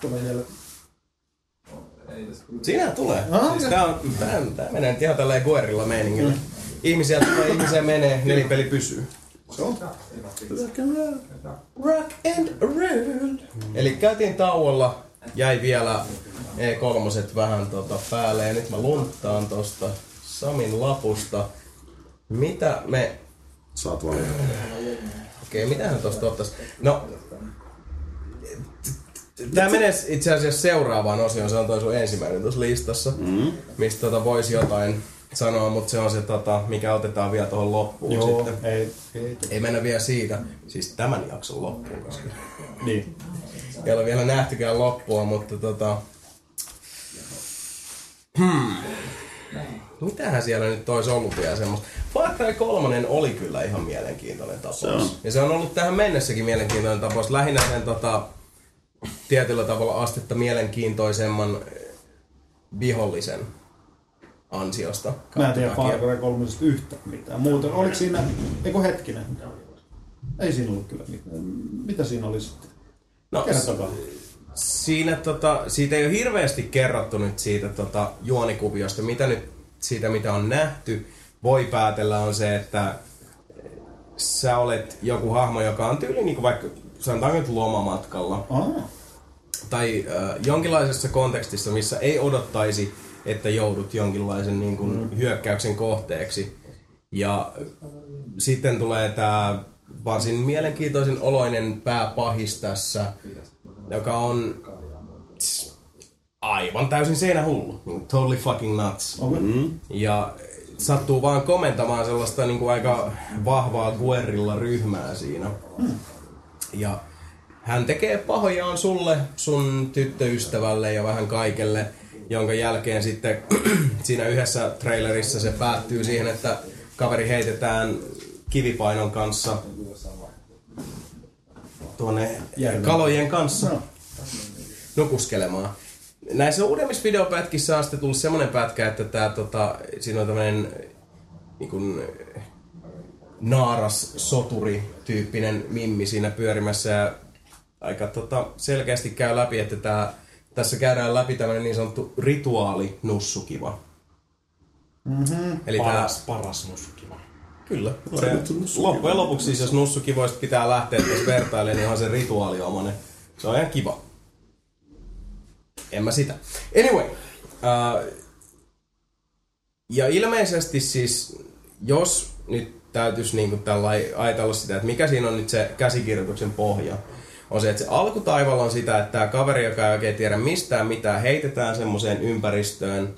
kerran. Siinä tulee. Ah, siis tää, on, tää, tää menee ihan tälleen guerilla meiningillä. Ihmisiä tulee, ihmisiä menee, nelipeli pysyy. Rock and roll. Eli käytiin tauolla, jäi vielä E3 vähän tota päälle ja nyt mä lunttaan tosta Samin lapusta. Mitä me Saat valita. Okei, mitähän tosta ottais? No, Tämä menee itse asiassa seuraavaan osioon, se on toi sun ensimmäinen tuossa listassa, mm. mistä tota voisi jotain sanoa, mutta se on se, tota, mikä otetaan vielä tuohon loppuun Joo, sitten. ei, ei. Ei mennä vielä siitä, siis tämän jakson loppuun, koska Niin. ei ole vielä nähtykään loppua, mutta tota... Hmm. Mitähän siellä nyt olisi ollut vielä semmoista? Far Cry 3 oli kyllä ihan mielenkiintoinen tapaus. Se on. Ja se on ollut tähän mennessäkin mielenkiintoinen tapaus. Lähinnä sen tota, tietyllä tavalla astetta mielenkiintoisemman eh, vihollisen ansiosta. Mä en tiedä. Far Cry 3 yhtään mitään. Muuten, oliko siinä, eikö hetkinen? Ei siinä ollut kyllä mitään. Mitä siinä oli sitten? No, Kertokaa. Siinä tota, siitä ei ole hirveästi kerrottu nyt siitä tota, juonikuviosta. Mitä nyt siitä, mitä on nähty, voi päätellä on se, että sä olet joku hahmo, joka on tyyli niin kuin vaikka sanotaanko nyt lomamatkalla. Ah, Tai äh, jonkinlaisessa kontekstissa, missä ei odottaisi, että joudut jonkinlaisen niin kuin, mm. hyökkäyksen kohteeksi. Ja sitten tulee tämä varsin mielenkiintoisen oloinen pääpahis tässä, joka on aivan täysin seinähullu. Totally fucking nuts. okay. Mm. Ja sattuu vaan komentamaan sellaista niin kuin aika vahvaa guerrilla ryhmää siinä. Ja hän tekee pahojaan sulle, sun tyttöystävälle ja vähän kaikelle, jonka jälkeen sitten siinä yhdessä trailerissa se päättyy siihen, että kaveri heitetään kivipainon kanssa tuonne kalojen kanssa No. nukuskelemaan. Näissä uudemmissa videopätkissä on sitten tullut semmoinen pätkä, että tää, tota, siinä on tämmöinen niin naaras soturi tyyppinen mimmi siinä pyörimässä ja aika tota, selkeästi käy läpi, että tää, tässä käydään läpi tämmöinen niin sanottu rituaali nussukiva. Mm-hmm. Eli tää, Paras, paras nussukiva. Kyllä. Se, loppujen lopuksi siis, jos nussukivoista pitää lähteä tässä vertailemaan, niin on se rituaaliomainen. Se on ihan kiva. En mä sitä. Anyway. Uh, ja ilmeisesti siis, jos nyt täytyisi niinku tällai ajatella sitä, että mikä siinä on nyt se käsikirjoituksen pohja, on se, että se alkutaival on sitä, että tämä kaveri, joka ei oikein tiedä mistään mitään, heitetään semmoiseen ympäristöön,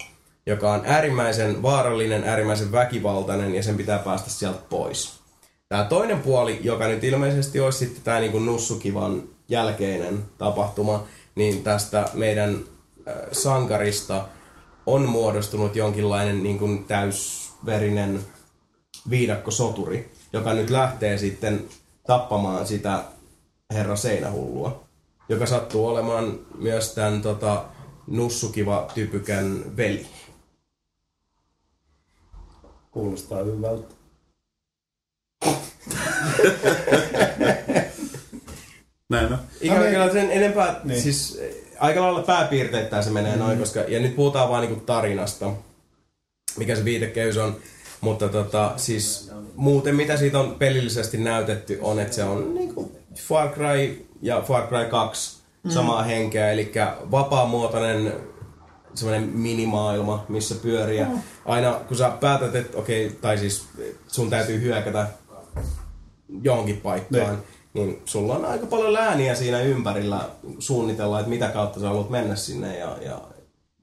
joka on äärimmäisen vaarallinen, äärimmäisen väkivaltainen ja sen pitää päästä sieltä pois. Tämä toinen puoli, joka nyt ilmeisesti olisi sitten tämä niin nussukivan jälkeinen tapahtuma, niin tästä meidän sankarista on muodostunut jonkinlainen niin kuin täysverinen viidakkosoturi, joka nyt lähtee sitten tappamaan sitä herra seinähullua, joka sattuu olemaan myös tämän tota, nussukiva typykän veli. Kuulostaa hyvältä. Näin on. Ikävä No niin. kyllä sen enempää, niin. Siis eh, aika lailla pääpiirteittäin se menee mm. noin, koska, ja nyt puhutaan vaan niinku tarinasta, mikä se viitekehys on, mutta tota, siis muuten mitä siitä on pelillisesti näytetty on, että se on niinku Far Cry ja Far Cry 2 mm. samaa henkeä, eli vapaamuotoinen semmoinen minimaailma, missä pyörii. Ja aina kun sä päätät, että okei, tai siis sun täytyy hyökätä johonkin paikkaan, niin sulla on aika paljon lääniä siinä ympärillä suunnitella, että mitä kautta sä haluat mennä sinne ja, ja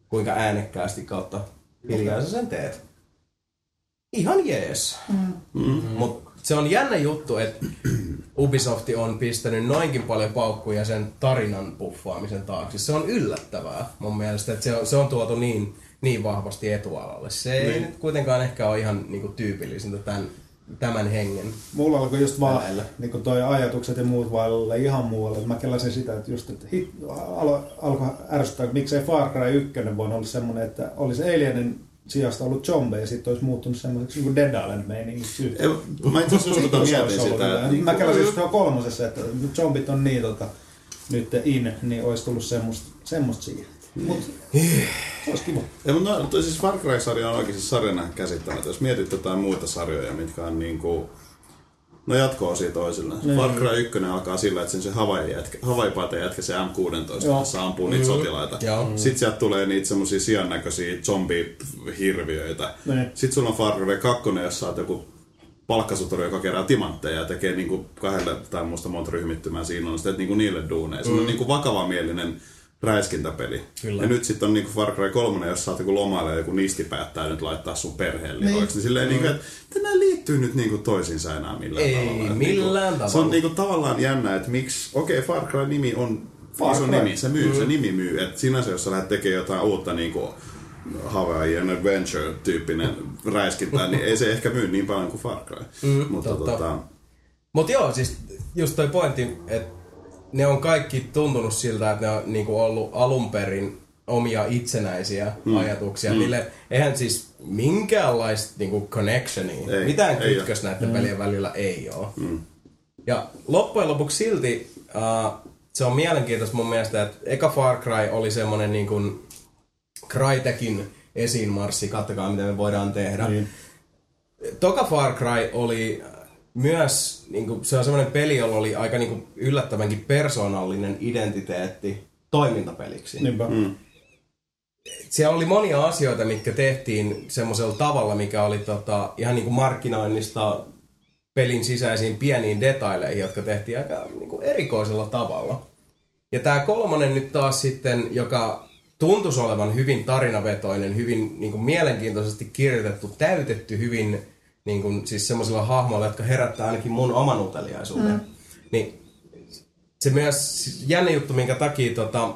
kuinka äänekkäästi kautta hiljaa sä sen teet. Ihan jees. Mm. Mutta se on jännä juttu, että Ubisoft on pistänyt noinkin paljon paukkuja sen tarinan puffaamisen taakse. Se on yllättävää mun mielestä, että se on, se on tuotu niin, niin vahvasti etualalle. Se ei Niin. nyt kuitenkaan ehkä ole ihan niinku tyypillisintä tämän, tämän hengen. Mulla alkoi just vaan niin toi ajatukset ja muut vailla ihan muualle. Mä kelasin sitä, että just, että hit, alo, alkoi ärsyttää, että miksei Far Cry 1 voinut olla semmonen, että olisi Alienin sijasta ollut zombeja, sitten olisi muuttunut semmoiseksi niin Dead Island meiningiksi. Ei, Mä itse asiassa tota mietin sitä. että Mä just tuolla kolmosessa, että zombit on niin tota, nyt in, niin olisi tullut semmoista, semmoista siihen. Mut, se olisi kiva. Ja, mutta no, siis Far Cry-sarja on oikeasti sarjana käsittämättä. Jos mietit jotain muita sarjoja, mitkä on niinku... No jatkoa siitä toisilleen. Niin. Far Cry 1 alkaa sillä, että sen se Hawaii jätkä, se M16 Joo. kanssa ampuu niitä sotilaita. Joo. Sitten sieltä tulee niitä semmosia sian näköisiä zombihirviöitä. Niin. Sitten sulla on Far Cry 2, jossa oot joku palkkasuturi, joka kerää timantteja ja tekee niinku kahdelle tai muusta monta ryhmittymää siinä on, sitten niinku niille duuneja. Se on niinku vakavamielinen räiskintäpeli. Kyllä. Ja nyt sitten on niinku Far Cry 3, jos oot joku lomailla ja joku niisti päättää nyt laittaa sun perheen lihoiksi. Niin. silleen, niinku, että tämä liittyy nyt niinku toisiinsa enää millään Ei tavalla. Et millään niinku, Se tavalla. on niinku tavallaan jännä, että miksi, okei Far Cry-nimi on Far iso Cry. nimi, se myy, se nimi myy. Et sinänsä, jos sä lähdet tekemään jotain uutta niinku Hawaiian Adventure-tyyppinen räiskintä, niin ei se ehkä myy niin paljon kuin Far Cry. Mm, Mutta totta. tota, Mut joo, siis just toi pointti, että ne on kaikki tuntunut siltä, että ne on niinku ollut alun perin omia itsenäisiä mm. ajatuksia. Mm. Niille, eihän siis minkäänlaista niinku connectionia, Ei, mitään ei kytkös näiden pelien välillä ei ole. Mm. Ja loppujen lopuksi silti uh, se on mielenkiintoista mun mielestä, että eka Far Cry oli semmonen niin kuin Crytekin esiinmarssi, kattokaa mitä me voidaan tehdä. Niin. Toka Far Cry oli myös, niin kuin, se on semmoinen peli, jolla oli aika niin kuin, yllättävänkin persoonallinen identiteetti toimintapeliksi. Niinpä. Mm. Siellä oli monia asioita, mitkä tehtiin semmoisella tavalla, mikä oli tota, ihan niin kuin markkinoinnista pelin sisäisiin pieniin detaileihin, jotka tehtiin aika niin kuin erikoisella tavalla. Ja tämä kolmonen nyt taas sitten, joka tuntuisi olevan hyvin tarinavetoinen, hyvin niin kuin mielenkiintoisesti kirjoitettu, täytetty hyvin niin kuin, siis semmoisilla hahmoilla, jotka herättää ainakin mun oman uteliaisuuden. Mm. Niin se myös jännä juttu, minkä takia tota,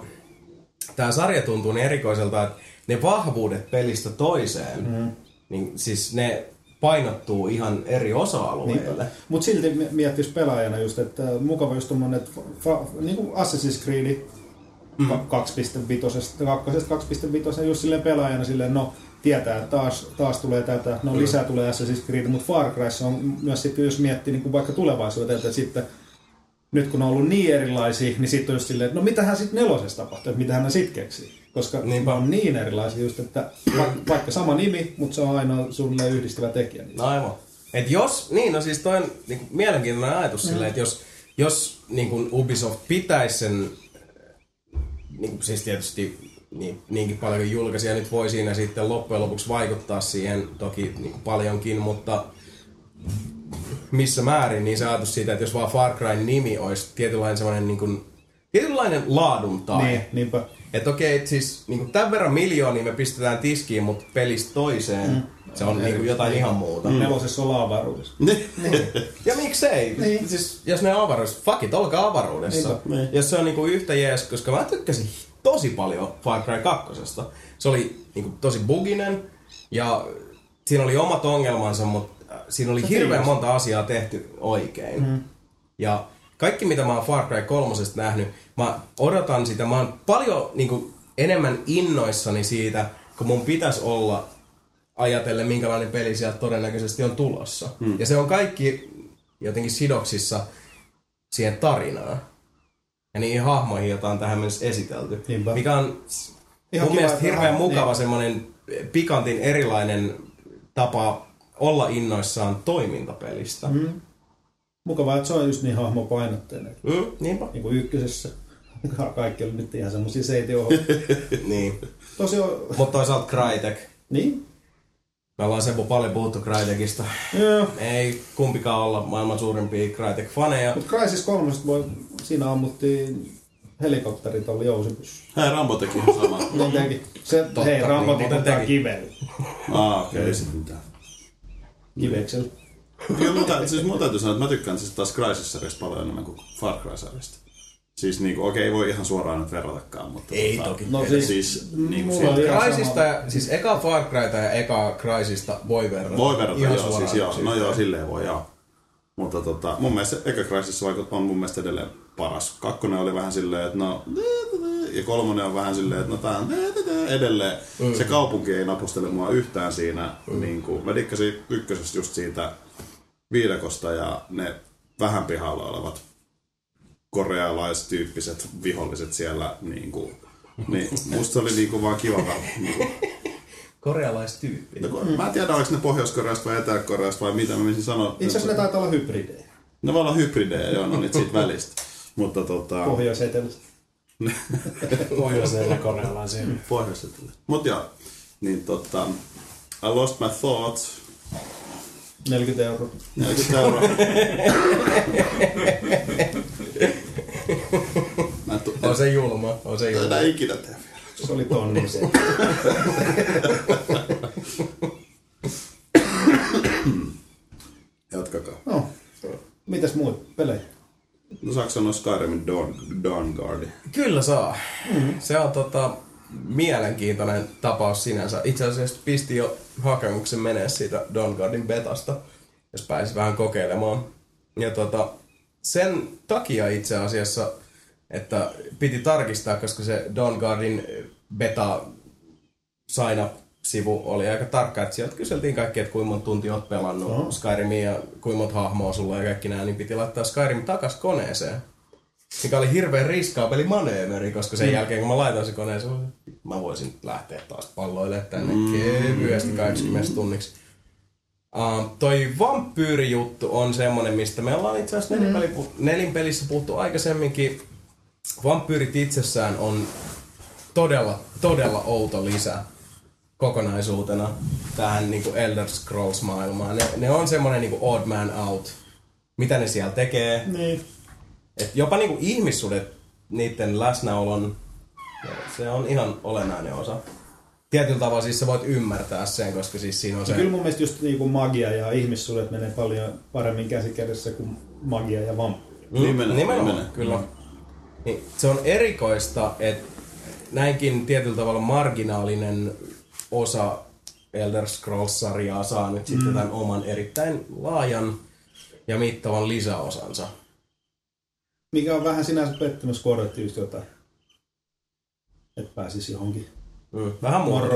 tämä sarja tuntuu niin erikoiselta, että ne vahvuudet pelistä toiseen, mm. niin siis ne painottuu ihan eri osa-alueille. Mutta silti mi- miettis pelaajana just, että mukava just tommonen, että fa- niin kuin Assassin's Creed mm. 2.5, kakkosesta 2.5, just silleen pelaajana silleen, no tietää, että taas, taas tulee tätä, no lisää tulee Assassin's Creed, mutta Far Cryssa on myös sitten, jos miettii niin kuin vaikka tulevaisuuteen, että sitten nyt kun on ollut niin erilaisia, niin sitten on just silleen, että no mitähän sitten nelosessa tapahtuu, että mitähän ne sitten keksii. Koska Niinpä. ne on niin erilaisia just, että va- vaikka sama nimi, mutta se on ainoa suunnilleen yhdistävä tekijä. No aivan. Et jos, niin no siis toi on niin kuin, mielenkiintoinen ajatus mm. silleen, että jos, jos niin kuin Ubisoft pitäisi sen, niin kuin, siis tietysti niin, niinkin paljon kuin julkaisija nyt voi siinä sitten loppujen lopuksi vaikuttaa siihen toki niin kuin paljonkin, mutta missä määrin, niin se ajatus siitä, että jos vaan Far Cry nimi olisi tietynlainen semmoinen niin kuin, tietynlainen laadun tae. Niin, niinpä. Että okei, et siis niin tämän verran miljoonia me pistetään tiskiin, mutta pelistä toiseen mm. se on niin jotain ihan muuta. Mm. Nelosessa on avaruudessa. Ja miksei? Niin. Siis, jos ne on avaruudessa, fuck it, olkaa avaruudessa. Niin. Jos se on niinku yhtä jees, koska mä tykkäsin tosi paljon Far Cry 2. Se oli niinku tosi buginen ja siinä oli omat ongelmansa, mutta äh, siinä oli hirveän monta asiaa tehty oikein. Mm. Ja kaikki mitä mä oon Far Cry 3 nähnyt, mä odotan sitä, mä oon paljon niinku, enemmän innoissani siitä, kun mun pitäisi olla ajatellen, minkälainen peli sieltä todennäköisesti on tulossa. Hmm. Ja se on kaikki jotenkin sidoksissa siihen tarinaan. Ja niihin hahmoihin, joita on tähän mennessä esitelty. Niinpä. Mikä on Ihan mun mielestä hirveän mukava niin. semmoinen pikantin erilainen tapa olla innoissaan toimintapelistä. Mm. Mukavaa, että se on just niin hahmopainotteinen. Mm, niinpä. Niin kuin ykkösessä. Kaikki oli nyt ihan semmosia seitioho. niin. Tosi on... Mutta toisaalta Crytek. Niin? Me ollaan Seppo paljon puhuttu Crytekista. Joo. Ei kumpikaan olla maailman suurimpia Crytek-faneja. Mutta Crysis 3 voi, siinä ammuttiin helikopterit oli jousipyssä. Hei, Rambo teki ihan sama. Niin teki. Se, Totta, hei, Rambo niin, muuten tiputaan teki. kivellä. Ah, okei, okay, sitten mitään. Kiveksellä. Kyllä, mutta siis mun täytyy sanoa, että mä tykkään siis taas Crysis-sarjasta paljon enemmän kuin Far Cry-sarjasta. Siis niinku, okei, ei voi ihan suoraan nyt verratakaan, mutta... Ei tota, toki. No siis, siis, siis niinku Crysista, ja, siis eka Far Cryta ja eka Crysista voi verrata. Voi verrata, Ihan joo, suoraan siis joo, no siitä. joo, silleen voi joo. Mutta tota, mun mielestä Eka Crysis vaikuttaa on mun mielestä edelleen paras. Kakkonen oli vähän silleen, että no... Ja kolmonen on vähän silleen, että no tää on... edelleen. Mm. Se kaupunki ei napustele mua yhtään siinä. Mm. Niin kuin, mä dikkasin ykkösestä just siitä viidakosta ja ne vähän pihalla olevat korealaistyyppiset viholliset siellä. Niin kuin, niin musta se oli niin kuin vaan kiva. Niin kuin, Korealaistyyppi. no, mä en tiedä, oliko ne Pohjois-Koreasta vai Etelä-Koreasta vai mitä mä menisin sanoa. Itse asiassa ne taitaa olla hybridejä. Ne voi olla hybridejä, joo, ne on niitä siitä välistä. Mutta tota... Pohjois-etelästä. Pohjoiseen ja korealaisiin. Pohjois Mut joo, niin tota... I lost my thoughts. 40 euroa. 40 euroa. Mä tu- On se julma, on se julma. enää ikinä tee. Se oli tonni se. Jatkakaa. No, mitäs muut pelejä? No saako sanoa Skyrimin Dawn, Dawn Guardi? Kyllä saa. Se on tota, mielenkiintoinen tapaus sinänsä. Itse asiassa pisti jo hakemuksen menee siitä Dawnguardin betasta, jos pääsi vähän kokeilemaan. Ja tota, sen takia itse asiassa, että piti tarkistaa, koska se Dawnguardin beta sign sivu oli aika tarkka, että sieltä kyseltiin kaikki, että kuinka monta tuntia oot pelannut Oho. Skyrimia ja kuinka monta hahmoa sulla ja kaikki nämä, niin piti laittaa Skyrim takas koneeseen. Mikä oli hirveän riskaapeli maneeveri, koska sen jälkeen kun mä laitoin se koneeseen, mä voisin lähteä taas palloille tänne kevyesti 80 tunniksi. Uh, toi vampyyrijuttu on semmonen, mistä me ollaan itse asiassa nelinpeli, nelinpelissä puhuttu aikaisemminkin. Vampyyrit itsessään on todella, todella outo lisä kokonaisuutena tähän niinku Elder Scrolls-maailmaan. Ne, ne on semmonen niinku odd man out. Mitä ne siellä tekee, Niin. et jopa niinku ihmissuudet, niiden läsnäolon, se on ihan olennainen osa. Tietyllä tavalla siis sä voit ymmärtää sen, koska siis siinä on se... Kyllä mun mielestä just niinku magia ja ihmissuudet menee paljon paremmin käsi kädessä kuin magia ja vampyyri. Mm, Niin menee, nimenomaan, niin menee. Niin, se on erikoista, että näinkin tietyllä tavalla marginaalinen osa Elder Scrolls-sarjaa saa nyt sitten Mm. tämän oman erittäin laajan ja mittavan lisäosansa. Mikä on vähän sinänsä pettymys, kun odotti jotain. Että pääsisi johonkin Mm. Vähän muuta.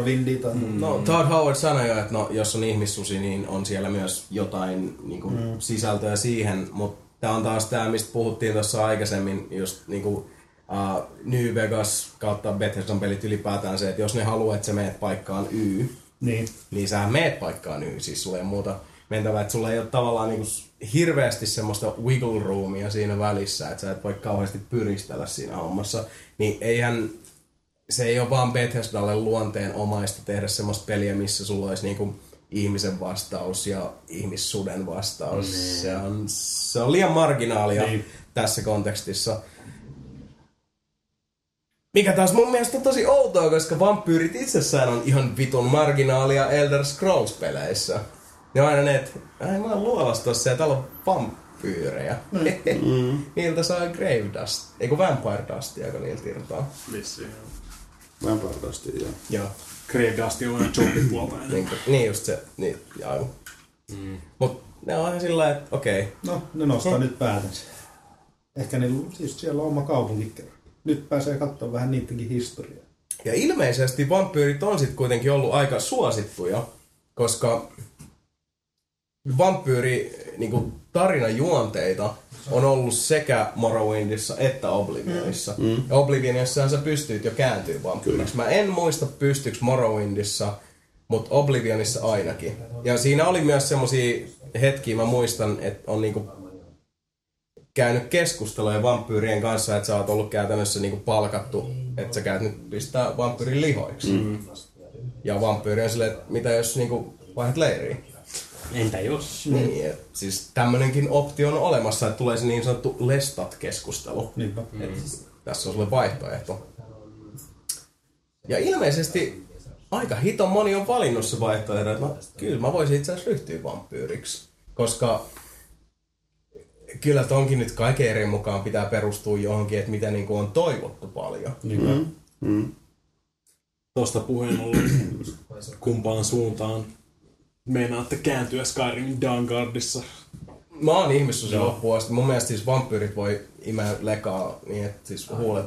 Tai mm. No, Todd Howard sanoi jo, että no, jos on ihmissusi, niin on siellä myös jotain niin kuin, mm. sisältöä siihen, mutta tämä on taas tämä, mistä puhuttiin tuossa aikaisemmin, just niin kuin, uh, New Vegas kautta Bethesdan pelit ylipäätään se, että jos ne haluaa, että sä meet paikkaan Y, Niin. niin sä meet paikkaan Y, siis ei ole muuta mentävää, että sulla ei ole tavallaan niin kuin, hirveästi semmoista wiggle roomia siinä välissä, että sä et voi kauheasti pyristellä siinä hommassa, niin eihän se ei ole vaan Bethesdalle luonteen omaista tehdä semmoista peliä, missä sulla olisi niinku ihmisen vastaus ja ihmissuden vastaus. Niin. Se, on, se on liian marginaalia Niin. tässä kontekstissa. Mikä taas mun mielestä on tosi outoa, koska vampyyrit itsessään on ihan vitun marginaalia Elder Scrolls-peleissä. Ne on aina ne, että mä oon luolassa tossa ja täällä on vampyyrejä. Mm. Niiltä saa Grave Dust, eikö Vampire Dustia, kun niiltä irtaa. Vissiin. Vampire Dustin, joo. Joo. Grave Dust on vähän zombipuolta. Niin, niin just se, niin, aivan. Mm. Mut ne on ihan sillä lailla, että okei. No, ne nostaa nyt päätänsä. Ehkä ne, siis siellä on oma kaupunki. Nyt pääsee katsomaan vähän niidenkin historiaa. Ja ilmeisesti vampyyrit on sitten kuitenkin ollut aika suosittuja, koska vampyyri niin tarinan juonteita on ollut sekä Morrowindissa että Oblivionissa. Mm. Ja Oblivionissa sä pystyit jo kääntyä vampyyriksi. Mä en muista pystyykö Morrowindissa, mutta Oblivionissa ainakin. Ja siinä oli myös semmosia hetkiä, mä muistan, että on niinku käynyt keskusteluja vampyyrien kanssa, että sä oot ollut käytännössä niinku palkattu, että sä käyt nyt pistää vampyyrin lihoiksi. Mm. Ja vampyyri on silleen, että mitä jos niinku vaihdat leiriin? Entä jos? Mm. Niin, et, siis tämmönenkin optio on olemassa, että tulee se niin sanottu Lestat-keskustelu. Niinpä. Et tässä on sulle vaihtoehto. Ja ilmeisesti aika hiton moni on valinnut se vaihtoehto, että no, kyllä mä voisin itse asiassa ryhtyä vampyyriksi. Koska kyllä tonkin nyt kaiken eri mukaan pitää perustua johonkin, että mitä niinku on toivottu paljon. Niinpä. Mm. Tuosta puheen ollen kumpaan suuntaan meinaatte kääntyä Skyrim Dawnguardissa. Mä oon ihmissusi loppuun asti. Mun mielestä siis vampyyrit voi imeä lekaa niin, että siis huulet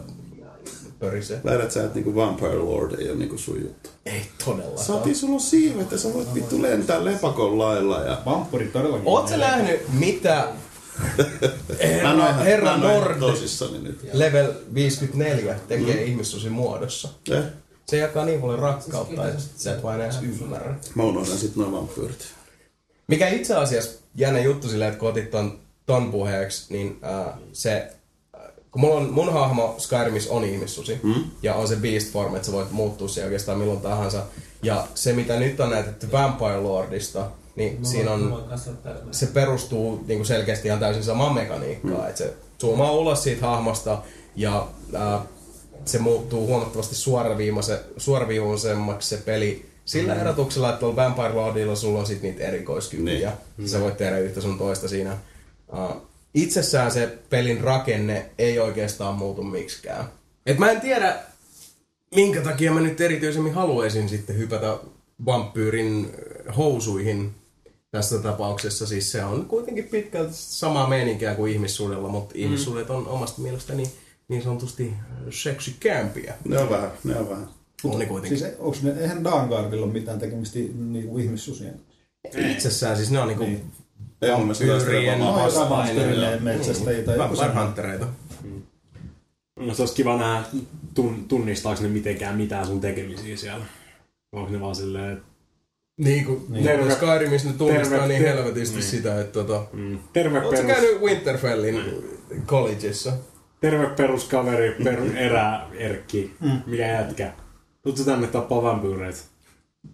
pörisee. Väität sä, että niinku Vampire Lord ei ole niinku sun juttu. Ei todellakaan. Saatiin sulla on siivet ja sä voit vittu lentää lepakon lailla ja... Vampuri todellakin. Oot sä nähnyt, mitä Mä herra, ihan- herra mä Nord tosissani nyt. level 54 tekee mm. ihmissusin muodossa? Eh? Se jakaa niin paljon rakkautta, että sä et vain edes ymmärrä. Mä unohdan sit noin vampyyrit. Mikä itse asiassa jännä juttu silleen, että kun otit ton, ton puheeksi, niin äh, se, äh, kun mulla on, mun hahmo Skyrimissa on ihmissusi, mm. ja on se beast form, että sä voit muuttua siihen oikeastaan milloin tahansa. Ja se, mitä nyt on näytetty Vampire Lordista, niin no, siinä on, se perustuu niin kuin selkeästi ihan täysin samaan mekaniikkaan. Mm. Että se zoomaa ulos siitä hahmosta, ja äh, se muuttuu huomattavasti suoraviivaisemmaksi se peli sillä mm. erotuksella, että tuolla Vampire Lordilla sulla on sit niitä erikoiskykyjä. Niin. Sä voit tehdä yhtä sun toista siinä. Uh, itsessään se pelin rakenne ei oikeastaan muutu miksikään. Et mä en tiedä, minkä takia mä nyt erityisemmin haluaisin sitten hypätä vampyyrin housuihin tässä tapauksessa. Siis se on kuitenkin pitkälti samaa meininkiä kuin ihmissuudella, mutta mm. ihmissuudet on omasta mielestäni niin sanotusti seksikämpiä. Ne on vähän, ne on vähän. Ne kuitenkin. Siis onks ne, eihän Daangardilla ole mitään tekemistä niinku ihmissusien kanssa. Itsessään siis ne on niinku Niin. Ei mun mielestä vastainen. vastainen. metsästäjiä tai joku semmoinen. Huntereita. No se olisi kiva nähdä, tun, tunnistaako ne mitenkään mitään sun tekemisiä siellä. Onko ne vaan silleen, että Niin kuin Niin. terve, Skyrimissa ne tunnistaa terve- niin helvetisti niin. sitä, että tota... mm, terve, Oletko perus, käynyt Winterfellin collegeissa? Terve peruskaveri, per, erä, erkki, mm. mikä jätkä. Tuutko tänne tappaa vampyyreitä?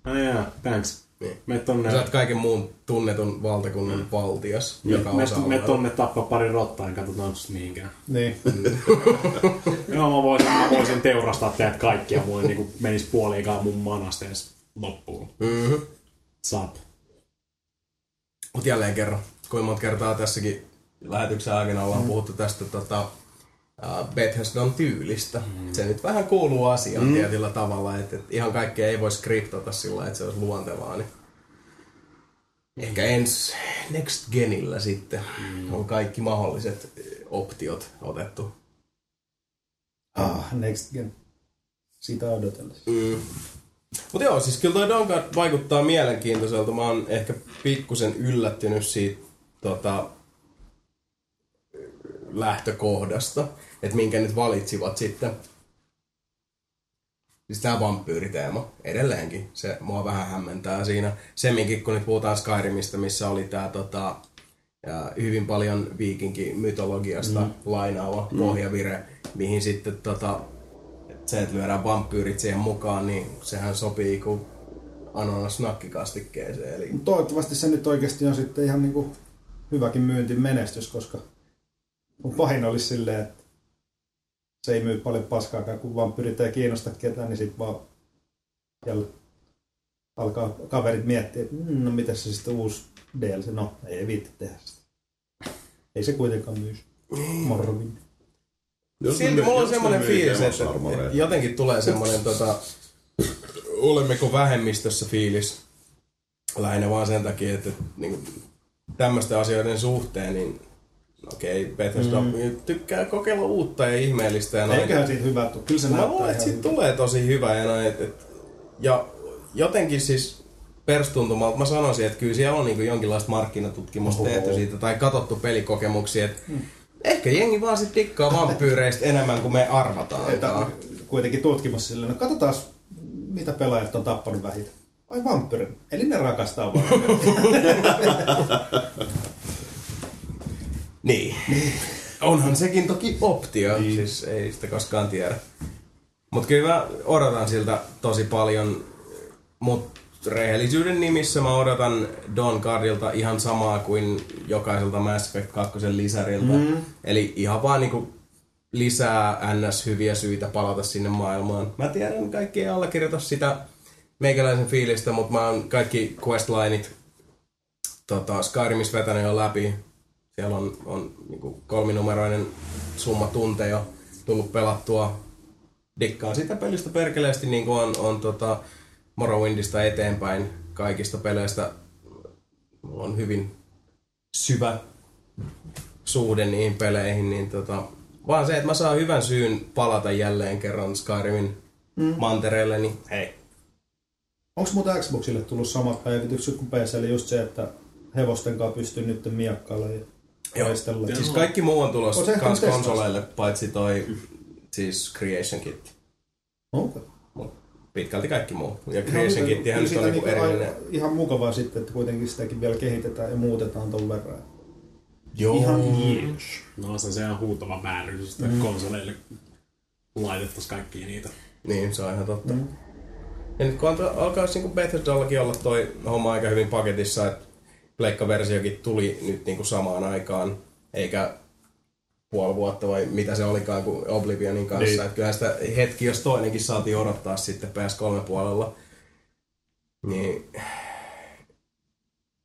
Ai jaa, thanks. Niin. Me tonne, Sä oot kaiken muun tunnetun valtakunnan mm. valtias, joka me, osaa me tonne tappaa pari rottaa, en katsotaan susta mihinkään. Niin. Joo, mä voisin, mä voisin teurastaa teidät kaikkia, mulla niinku menis puoliikaan mun manasta edes loppuun. Mm-hmm. Sap. Mut jälleen kerran, kuinka monta kertaa tässäkin lähetyksen aikana ollaan mm. puhuttu tästä tota, Bethesdan tyylistä. Mm. Se nyt vähän kuuluu asiaan mm. tietyllä tavalla, että, että ihan kaikkea ei voi skriptata sillä että se olisi luontevaa. Niin ehkä ens Next Genillä sitten mm. on kaikki mahdolliset eh, optiot otettu. Ah, next gen. Sitä odotellessa. Mm. Mutta joo, siis kyllä toi Dawnguard vaikuttaa mielenkiintoiselta. Mä oon ehkä pikkusen yllättynyt siitä tota, lähtökohdasta, että minkä nyt valitsivat sitten. Siis tää vampyyriteema edelleenkin, se mua vähän hämmentää siinä. Semminkin kun nyt puhutaan Skyrimistä, missä oli tää tota, ja hyvin paljon viikinki-mytologiasta mm. lainaava mm. pohjavire, mihin sitten tota, se, että lyödään vampyyrit siihen mukaan, niin sehän sopii kuin ananas nakkikastikkeeseen. Eli Toivottavasti se nyt oikeasti on sitten ihan niinku hyväkin myyntimenestys, koska mun pahin olisi silleen, että se ei myy paljon paskaakaan, kun vaan pyritään kiinnostaa ketään, niin sitten vaan alkaa kaverit miettiä, että mm, no mitä se sitten uusi DLC, no ei viitti tehdä sitä. Ei se kuitenkaan myy. Morrowind. Silti mulla on semmoinen fiilis, että jotenkin tulee semmoinen tota, olemmeko vähemmistössä fiilis lähinnä vaan sen takia, että, että niin tämmöisten asioiden suhteen, niin okei, Bethesda mm. tykkää kokeilla uutta ja ihmeellistä ja. Eiköhän siitä hyvä tule. Kyllä se Mä luulen, että siitä tulee tosi hyvä ja näin. Et, et, ja jotenkin siis perstuntumalta mä sanoisin, että kyllä siellä on niinku jonkinlaista markkinatutkimusta Oho. tehty siitä tai katsottu pelikokemuksia, että ehkä jengi vaan sit dikkaa vampyyreistä enemmän kuin me arvataan. Että kuitenkin tutkimus silleen, no katsotaan mitä pelaajat on tappanut vähiten. Ai vampyrin. Eli ne rakastaa vampyrin. Niin. Onhan sekin toki optio, niin. siis ei sitä koskaan tiedä. Mutta kyllä mä odotan siltä tosi paljon, mutta rehellisyyden nimissä mä odotan Don Cardilta ihan samaa kuin jokaiselta Mass Effect 2 lisäriltä. Mm. Eli ihan vaan niinku lisää ns. hyviä syitä palata sinne maailmaan. Mä tiedän, kaikki ei allekirjoita sitä meikäläisen fiilistä, mutta mä oon kaikki questlineit tota, Skyrimissa vetänyt jo läpi. Siellä on, on niin kolminumeroinen summa tunteja tullut pelattua. Dikkaan sitä pelistä perkeleesti, niin kuin on, on tota Morrowindista eteenpäin kaikista peleistä. Mulla on hyvin syvä suhde niihin peleihin, niin tota, vaan se, että mä saan hyvän syyn palata jälleen kerran Skyrimin mm. mantereelle, niin hei. Onko muuta Xboxille tullut samat päivitykset kuin PClle just se, että hevosten kanssa pystyy nyt miakkailla ja taistella? Siis kaikki muu on tulossa kans konsoleille, paitsi toi siis Creation Kit. Mut pitkälti kaikki muu. Ja Creation Kittihän nyt on niinku niinku erillinen. Ihan mukavaa sitten, että kuitenkin sitäkin vielä kehitetään ja muutetaan ton verran. Joo. Ihan jees. No se on se ihan huutava vääryys, että mm. konsoleille laitettaisiin kaikkia niitä. Niin, se on ihan totta. Mm. Ja nyt kun alkaa- alkaisi niin Bethesdallakin olla toi homma aika hyvin paketissa, että Pleikka-versiokin tuli nyt niin kuin samaan aikaan, eikä puoli vuotta vai mitä se olikaan kuin Oblivionin kanssa. Niin. Että kyllähän sitä hetki, jos toinenkin saatiin odottaa sitten PS3-puolella. Niin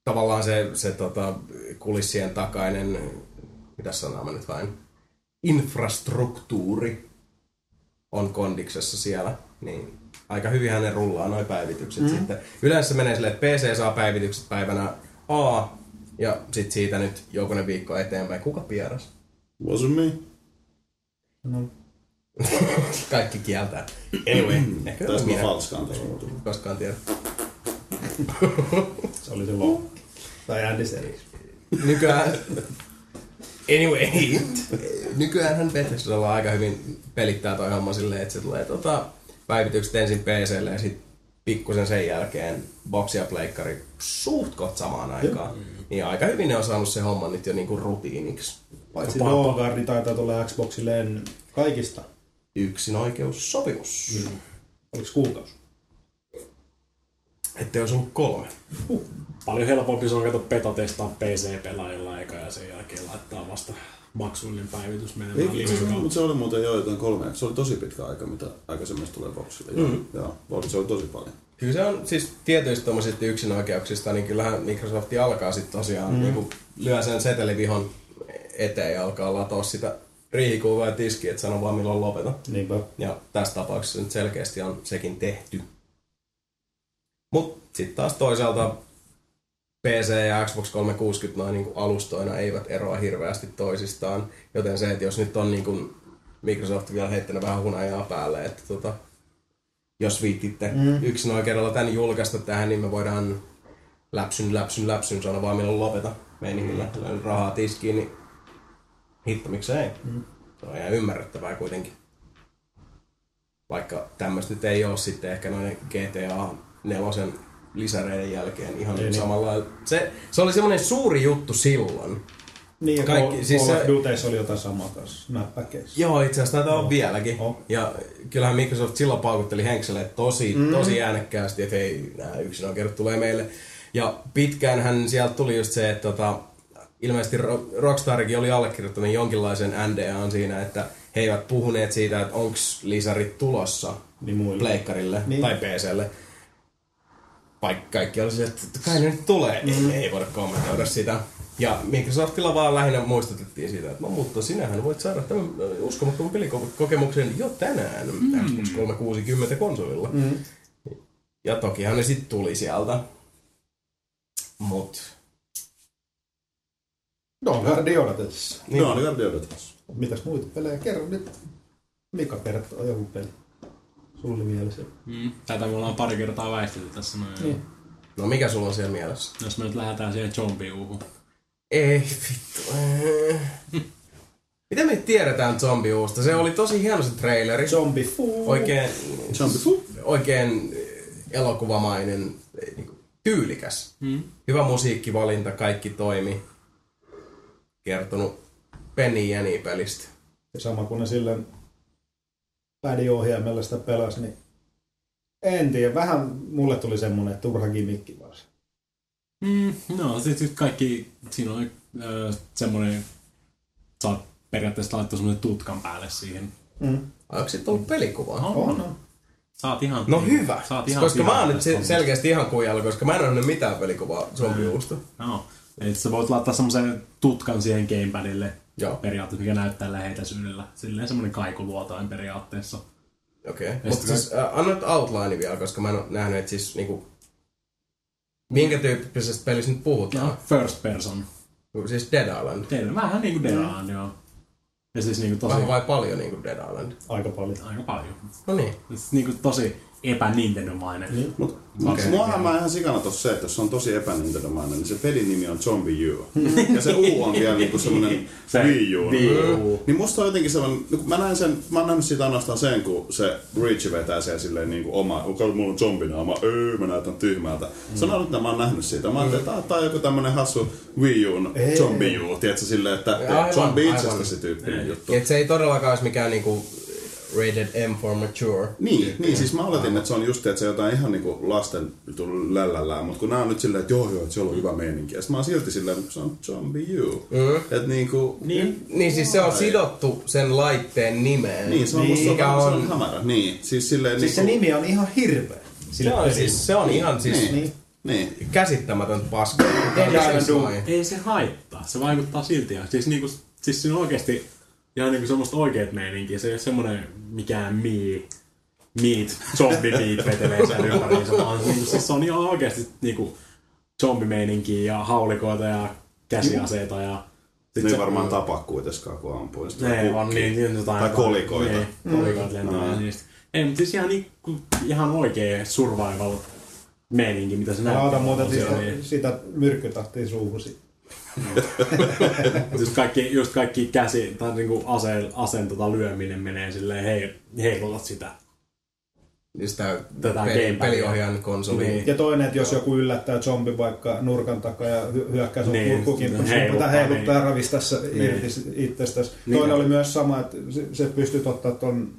tavallaan se, se tota, kulissien takainen, mitä sanaa mä nyt vain, infrastruktuuri on kondiksessa siellä, niin aika hyvin ne rullaa noin päivitykset mm. sitten. Yleensä menee silleen, että PC saa päivitykset päivänä A, ja sitten siitä nyt jokunen viikko eteenpäin. Kuka pieras? Was it me? No, Kaikki kieltää. Anyway, ehkä Tästä mä minä falskaan tässä muuten. koskaan tiedä. se oli se Loki. Tai Andy Serkis. Nykyään... Anyway, nykyäänhän Bethesdalla aika hyvin pelittää toi homma silleen, että se tulee tota, päivitykset ensin PClle ja sitten pikkusen sen jälkeen boksi ja pleikkari suht koht samaan aikaan. Niin aika hyvin ne on saanut se homma nyt jo niinku rutiiniksi. Paitsi Papa. Doogardi taitaa tulla Xboxille ennen kaikista. Yksin oikeussopimus. Mm. Oliko kuukausi? Ettei olisi ollut kolme. Paljon helpompi se on kato beta testaa PC-pelaajilla eikä ja sen jälkeen laittaa vasta maksullinen päivitys menemään Ei, se, mutta se oli muuten jo jotain kolme. Se oli tosi pitkä aika, mitä aikaisemmista tulee boksille. Mm. joo, se oli tosi paljon. Kyllä se on siis tietyistä tuommoisista yksinoikeuksista, niin kyllähän Microsoft alkaa sitten tosiaan mm. niin lyö sen setelivihon eteen ja alkaa latoa sitä riihikuivaa ja tiskiä, että sano vaan milloin lopeta. Niinpä. Ja tässä tapauksessa nyt selkeästi on sekin tehty. Mutta sitten taas toisaalta PC ja Xbox 360 noin niin alustoina eivät eroa hirveästi toisistaan. Joten se, että jos nyt on niin kuin Microsoft vielä heittänyt vähän hunajaa päälle, että tota, jos viittitte mm. yksin oikeudella tämän julkaista tähän, niin me voidaan läpsyn, läpsyn, läpsyn sanoa vaan milloin lopeta meiningillä. Mm. rahaa tiskiin, niin hitto miksei. Mm. Se on ihan ymmärrettävää kuitenkin. Vaikka tämmöistä nyt ei ole sitten ehkä noiden GTA 4 lisäreiden jälkeen ihan Ei niin. samalla lailla. Se, se oli semmoinen suuri juttu silloin. Niin, ja Kaikki- Kaikki, siis Call se- of oli jotain samaa kanssa, näppäkeissä. Joo, itse asiassa olla Joo. vieläkin. Joo. Ja kyllähän Microsoft silloin paukutteli Henkselle tosi, mm. tosi äänekkäästi, että hei, nämä yksinoikeudet tulee meille. Ja pitkään hän sieltä tuli just se, että tota, ilmeisesti Ro- Rockstarikin oli allekirjoittanut jonkinlaisen NDAn siinä, että he eivät puhuneet siitä, että onko lisärit tulossa Niin muille. pleikkarille niin. Niin. tai PClle. Vaikka kaikki oli se, että kai ne nyt tulee, mm. ei, ei voida kommentoida sitä. Ja Microsoftilla vaan lähinnä muistutettiin siitä, että no mutta sinähän voit saada tämän ö, uskomattoman pelikokemuksen jo tänään mm. Xbox 360 konsolilla. Mm. Ja tokihan ne sitten tuli sieltä. Mut Doogardi odotellessa. Niin. Joo, niin Guardian taas. Mitäs muita pelejä? Kerro nyt. Mika kertoo joku peli. Sulla oli mielessä. Mm. Tätä me ollaan pari kertaa väistelty tässä noin. Niin. no mikä sulla on siellä mielessä? Jos me nyt lähdetään siihen zombiuuhun. Ei vittu. eh. Mitä me tiedetään zombiuusta? Se oli tosi hieno se traileri. Zombie Foo. Oikein, Zombie Foo. oikein elokuvamainen, niin kuin, tyylikäs. Mm. Hyvä musiikkivalinta, kaikki toimi. Kertonut Penny Jäni pelistä. Ja sama kun ne silleen pädiohjaimella sitä pelasi, niin en tiedä. Vähän mulle tuli semmonen turha gimmikki vaan. se. Mm, no, sitten kaikki, siinä oli äh, semmoinen, saat periaatteessa laittaa semmoinen tutkan päälle siihen. Mm. Onko sitten ollut pelikuvaa? Oh. On, on. Saat ihan... No hyvä, Saat ihan koska mä oon nyt se- selkeästi ihan kujalla, koska mä en ole mitään pelikuvaa zombiuusta. No, eli sä voit laittaa semmoisen tutkan siihen gamepadille Joo. periaatteessa, mikä näyttää läheitäisyydellä. Silleen semmoinen kaikuluotain periaatteessa. Okei, okay. Mutta siis äh, anna nyt outline vielä, koska mä en ole nähnyt, että siis niinku, minkä tyyppisestä pelistä nyt puhutaan. No, first person. Siis Dead Island. Teillä vähän niinku Dead Island, joo. Ja siis niinku tosi, Vähän vai paljon niin kuin Dead Island? Aika paljon. aika paljon. No niin. Siis niinku tosi epä-Nintendomainen. Niin. Mut Okei. okay. muahan mä ihan sikana tossa se, että jos se on tosi epänintendomainen, niin se pelin nimi on Zombie U. ja se U on vielä niinku semmonen Se Wii U. U. Niin musta on jotenkin sellainen, no kun mä näen sen, mä oon nähnyt siitä ainoastaan sen, kun se Reach vetää siellä silleen niinku oma, kun mulla on zombinaama, öö, mä näytän tyhmältä. Se on ainut, mitä mä oon nähnyt siitä. Mä ajattelin, että tää- on joku tämmönen hassu Wii Ei. Zombie U, tiedätkö, silleen, että Aivan, zombie aivan. itsestäsi tyyppinen juttu. Et se ei todellakaan olisi mikään niinku rated M for mature. Niin, niin, siis mä oletin, että se on just, että se jotain ihan niinku lasten lällällään, mutta kun nämä on nyt silleen, että joo joo, että siellä on hyvä meininki. Ja sit mä oon silti silleen, että se on Zombie U. Mm. Että niinku, Niin. Niin siis se on sidottu sen laitteen nimeen. niin se on Niin, musta se mikä on, on- se on hämärä. Niin, siis silleen Siis se niinku, nimi on ihan hirveä. Sille Se on, siis, se on ihan siis Niin. Niin. niin. käsittämätön paska. Doom. noin. Ei se haittaa, se vaikuttaa silti. Ja Siis, niinku, siis siinä on oikeesti ihan niinku semmoista oikeet meininkiä. Se ei ole semmonen mikään mii, meat, zombie meat vetelee sen ympäriinsä, vaan niinku, siis se on ihan oikeesti niinku zombimeininkiä ja haulikoita ja käsiaseita ja sit Ne ei se- varmaan tapaa kuitenkaan, kun ampuu. Sitten Ne ei on vaan niin, niin jotain... Tai kolikoita. Niin, kolikoita lentävää Mm. niistä. Ei, mutta siis ihan, niinku, ihan oikee survival meininki, mitä se Mä näyttää. otan muuten sitä, niin. sitä myrkkytahtia suuhusi. Just kaikki, just kaikki käsi tai niinku aseen, aseen tota lyöminen menee silleen hei, heilutat sitä. Niin sitä Tätä peli, gamepadia. peliohjaan konsoliin. Niin. Ja toinen, että jos joku yllättää zombi vaikka nurkan takaa ja hy- hyökkää sun Niin, niin, kurkkukimppuun, sun pitää heiluttaa, heiluttaa ja niin. ravista Niin. irti itsestäsi. Niin. Toinen oli myös sama, että se, se pystyt ottaa ton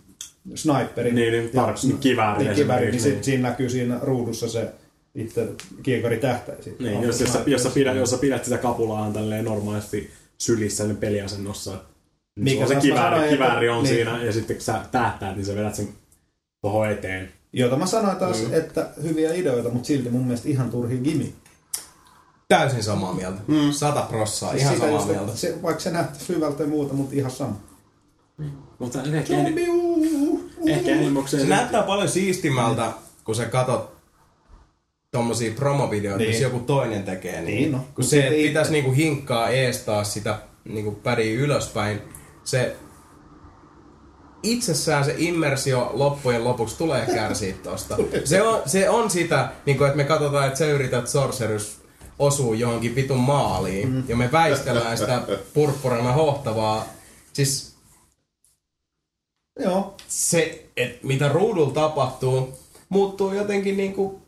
sniperin. Niin, niin, ja- tar- kiväärin Niin, kiväärin, niin, esimerkiksi, sit, niin. siinä näkyy siinä ruudussa se itse kiekari tähtäin. siitä. Niin, jos, jos, sä, jos, sä pidät, jos sä pidät sitä kapulaa tälleen normaalisti sylissä niin peliasennossa, niin Mikä se, on se kivääri, sanoin, kivääri on niin. siinä ja sitten kun sä tähtäät, niin sä vedät sen tuohon eteen. Jota mä sanoin taas, mm. että hyviä ideoita, mutta silti mun mielestä ihan turhi gimmick. Täysin samaa mieltä. Mm. Sata prossaa, Siis ihan samaa just, mieltä. Se, vaikka se näyttäisi hyvältä ja muuta, mutta ihan sama. Mutta ehkä, ehkä enimmäkseen... Se näyttää paljon siistimältä, kun sä katot tommosia promovideoita, Niin. missä joku toinen tekee. Niin, Niin, no. Kun se, että pitäisi niinku hinkkaa ees taas sitä niinku pädiä ylöspäin, se itsessään se immersio loppujen lopuksi tulee kärsiä tosta. Se on, se on sitä, niin että me katsotaan, että sä yrität sorcerus osuu johonkin vitun maaliin, mm. ja me väistellään sitä purppurana hohtavaa. Siis Joo. se, että mitä ruudulla tapahtuu, muuttuu jotenkin niinku...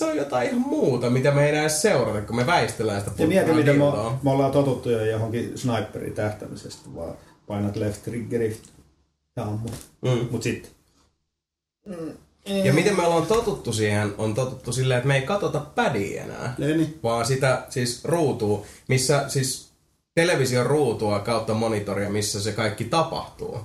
Se on jotain ihan muuta, mitä me ei edes seurata, kun me väistellään sitä Ja mieti, miten me, me ollaan totuttu jo johonkin sniperin tähtämisestä, vaan painat left triggeri ja ammut. Mm. Mut sitten. Ja miten me ollaan totuttu siihen, on totuttu silleen, että me ei katota pädiä enää, Ei niin. vaan sitä siis ruutua, missä siis television ruutua kautta monitoria, missä se kaikki tapahtuu.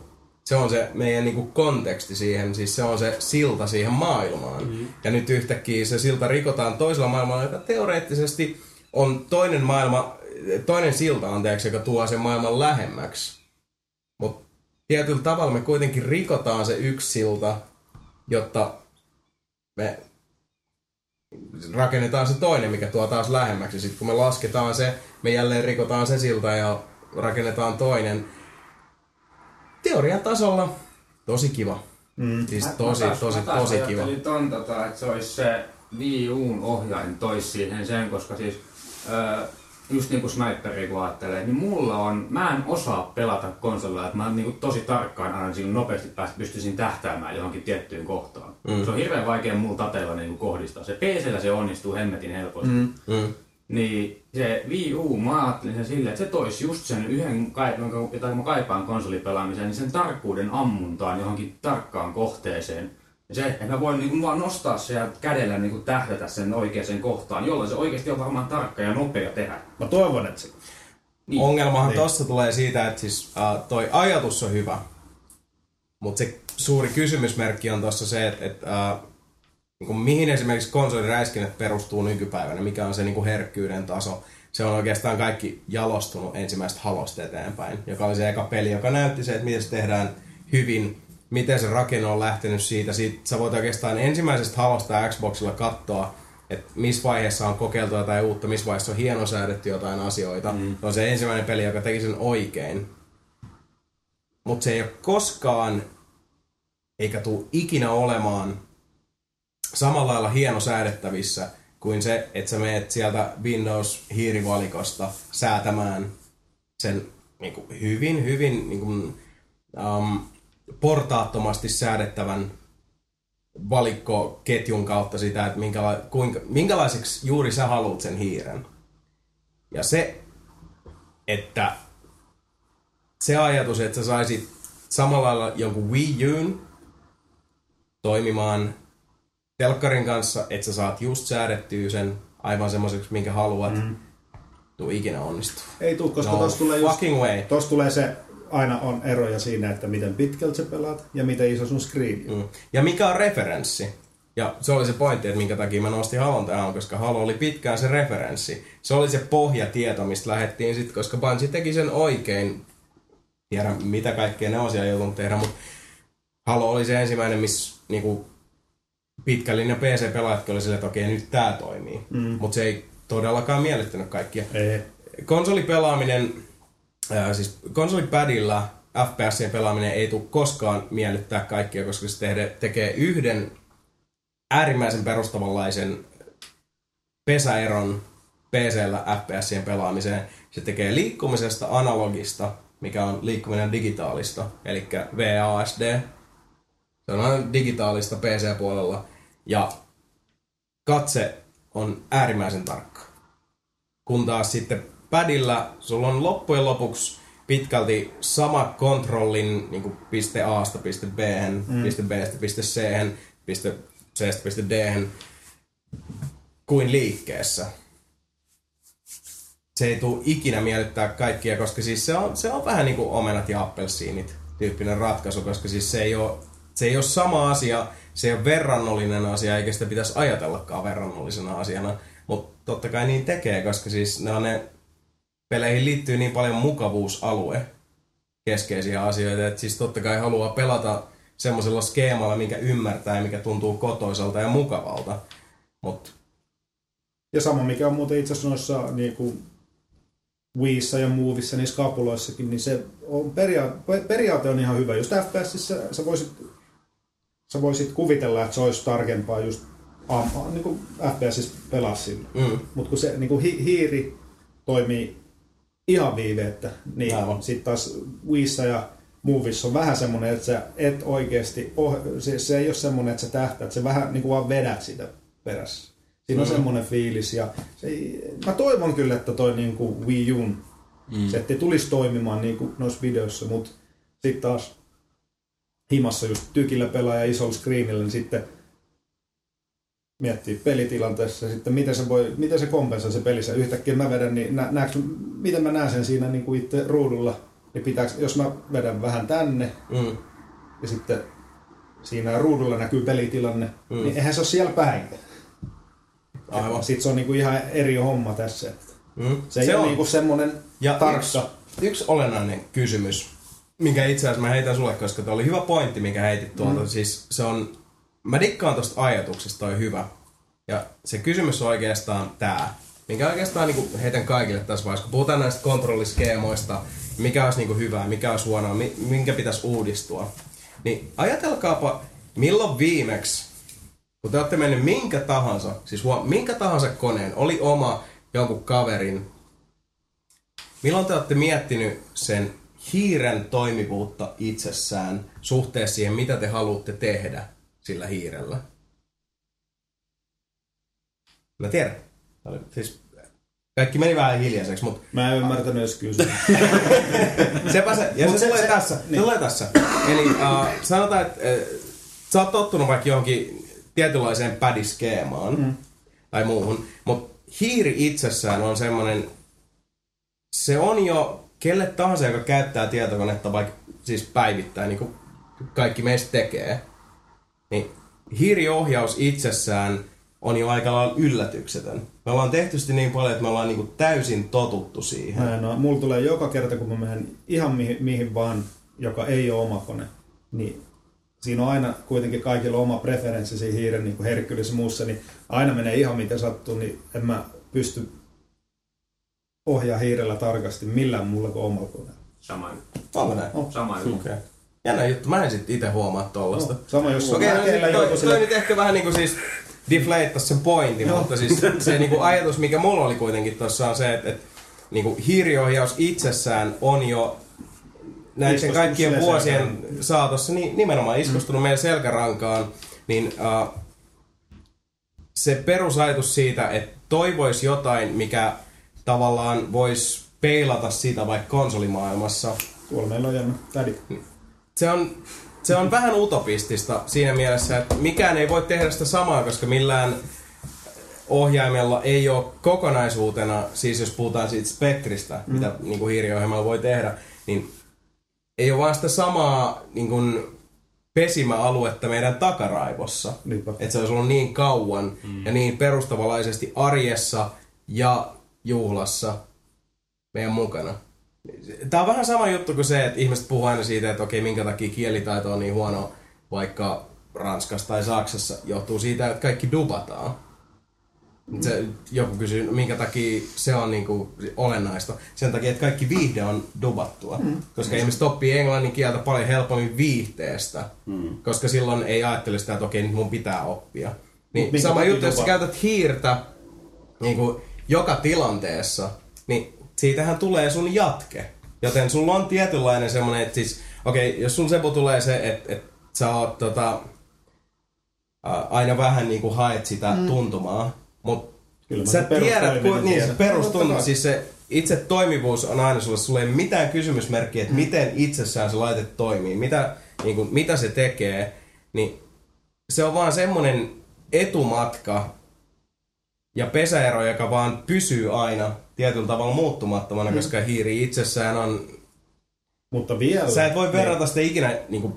Se on se meidän niinku konteksti siihen, siis se on se silta siihen maailmaan. Mm-hmm. Ja nyt yhtäkkiä se silta rikotaan toisella maailmalla, joka teoreettisesti on toinen maailma, toinen silta anteeksi, joka tuo sen maailman lähemmäksi. Mutta tietyllä tavalla me kuitenkin rikotaan se yksi silta, jotta me rakennetaan se toinen, mikä tuo taas lähemmäksi. Sitten kun me lasketaan se, me jälleen rikotaan se silta ja rakennetaan toinen. Teorian tasolla tosi kiva. Mm. Siis tosi, mä taas, tosi, mä taas tosi kiva. ton, tota, että se olisi se Wii Uun ohjain tois siihen sen, koska siis öö, just niinku sniperi kun ajattelee, niin mulla on, mä en osaa pelata konsolilla, että mä niinku tosi tarkkaan aina siinä nopeasti päästä pystyisin tähtäämään johonkin tiettyyn kohtaan. Mm. Se on hirveän vaikea mulla tateella niinku kohdistaa. Se PCllä se onnistuu hemmetin helposti. Mm. Mm. Niin se Wii U, mä ajattelin sen silleen, että se toisi just sen yhden, jota mä kaipaan konsolipelaamiseen, niin sen tarkkuuden ammuntaan johonkin tarkkaan kohteeseen. Ja se, että mä voin niinku vaan nostaa se ja kädellä niinku tähdätä sen oikeaan kohtaan, jolloin se oikeasti on varmaan tarkka ja nopea tehdä. Mä toivon, että se... Niin. Ongelmahan Niin. tossa tulee siitä, että siis uh, toi ajatus on hyvä, mutta se suuri kysymysmerkki on tossa se, että, että uh, niin kuin mihin esimerkiksi konsoliräiskinnät perustuu nykypäivänä, mikä on se niin kuin herkkyyden taso. Se on oikeastaan kaikki jalostunut ensimmäistä halosta eteenpäin, joka oli se eka peli, joka näytti se, että miten se tehdään hyvin, miten se rakenne on lähtenyt siitä. siitä sä voit oikeastaan ensimmäisestä halosta Xboxilla katsoa, että missä vaiheessa on kokeiltu jotain uutta, missä vaiheessa on hienosäädetty jotain asioita. Mm. Se on se ensimmäinen peli, joka teki sen oikein. mutta se ei ole koskaan, eikä tule ikinä olemaan samalla lailla hieno säädettävissä kuin se, että sä meet sieltä Windows-hiirivalikosta säätämään sen niin kuin hyvin, hyvin niin kuin, um, portaattomasti säädettävän valikkoketjun kautta sitä, että minkäla- kuinka, minkälaiseksi juuri sä haluat sen hiiren. Ja se, että se ajatus, että sä saisit samalla lailla jonkun Wii U'n toimimaan telkkarin kanssa, että sä saat just säädettyä sen aivan semmoiseksi, minkä haluat, mm. tuu ikinä onnistu. Ei tuu, koska No tossa tulee just, fucking way. tossa tulee se, aina on eroja siinä, että miten pitkälti sä pelaat ja miten iso sun screen on. Mm. Ja mikä on referenssi? Ja se oli se pointti, että minkä takia mä nostin Halon tähän, koska Halo oli pitkään se referenssi. Se oli se pohjatieto, mistä lähdettiin sitten, koska Bungie teki sen oikein. Tiedä mitä kaikkea ne siellä joutunut tehdä, mutta Halo oli se ensimmäinen, missä niinku, pitkällinen PC-pelaajatkin oli silleen, että okei, nyt tää toimii. Mm. Mutta se ei todellakaan miellyttänyt kaikkia. Ei. Konsolipelaaminen, ää, siis konsolipadilla FPSien pelaaminen ei tule koskaan miellyttää kaikkia, koska se tehdä, tekee yhden äärimmäisen perustavanlaisen pesäeron PCllä FPSien pelaamiseen. Se tekee liikkumisesta analogista, mikä on liikkuminen digitaalista, eli VASD. Se on aina digitaalista PC-puolella. Ja katse on äärimmäisen tarkka. Kun taas sitten padilla sulla on loppujen lopuksi pitkälti sama kontrollin niin kuin piste A-sta piste B, mm. piste B-stä piste C, piste C-stä piste D kuin liikkeessä. Se ei tule ikinä miellyttää kaikkia, koska siis se on, se on vähän niin kuin omenat ja appelsiinit tyyppinen ratkaisu, koska siis se ei ole, se ei ole sama asia, se ole verrannollinen asia, eikä sitä pitäisi ajatellakaan verrannollisena asiana. Mutta totta kai niin tekee, koska siis ne on ne peleihin liittyy niin paljon mukavuusalue keskeisiä asioita, että siis totta kai haluaa pelata semmoisella skeemalla, minkä ymmärtää ja mikä tuntuu kotoisalta ja mukavalta. Mutta Ja sama mikä on muuten itse asiassa noissa niin kuin Wiissä ja Movissa, niissä kapuloissakin, niin se on peria- periaate on ihan hyvä. Just FPSissä sä voisit, sä voisit kuvitella, että se olisi tarkempaa just am, niin kuin FPSissä pelaa sillä. mm, Mutta kun se niin kuin hi- hiiri toimii ihan viiveettä, niin sitten taas Wiissä ja Movissa on vähän semmoinen, että sä et oikeasti, oh, se, se ei ole semmoinen, että sä tähtäät, se vähän niin kuin vaan vedät sitä perässä. Siinä on Mm. semmoinen fiilis ja se, mä toivon kyllä, että toi niin kuin Wii U'n Mm. se ettei tulisi toimimaan niin kuin noissa videoissa, mutta sitten taas himassa just tykillä pelaa ja isolla screenillä, niin sitten miettii pelitilanteessa sitten, miten se, voi, miten se kompensoi se pelissä. Yhtäkkiä mä vedän, niin nä, näekö, miten mä näen sen siinä niin kuin itse ruudulla, niin pitääkö, jos mä vedän vähän tänne mm, ja sitten siinä ruudulla näkyy pelitilanne, mm. niin eihän se ole siellä päin. Aivan. Sitten se on niin kuin ihan eri homma tässä. mm. Se ei se ole on. niin kuin semmoinen Ja tarkka. Yksi, yksi olennainen kysymys, minkä itse asiassa mä heitän sulle, koska tuo oli hyvä pointti, minkä heitit tuolta. Mm. Siis se on, mä dikkaan tosta ajatuksesta, toi hyvä. Ja se kysymys on oikeastaan tää, minkä oikeastaan niin heitän kaikille tässä vaiheessa, kun puhutaan näistä kontrolliskeemoista, mikä olisi niin hyvää, mikä olisi huonoa, mi- minkä pitäisi uudistua. Niin ajatelkaapa, milloin viimeksi, kun te olette mennyt minkä tahansa, siis huom- minkä tahansa koneen, oli oma jonkun kaverin Milloin te olette miettinyt sen hiiren toimivuutta itsessään suhteessa siihen, mitä te haluatte tehdä sillä hiirellä? Mä tiedän. Siis, kaikki meni vähän hiljaiseksi, mutta Mä en ymmärtänyt edes kysyä. sepä se, ja Mut se, se- tulee se- tässä. Se niin. tulee tässä. Eli uh, sanotaan, että uh, sä oot tottunut vaikka johonkin tietynlaiseen padiskeemaan mm. tai muuhun, mutta hiiri itsessään on semmoinen, se on jo kelle tahansa, joka käyttää tietokonetta vaikka siis päivittäin, niin kuin kaikki meistä tekee, niin hiiriohjaus itsessään on jo aika lailla yllätyksetön. Me ollaan tehty sitä niin paljon, että me ollaan niin kuin täysin totuttu siihen. Mä en mulla tulee joka kerta, kun mä menen ihan mihin, mihin vaan, joka ei ole oma kone, niin siinä on aina kuitenkin kaikilla oma preferenssi siinä hiiren niin ja muussa, niin aina menee ihan miten sattuu, niin en mä pysty ohjaa hiirellä tarkasti millään muulla kuin omalla koneella. sama juttu. Onko näin? Sama juttu. Okei. Jännä juttu, mä en sit ite huomaa tollasta. No, sama jos Okei, no, mäkeillä sit toi, toi, sille... nyt ehkä vähän niinku siis deflateas sen pointin, mutta siis se niinku ajatus, mikä mulla oli kuitenkin tuossa on se, että, että niinku hiiriohjaus itsessään on jo näiden kaikkien vuosien selkään. saatossa niin nimenomaan iskostunut mm. meidän selkärankaan, niin uh, se perusajatus siitä, että toivoisi jotain, mikä tavallaan voisi peilata sitä vaikka konsolimaailmassa, Tuolla meillä on jännä tädi. se on, se on vähän utopistista siinä mielessä, että mikään ei voi tehdä sitä samaa, koska millään ohjaimella ei ole kokonaisuutena, siis jos puhutaan siitä spektristä, mm. mitä niin kuin hiiriohjelmalla voi tehdä, niin ei ole vaan sitä samaa niin kuin pesimäaluetta meidän takaraivossa. Niinpä. Että se olisi ollut niin kauan mm. ja niin perustavalaisesti arjessa ja juhlassa meidän mukana. Tämä on vähän sama juttu kuin se, että ihmiset puhuu aina siitä, että okei, minkä takia kielitaito on niin huono vaikka Ranskassa tai Saksassa. Johtuu siitä, että kaikki dubataan. Se, joku kysyy, no minkä takia se on niinku olennaista. Sen takia, että kaikki viihde on dubattua. Mm. Koska ihmiset oppii englannin kieltä paljon helpommin viihteestä. Mm. Koska silloin ei ajattele sitä, että okei, nyt mun pitää oppia. Niin sama juttu, jos sä käytät hiirtä niin kuin joka tilanteessa, niin siitähän tulee sun jatke. Joten sulla on tietynlainen semmonen, että siis, okei, okay, jos sun Sebu tulee se, että, että sä oot tota, ää, aina vähän niin kuin haet sitä mm. tuntumaa, mutta Kyllä sä tiedät, perustoiminnan ku, niin, se perustuntuma, siis se itse toimivuus on aina sulle, sulle ei mitään kysymysmerkkiä, että miten itsessään se laite toimii, mitä, niin kuin, mitä se tekee, niin se on vaan semmonen etumatka ja pesäero, joka vaan pysyy aina tietyllä tavalla muuttumattomana, mm. koska hiiri itsessään on... Mutta vielä... Sä et voi verrata sitä ikinä niin kuin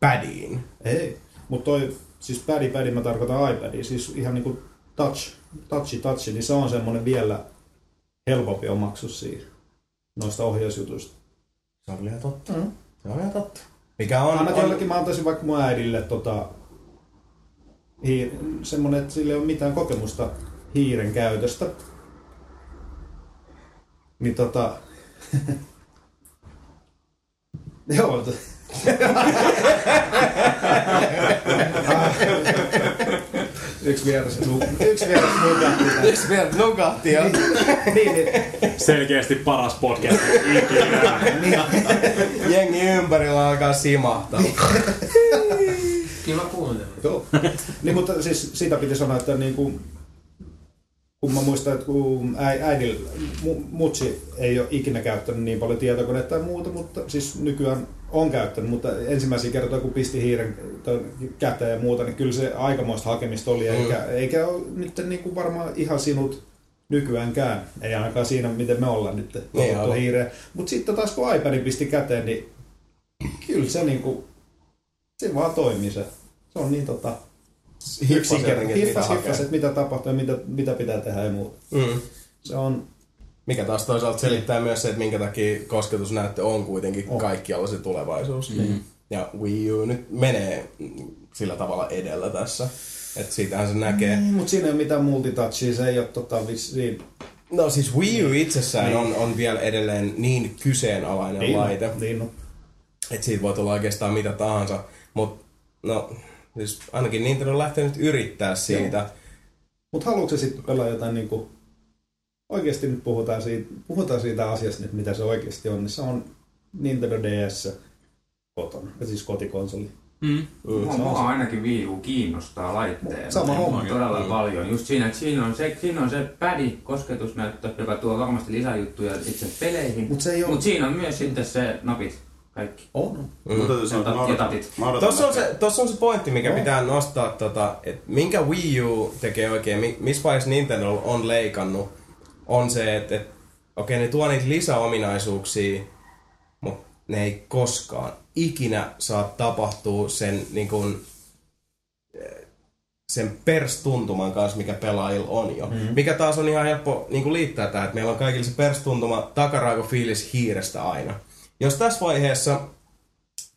pädiin. Ei. Mutta toi, siis pädi, pädi, mä tarkoitan iPadia, siis ihan niinku touch, touchi, touchi, niin se on semmonen vielä helpompi omaksu siihen noista ohjausjutuista. Se on ihan totta. Mm. Se on ihan totta. Mikä on... Ainakin on jollekin mä antaisin vaikka mun äidille tota, hiir, semmonen, että sillä ei ole mitään kokemusta hiiren käytöstä. Niin tota... Joo, yksi vieras, yksi vieras nukahti. Yksi vielä nukahti ja... niin, niin, Selkeästi paras podcast ikinä. jengi ympärillä alkaa simahtaa. Kiva kuuntelu. Joo. niin, mutta siis sitä piti sanoa, että niin kuin, kun mä muistan, että kun äi- äidillä, mu, mutsi ei ole ikinä käyttänyt niin paljon tietokonetta tai muuta, mutta siis nykyään on käyttänyt, mutta ensimmäisiä kertoja kun pisti hiiren käteen ja muuta, niin kyllä se aikamoista hakemista oli, Mm. eikä, eikä ole nyt niin kuin varmaan ihan sinut nykyäänkään, ei ainakaan siinä, miten me ollaan nyt totuttu aivan. hiireen. Mutta sitten taas kun iPadin pisti käteen, niin kyllä se niin kuin, se vaan toimii se. Se on niin tota, yksinkertainen. Hiffas, hiffas, että mitä tapahtuu ja mitä, mitä pitää tehdä ja muuta. Mm. Se on, Mikä taas toisaalta selittää myös se, että minkä takia kosketusnäyttö on kuitenkin On. kaikkialla se tulevaisuus. Mm. Ja Wii U nyt menee sillä tavalla edellä tässä. Että siitähän se näkee. Mm. mutta siinä ei ole mitään multitouchia, se ei ole tota vissiin. No siis Wii U itsessään on, on vielä edelleen niin kyseenalainen laite, Niin, no. että siitä voi tulla oikeastaan mitä tahansa. Mutta no, siis ainakin Nintendo on lähtenyt yrittää siitä. Mutta haluatko sitten pelaa jotain niinku, oikeasti nyt puhutaan siitä, puhutaan siitä asiasta nyt, mitä se oikeasti on, niin se on Nintendo DS kotona, ja siis kotikonsoli. Mm. Mua, mua ainakin Wii U kiinnostaa laitteena. Sama homma. Todella Mm. paljon. Just siinä, että siinä on se, siinä on se pädi, kosketusnäyttö, joka tuo varmasti lisäjuttuja itse peleihin. Mut se ei oo- Mut siinä on myös sitten se napit, kaikki. On. Mm. Mutta Tossa on, se, tossa on se pointti, mikä Joo. pitää nostaa, tota, että minkä Wii U tekee oikein, mi- missä vaiheessa Nintendo on leikannut, on se, että et, okei, ne tuo niitä lisäominaisuuksia, mutta ne ei koskaan ikinä saa tapahtua sen, niin kun, eh, sen perstuntuman kanssa, mikä pelaajilla on jo. Mm-hmm. Mikä taas on ihan helppo niin liittää tähän, että meillä on kaikilla se perstuntuma takaraivo fiilis hiirestä aina. Jos tässä vaiheessa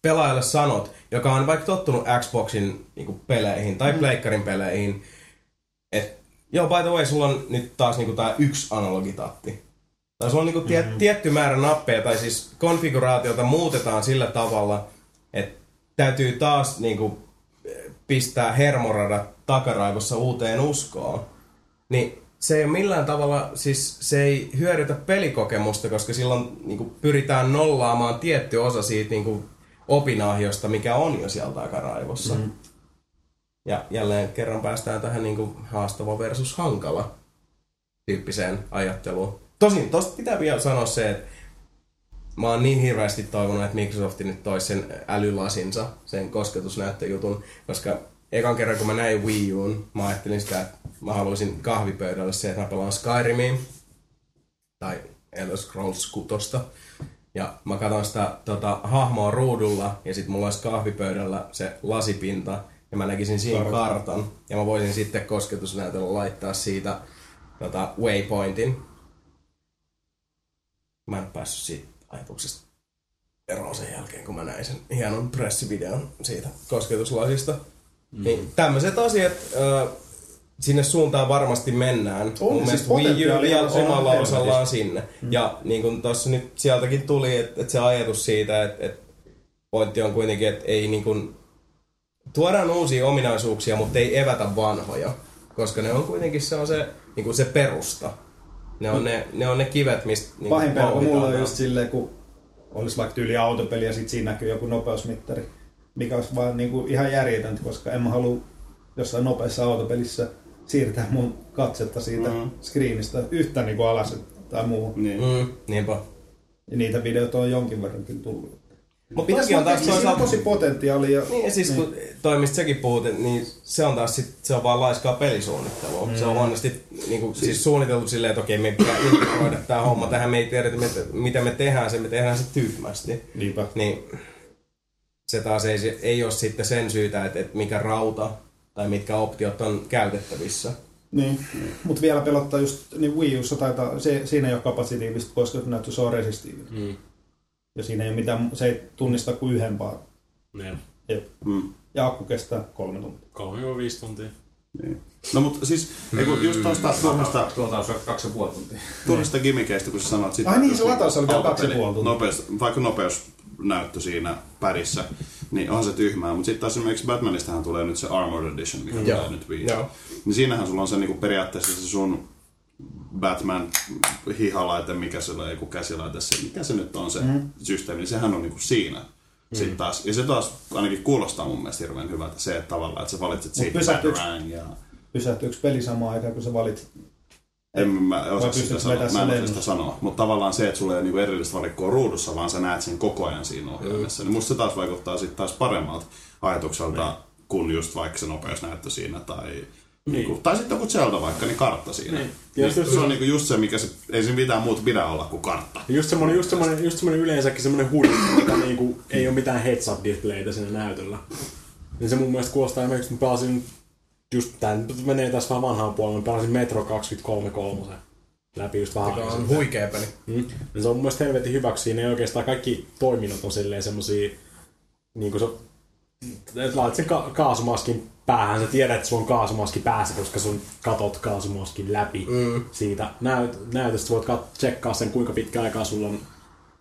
pelaajalle sanot, joka on vaikka tottunut Xboxin niin peleihin tai Pleikkarin peleihin, että joo, by the way, sulla on nyt taas niin tämä yksi analogitatti. Tai sulla on niinku tie, tietty määrä nappeja, tai siis konfiguraatiota muutetaan sillä tavalla, että täytyy taas niinku pistää hermoradat takaraivossa uuteen uskoon. Niin se ei ole millään tavalla, siis se ei hyödytä pelikokemusta, koska silloin niinku pyritään nollaamaan tietty osa siitä niinku opinahjosta, mikä on jo siellä takaraivossa. Mm. Ja jälleen kerran päästään tähän niinku haastava versus hankala tyyppiseen ajatteluun. Tosin tosta pitää vielä sanoa se, että mä oon niin hirveästi toivonut, että Microsoft nyt toisi sen älylasinsa, sen kosketusnäyttöjutun, koska ekan kerran kun mä näin Wii Uun, mä ajattelin sitä, että mä haluaisin kahvipöydälle se, että mä pelaan Skyrimia tai Elder Scrolls 6. Ja mä katson sitä tota, hahmoa ruudulla ja sitten mulla olisi kahvipöydällä se lasipinta ja mä näkisin siinä kartan. kartan. Ja mä voisin sitten kosketusnäytöllä laittaa siitä tota, waypointin. Mä en päässyt siitä ajatuksesta eroon sen jälkeen, kun mä näin sen hienon pressivideon siitä kosketuslasista. Mm. Niin tämmöiset asiat, äh, sinne suuntaan varmasti mennään. On, Mun siis Wii U siellä omalla osallaan sinne. Mm. Ja niin kuin tuossa nyt sieltäkin tuli, että, että se ajatus siitä, että, että pointti on kuitenkin, että ei niin kuin, tuodaan uusia ominaisuuksia, mutta ei evätä vanhoja. Koska ne on kuitenkin se, on se, niin kuin se perusta. Ne on ne, ne, on ne kivet, mistä niin Pahin pelko mulla on just silleen, kun olisi vaikka tyyli autopeli ja sit siinä näkyy joku nopeusmittari, mikä olisi vaan niinku ihan järjetöntä, koska en mä halua jossain nopeassa autopelissä siirtää mun katsetta siitä Mm. mm. screenistä yhtään niinku alas tai muuhun. Niin. Mm, niinpä. Ja niitä videoita on jonkin verran kyllä tullut. Mutta Pitäisi toki on taas siinä on toisaalta... tosi potentiaalia. Niin, ja siis kun toi, mistä säkin puhut, niin se on taas sit, se on vaan laiskaa pelisuunnittelua. Mm. Se on huonosti niin kuin, siis, suunniteltu silleen, että okei, me pitää integroida tää homma tähän, me ei tiedetä, mitä, mitä me tehdään, se me tehdään se tyhmästi. Niinpä. Niin se taas ei, se- ei ole sitten sen syytä, että, että mikä rauta tai mitkä optiot on käytettävissä. Niin. Mutta vielä pelottaa just niin Wii Ussa taitaa, se, siinä ei ole kapasitiivista, koska näyttö se on resistiivinen. Mm. Ja siinä ei ole mitään, se ei tunnista kuin yhden vaan. Ne. Jep. Mm. Ja akku kestää kolme tuntia. 3-5 tuntia. Niin. No mutta siis, ei kun just tuosta turhasta, Tuolta olisi kaksi ja puoli tuntia. turhasta gimmikeistä, kun sä sanoit sitä, Ai niin, se lataus oli vielä kaksi ja puoli tuntia. Nopeus, vaikka nopeusnäyttö siinä pärissä, niin on se tyhmää. Mutta sitten taas esimerkiksi Batmanistahan tulee nyt se Armored Edition, mikä Joo. tulee nyt. Joo. Niin siinähän sulla on se niinku periaatteessa se sun Batman hihalaite, mikä se on, joku käsilaite, se, mikä se nyt on se mm. systeemi, niin sehän on niinku siinä. Mm. Sitten taas, ja se taas ainakin kuulostaa mun mielestä hirveän hyvältä, se, että tavallaan, että sä valitset siitä pysähtyykö- ja... Pysähtyykö peli samaan aikaan, kun sä valitset? En mä osaa sitä sanoa, mä en osaa sitä sanoa. Mutta tavallaan se, että sulla ei ole niinku erillistä valikkoa ruudussa, vaan sä näet sen koko ajan siinä ohjelmassa. Niin musta se taas vaikuttaa sitten taas paremmalta ajatukselta, kun just vaikka se nopeusnäyttö siinä tai... Niinku, tai sitten joku Zelda vaikka, niin kartta siinä. Niin. Niin. Just- just- se on niinku just se, mikä se, ei siinä mitään muuta pidä olla kuin kartta. Ja Just semmonen, just semmonen, just semmonen yleensäkin semmonen että niinku, ei ole mitään heads up displaytä siinä näytöllä. Niin se mun mielestä kuulostaa esimerkiksi, mä pelasin just tää nyt menee tässä vähän vanhaan puolelle, mä pelasin Metro 23 läpi just vähän Joka on huikea peli. Mm. Ja se on mun mielestä helvetin hyväksi. Siinä ei oikeastaan kaikki toiminnot on silleen semmosia, niin kuin se, että laitat sen ka- kaasumaskin päähän, sä tiedät, että sulla on kaasumaski päässä, koska sun katot kaasumaskin läpi mm. siitä näyt- näytöstä. Voit kat- tsekkaa sen, kuinka pitkä aikaa sulla on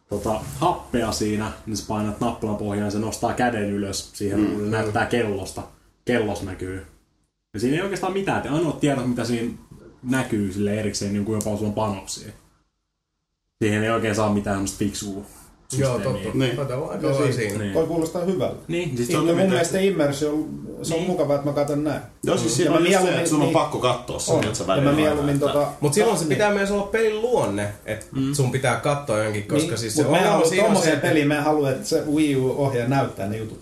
tota, happea siinä, niin sä painat nappulan pohjaan, se nostaa käden ylös siihen, mm. näyttää kellosta. Kellos näkyy. Ja siinä ei oikeastaan mitään, te ainoat tiedot, mitä siinä näkyy sille erikseen, niin kuin jopa sulla on panoksia. Siihen ei oikein saa mitään semmoista fiksua Joo, totta. Niin. Tätä on aika lailla siinä, siinä. Niin. Toi kuulostaa hyvältä. Niin, siis se on mun mitä- mielestä immersio, se on Niin. mukavaa, että mä katson näin. Joo, siis siinä mä on just se, mieluummin- että sun on niin. pakko katsoa se, On. että sä välillä mä mieluummin että- tota... Mutta silloin se niin. pitää myös olla pelin luonne, että mm. sun pitää katsoa jonkin, koska niin, siis se mut mä en ongelma halua siinä on se, tommoseen että peliin, mä en halua, että se Wii U-ohjaaja näyttää ne jutut.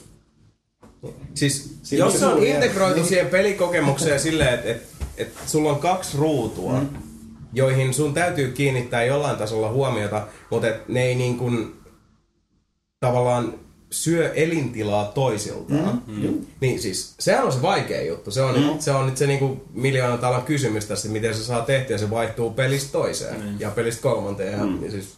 Siis, Siinä jos on se on integroitu ero. siihen pelikokemukseen silleen, että et, et sulla on kaksi ruutua, mm. joihin sun täytyy kiinnittää jollain tasolla huomiota, mutta et ne ei niin kuin tavallaan syö elintilaa toisiltaan. Mm. Niin siis, sehän on se vaikea juttu. Se on, mm. se, on nyt se niinku miljoonan talan kysymys tästä, miten se saa tehtyä. Se vaihtuu pelistä toiseen mm. ja pelistä kolmanteen. Ja, niin siis,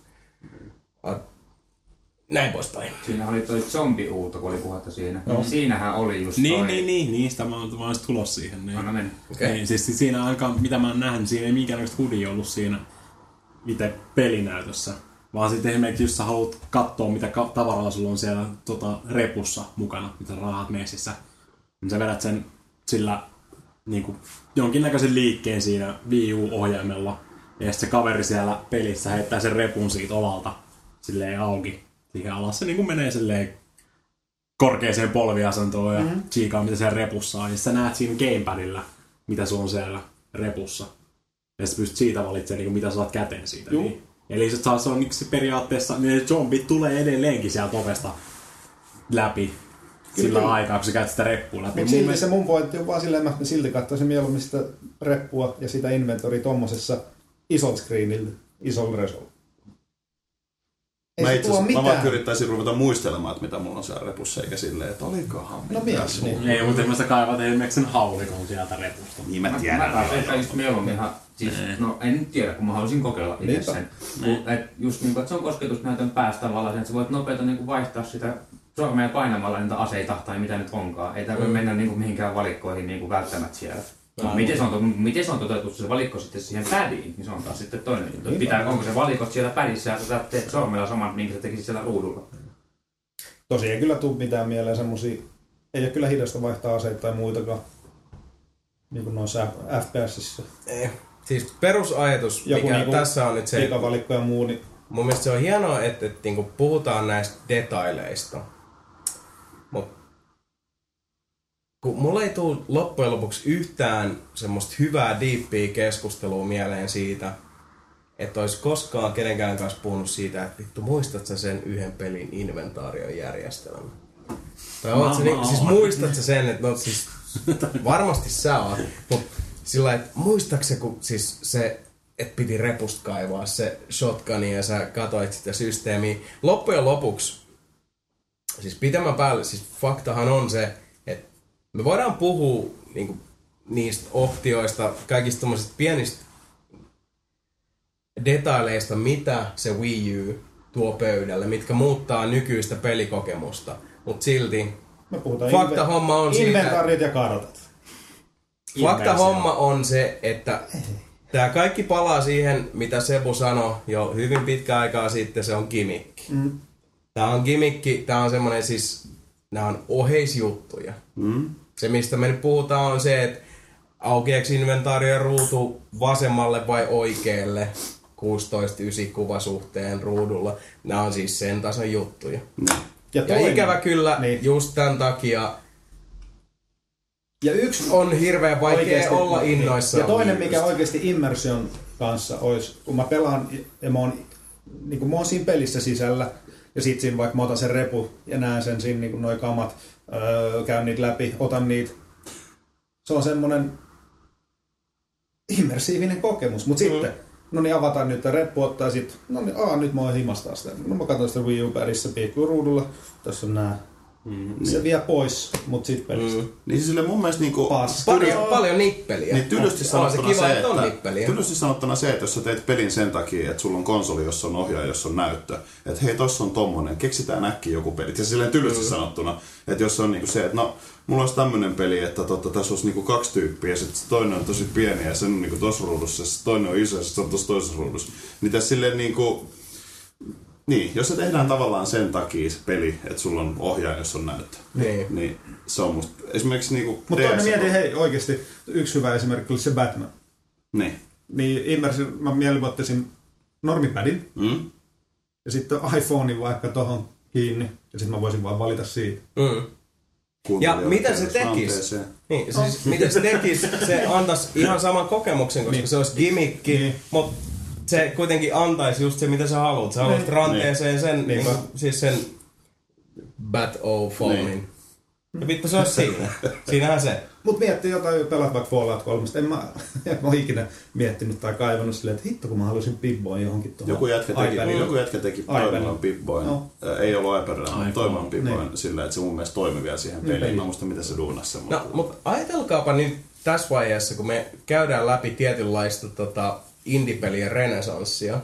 näin poispäin. Siinä oli toi zombi-huuto, kun oli puhetta siinä. No. Siinähän oli just Niin, toi... niin, niin, niin, sitä mä oon, mä just tulossa siihen. Niin. Anna mennä. Okei. Niin, siis siinä ainakaan, mitä mä oon nähnyt, siinä ei minkäännäköistä hudia ollut siinä. itse pelinäytössä. Vaan sitten esimerkiksi, jos sä haluat katsoa, mitä ka- tavaraa sulla on siellä tota, repussa mukana, mitä rahat messissä, niin sä vedät sen sillä niin kuin, jonkinnäköisen liikkeen siinä Wii U-ohjaimella. Ja sitten se kaveri siellä pelissä heittää sen repun siitä olalta silleen auki. Siihen alas se niin kuin menee silleen korkeaseen polviasentoon ja mm-hmm. chiikaa, mitä siellä repussa on. Ja sä näet siinä gamepadilla, mitä sulla on siellä repussa. Ja sä pystyt siitä valitsemaan, niin kuin, mitä saat käteen siitä. Juu. Niin. Eli se, se on niin se periaatteessa, niin ne zombit tulee edelleenkin sieltä ovesta läpi sillä kyllä. aikaa, kun sä käyt sitä reppua läpi. Mutta silti mielestä- se mun pointti on vaan silleen, että mä silti katsoisin mieluummin sitä reppua ja sitä inventoria tommosessa isolla screenillä, isolla resolla. Ei Mä, se itse asiassa- mä vaikka yrittäisin ruveta muistelemaan, että mitä mulla on siellä repussa, eikä silleen, että olikohan No mitäs mies, mulla. Ei, mutta jos sä kaivat esimerkiksi sen haulikon sieltä repusta. Niin mä Mä, tiedän. mä ehkä just mieluummin ihan, siis, no en nyt tiedä, kun mä haluaisin kokeilla itse Niinpä. sen. Kun, et just niin kuin, että se on kosketusnäytön päästä tavallaan, että sä voit nopeita niin kuin vaihtaa sitä sormea painamalla niitä aseita tai mitä nyt onkaan. Ei tarvitse mennä niin kuin mihinkään valikkoihin niin kuin välttämättä siellä. No, miten, se on, to- miten se on toteutettu se valikko sitten siihen pädiin, niin se on taas sitten toinen juttu. Niinpä. Pitää, onko se valikot siellä pädissä ja sä teet sormella saman, minkä sä tekisit siellä ruudulla. Tosi ei kyllä tuu mitään mieleen semmosia, ei ole kyllä hidasta vaihtaa aseita tai muitakaan. Niin kuin noissa FPSissä. Eh, Siis perusajatus, Joku mikä niinku tässä on nyt se, Pikavalikko ja muu, niin mun mielestä se on hienoa, että, että niinku puhutaan näistä detaileista. Mut kun mulla ei tule loppujen lopuksi yhtään semmoista hyvää diippiä keskustelua mieleen siitä, että olisi koskaan kenenkään kanssa puhunut siitä, että vittu muistat sä sen yhden pelin inventaarion järjestelmän? Tai oot sä, niin, siis oon. muistat sä sen, että no siis varmasti sä oot, mutta sillä että muistatko sä, kun siis se, että piti repusta kaivaa se shotgun ja sä katoit sitä systeemiä. Loppujen lopuksi, siis pitemmän päälle, siis faktahan on se, me voidaan puhua niin niistä optioista, kaikista tommosista pienistä detaileista, mitä se Wii U tuo pöydälle, mitkä muuttaa nykyistä pelikokemusta. Mutta silti me Fakta inve- homma on siitä- inventaarit ja kartat. Fakta homma on se, että tämä kaikki palaa siihen, mitä Sebu sanoi jo hyvin pitkä aikaa sitten, se on gimmick. Mm. Tämä on gimmickki, tämä on semmoinen siis, nämä on oheisjuttuja. Mm. Se, mistä me nyt puhutaan, on se, että aukeaks inventaario ruutu vasemmalle vai oikealle 16-9 kuvasuhteen ruudulla. Nämä on siis sen tason juttuja. Ja toinen- ikävä kyllä, Niin. just tämän takia Ja yksi on hirveän vaikea Oikeesti- olla niin. innoissaan. Ja toinen, mikä Wiiusta. oikeasti immersion kanssa olisi, kun mä pelaan ja mä oon, niin kun mä oon siinä pelissä sisällä, ja sit siinä vaikka mä otan sen repu ja näen sen siinä niin noi kamat, öö, käyn niitä läpi, otan niitä. Se on semmonen immersiivinen kokemus, mutta sitten, no niin avataan nyt reppu, ottaa sit, no niin, aa, nyt mä oon himastaa sitä. No mä katson sitä Wii U pärissä piikkuruudulla, tässä on nää. Mm. Se vie pois, mut sit pelistä. Mm. Niin siis sille mun mielestä niinku... Paljon, paljon nippeliä. Niin tylysti on se sanottuna kiva, se, että on nippeliä. tylysti sanottuna se, että jos sä teet pelin sen takia, että sulla on konsoli, jossa on ohjaaja, jossa on näyttö, että hei, tossa on tommonen, keksitään äkkiä joku peli. Ja silleen tylysti mm. sanottuna, että jos on niinku se, että no, mulla olisi tämmönen peli, että totta, tässä olisi niinku kaksi tyyppiä, ja sitten toinen on tosi pieni, ja se on niinku tossa ruudussa, ja sit toinen on iso, ja se on tossa toisessa ruudussa. Niin tässä silleen niinku, niin, jos se tehdään tavallaan sen takia se peli, että sulla on ohjaaja, jossa on näyttö. Niin. Niin se on musta, esimerkiksi niinku Mutta toinen mietin, hei oikeasti, yksi hyvä esimerkki oli se Batman. Niin. Niin immersin, mä mieluummin ottaisin normipädin Mm? ja sitten iPhonein vaikka tohon kiinni ja sitten mä voisin vaan valita siitä. Mm. Ja mitä se tekisi? Niin, siis mitä se tekisi, se antaisi ihan saman kokemuksen, koska Niin. se olisi gimmikki, Niin. mutta se kuitenkin antaisi just se, mitä sä haluat. Sä haluat Niin. ranteeseen sen, niin Niinpä. siis sen Bat O. Niin. Ja vittu se olisi siinä. Siinähän se. Mut miettii jotain, pelaat vaikka Fallout 3. En mä, en mä ole ikinä miettinyt tai kaivannut silleen, että hitto kun mä haluaisin Pip-Boyn johonkin tuohon Joku jätkä teki, iPadiin. joku jätkä teki iPadilla. toimivan Pip-Boyn. No. Ei ollut iPadilla, mutta toimivan Pip-Boyn Niin. sillä, että se mun mielestä toimi vielä siihen Niin, peliin. peliin. Mä muista, miten se duunasi sen. No, mutta ajatelkaapa nyt tässä vaiheessa, kun me käydään läpi tietynlaista tota, indie-pelien renesanssia.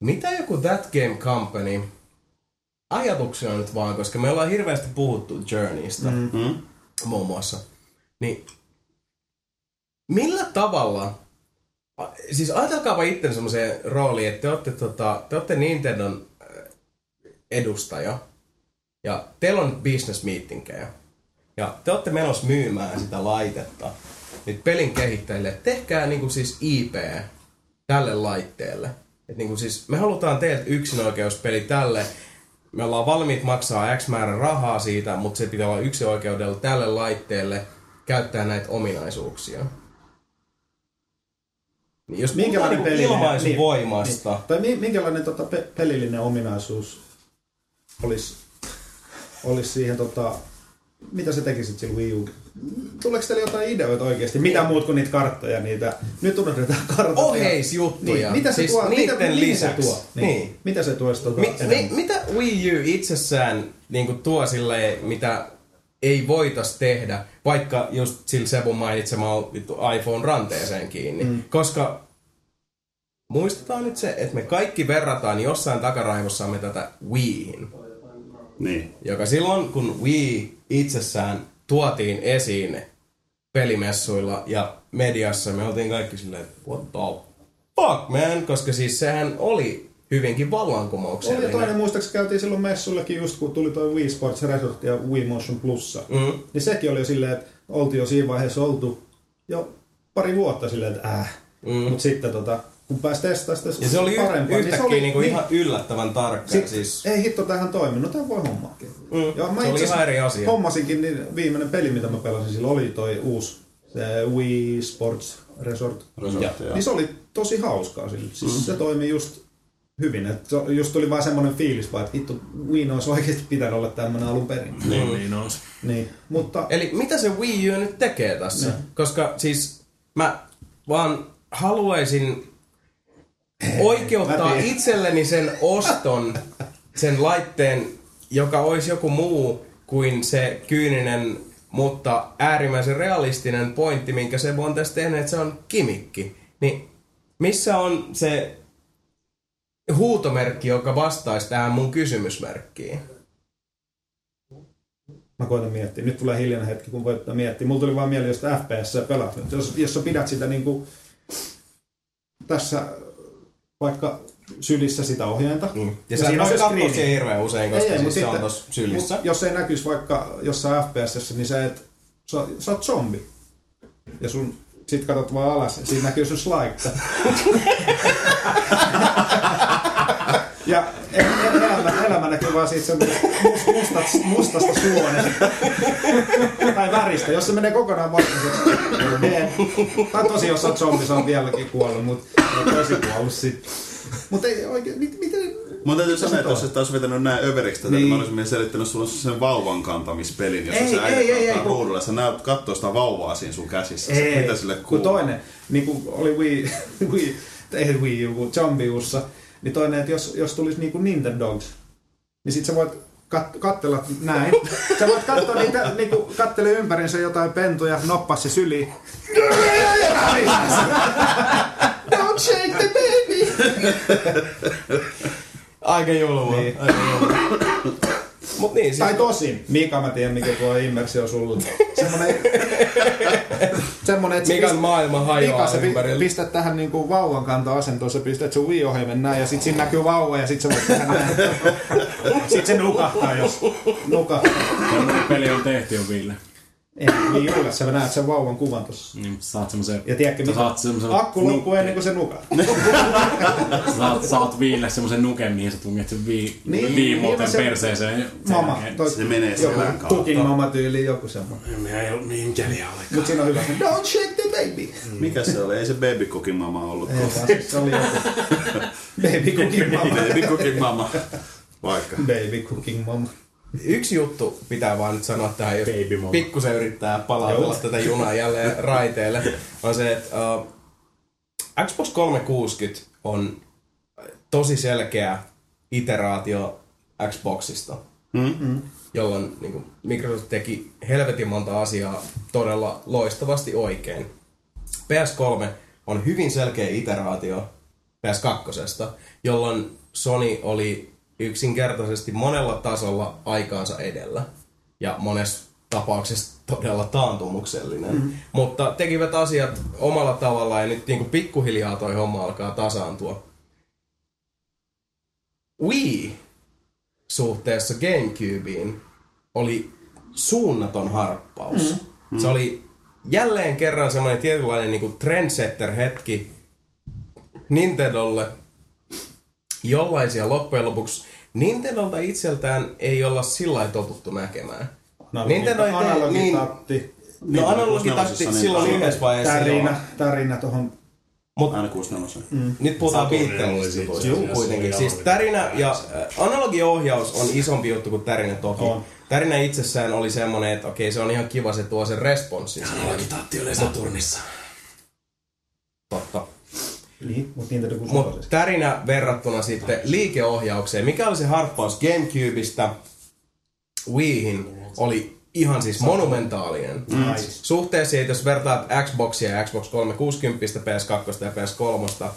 Mitä joku That Game Company, ajatuksena nyt vaan, koska me ollaan hirveästi puhuttu Journeystä Mm. Mm? muun muassa, niin millä tavalla, siis ajatelkaapa itse semmoiseen rooliin, että te olette, tota, te olette Nintendon äh, edustaja ja teillä on business meetingejä ja te olette menossa myymään sitä laitetta nyt pelin kehittäjille. Tehkää niinku siis IP tälle laitteelle. Et niinku siis, me halutaan teiltä yksinoikeuspeli tälle. Me ollaan valmiit maksaa X määrä rahaa siitä, mutta se pitää olla yksinoikeudella tälle laitteelle käyttää näitä ominaisuuksia. Niin jos Minkälainen peli? niinku ilmaisuvoimasta, Niin, tai mi- minkälainen tota, pe- pelillinen ominaisuus olisi, olisi siihen, tota, mitä sä tekisit sillä Wii U? Tuleeko teille jotain ideoita oikeasti? Mitä muut kuin niitä karttoja? Niitä, nyt unohdetaan kartat. Oheisjuttuja. Niin, mitä se Siis tuo? Mitä, niitten mitä se lisäksi. tuo? Niin. Niin. Mitä se tuoisi tuota Mi, enemmän? mi, mitä Wii U itsessään niin tuo silleen, mitä ei voitais tehdä, vaikka just sillä Sebun mainitsemalla vittu iPhone ranteeseen kiinni. Mm. Koska muistetaan nyt se, että me kaikki verrataan jossain takaraivossamme tätä Wiihin. Niin. Joka silloin, kun Wii itsessään tuotiin esiin pelimessuilla ja mediassa, me oltiin kaikki silleen, että what the fuck man, koska siis sehän oli hyvinkin Oli vallankumouksellinen. ja toinen muistaakseni käytiin silloin messullakin just kun tuli toi Wii Sports Resort ja Wii Motion Plussa. Mm. Niin sekin oli jo silleen, että oltiin jo siinä vaiheessa oltu jo pari vuotta silleen, että äh. Mm. Mutta sitten tota, kun pääsi testaamaan sitä Ja se oli y- parempaa, yhtäkkiä niin se oli, niinku ihan yllättävän tarkka. Sit, siis, Ei hitto, tähän toiminut, tämä voi hommaakin. Mm, Ja mä se oli ihan eri asia. Hommasinkin, niin viimeinen peli, mitä mä pelasin silloin, oli toi uusi se Wii Sports Resort. Resortti, joo. Niin se oli tosi hauskaa sillä. Siis mm. se toimi just hyvin. Et se just tuli vaan semmoinen fiilis, vaan, että hitto, Wii olisi oikeasti pitänyt olla tämmöinen alun perin. Niin, niin on. Niin, mutta Eli mitä se Wii U nyt tekee tässä? Niin. Koska siis mä vaan haluaisin oikeuttaa itselleni sen oston, sen laitteen, joka olisi joku muu kuin se kyyninen, mutta äärimmäisen realistinen pointti, minkä se on tässä tehnyt, että se on kimikki. Niin missä on se huutomerkki, joka vastaisi tähän mun kysymysmerkkiin? Mä koitan miettiä. Nyt tulee hiljainen hetki, kun voit miettiä. Mulla tuli vaan mieleen, jos FPS pelaat. nyt. Jos, jos sä pidät sitä niin kuin tässä vaikka sylissä sitä ohjainta. Mm. Ja, ja siinä on se screeni. hirveän usein, koska Ei, ei, siis se on tossa sylissä. Mut jos ei näkyisi vaikka jossain FPS, niin sä et, sä, sä oot zombi. Ja sun, sit katsot vaan alas, ja siinä näkyy sun slaitta. ja e- e- elämä, elämä näkyy vaan siitä semmoisesta must- mustasta, mustasta suonesta. tai väristä. Jos se menee kokonaan valkoiseksi, niin Tai tosi, jos oot zombi, sä oot vieläkin kuollut, mutta tosi kuollut sit. Mutta ei oikein, mit, miten, Mun täytyy se sanoa, että jos et olisi vetänyt näin överiksi tätä, niin. Niin. mä olisin selittänyt sulle sen vauvan kantamispelin, jossa Ei, sä äiti ei, ei, kantaa ei, kun- ruudulla. Sä näet kattoo sitä vauvaa siinä sun käsissä. Ei, Mitä sille kun kuuluu? toinen, niin kuin oli Wii, Wii ei Wii U, kun Zombiussa, niin toinen, että jos, jos tulisi niin kuin Nintendogs, niin sit sä voit kat- katsella näin. Sä voit katsoa niitä, niin kuin kattele ympärinsä jotain pentuja, noppaa se syli. Don't shake the baby! Aika julma. Niin. Aika julma. Mut niin, siis... Tai tosin, Mika mä tiedän mikä tuo immersio sulla. Semmonen, semmonen, että Mikan maailma hajoaa Mika, ympärillä. pistät tähän niinku vauvan kanto-asentoon, sä pistät sun Wii-ohjelmen näin ja sit siinä näkyy vauva ja sit sä voit tehdä näin. sit se nukahtaa, jos nukahtaa. Peli on tehty jo Ville. Ei, Wii Ulle, sä näet sen vauvan kuvan tossa. Niin, sä saat semmosen... Ja tiedätkö mitä? saat semmosen... Akku loppuu ennen kuin se nukahtaa. Sä saat, saat Viille semmosen nuken, mihin sä tunget sen vii, Niin, niin, niin, viimoten niin, se- perseeseen. Sen Mama, toi, Se menee joku kautta. cooking mama tyyli, joku semmonen. Minä ei ollut niin keliä ole. Mut siinä on hyvä. Don't shake the baby. Mikä se oli? Ei se baby cooking mama ollut. Ei se oli joku. Baby cooking mama. baby cooking mama. Vaikka. Baby cooking mama. Yksi juttu pitää vaan nyt sanoa tähän, jos pikkusen yrittää palautella tätä junaa jälleen raiteille, on se, että uh, Xbox 360 on tosi selkeä iteraatio Xboxista, Mm-hmm. jolloin niin kuin, Microsoft teki helvetin monta asiaa todella loistavasti oikein. PS3 on hyvin selkeä iteraatio PS2, jolloin Sony oli yksinkertaisesti monella tasolla aikaansa edellä. Ja monessa tapauksessa todella taantumuksellinen. Mm. Mutta tekivät asiat omalla tavallaan ja nyt niin kuin pikkuhiljaa toi homma alkaa tasaantua. Wii suhteessa Gamecubeen oli suunnaton harppaus. Mm. Se oli jälleen kerran semmoinen tietynlainen niin trendsetter-hetki Nintendolle, jollaisia loppujen lopuksi Nintendolta itseltään ei olla sillä lailla totuttu näkemään. Nintendo ei tee niin... Analogitatti, No analogitatti niin silloin yhdessä vaiheessa tärinä, tärinä tuohon Mut Aina 64. Mm. nyt puhutaan asiassa, kuitenkin. Siis tärinä ja äh, analogiohjaus on isompi juttu kuin tärinä toki. On. Tärinä itsessään oli semmonen, että okei se on ihan kiva, se tuo sen responssin. Analogitatti oli Saturnissa. Totta. Niin, mutta Nintendo 64. tärinä verrattuna sitten liikeohjaukseen. Mikä oli se harppaus Gamecubeista Wiihin oli ihan siis monumentaalinen. Nice. Suhteessa, että jos vertaat Xboxia ja Xbox 360, PS2 ja PS3,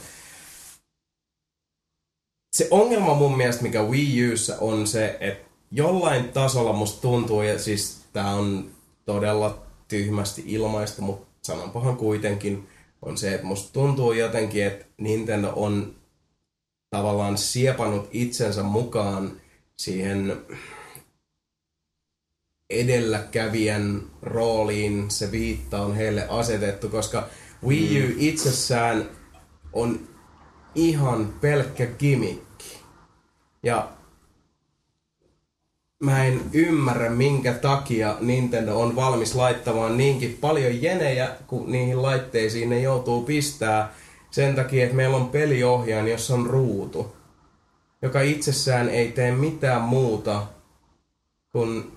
se ongelma mun mielestä, mikä Wii Ussä on se, että jollain tasolla musta tuntuu, ja siis tää on todella tyhmästi ilmaista, mutta sanonpahan kuitenkin, on se, että musta tuntuu jotenkin, että Nintendo on tavallaan siepannut itsensä mukaan siihen edelläkävijän rooliin se viitta on heille asetettu, koska Wii U itsessään on ihan pelkkä gimmick. Ja mä en ymmärrä, minkä takia Nintendo on valmis laittamaan niinkin paljon jenejä, kun niihin laitteisiin ne joutuu pistää sen takia, että meillä on peliohjaaja, jossa on ruutu, joka itsessään ei tee mitään muuta kuin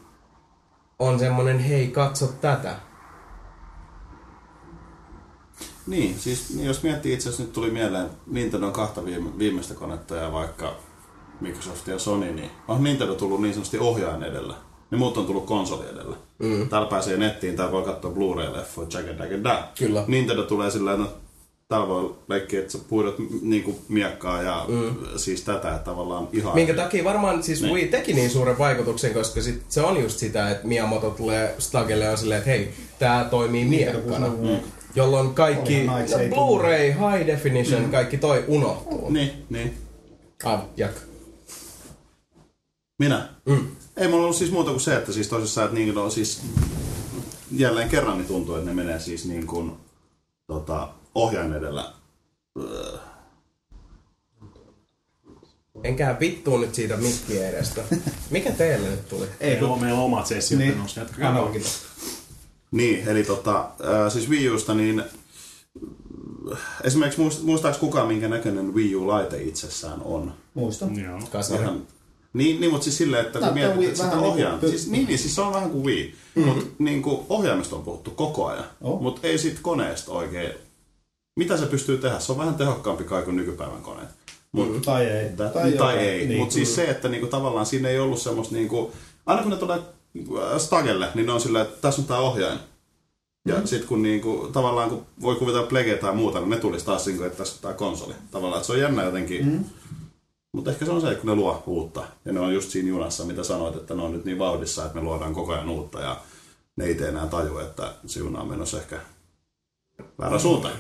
on semmonen, hei katso tätä. Niin, siis jos miettii itse asiassa nyt tuli mieleen Nintendon kahta viime, viimeistä konetta ja vaikka Microsoft ja Sony, niin on Nintendo tullut niin sanotusti ohjaajan edellä. Ne muut on tullut konsoli edellä. Mm. Täällä pääsee nettiin, täällä voi katsoa Blu-ray-leffoja, jaga, jaga, da. Kyllä. Nintendo tulee sillä no täällä voi leikkiä, että sä puidot niinku miekkaa ja mm. siis tätä, että tavallaan ihan... Minkä takia varmaan siis Wii teki niin suuren vaikutuksen, koska sit se on just sitä, että Miyamoto tulee Stagelle on silleen, että hei, tää toimii miekkana. Mm. Jolloin kaikki Blu-ray, high definition, mm. kaikki toi unohtuu. Niin, niin. Ah, jatka. Minä? Mm. Ei mulla ollut siis muuta kuin se, että siis tosissaan, että niin on siis jälleen kerran niin tuntuu, että ne menee siis niin kuin tota, ohjaajan edellä. Öö, Enkä vittuu nyt siitä mikkiä edestä. Mikä teille nyt tuli? Ei, on, meillä on omat sessiot Niin. niin. menossa. Jatkakaa. Analogita. Niin, eli tota, äh, siis Wii Usta, niin äh, esimerkiksi muist, muistaaks kukaan, minkä näköinen Wii U-laite itsessään on? Muistan. Joo. Kasari. Ihan, niin, niin, mutta siis silleen, että kun mietit, että sitä ohjaa, py- siis, niin, niin, siis se on vähän kuin Wii, mm. mutta niin kuin ohjaimesta on puhuttu koko ajan, Oh. mutta ei siitä koneesta oikein. Mitä se pystyy tehdä? Se on vähän tehokkaampi kai kuin nykypäivän koneet. Mut, Tai ei. tai, tai, tai ei, Niin. mutta siis se, että niinku, tavallaan siinä ei ollut semmoista, niinku, aina kun ne tulee äh, Stagelle, niin ne on silleen, että tässä on tämä ohjain. Ja mm. sitten kun niinku, tavallaan kun voi kuvitella Plege tai muuta, niin ne tulisi taas niinku, että tässä on tämä konsoli. Tavallaan, että se on jännä jotenkin. Mm. Mutta ehkä se on se, että kun ne luo uutta. Ja ne on just siinä junassa, mitä sanoit, että ne on nyt niin vauhdissa, että me luodaan koko ajan uutta. Ja ne itse enää taju, että se juna on menossa ehkä väärä suuntaan.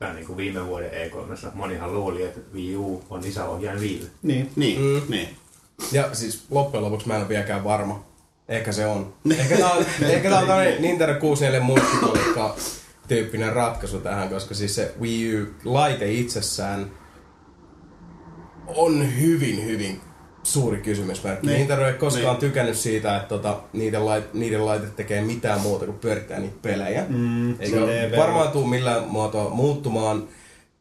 Vähän niin kuin viime vuoden E3. Monihan luuli, että Wii U on lisäohjaajan Wii. Niin. Niin, mm. niin. Ja siis loppujen lopuksi mä en ole vieläkään varma. Ehkä se on. Ehkä tää on, ehkä tää on tämmönen Nintendo 64 multikolikka tyyppinen ratkaisu tähän, koska siis se Wii U-laite itsessään on hyvin, hyvin suuri kysymysmerkki. Niin. Nintendo ei koskaan Niin. tykännyt siitä, että tota, niiden, lait, niiden laite tekee mitään muuta kuin pyörittää niitä pelejä. Mm, se TV. varmaan tule millään muotoa muuttumaan,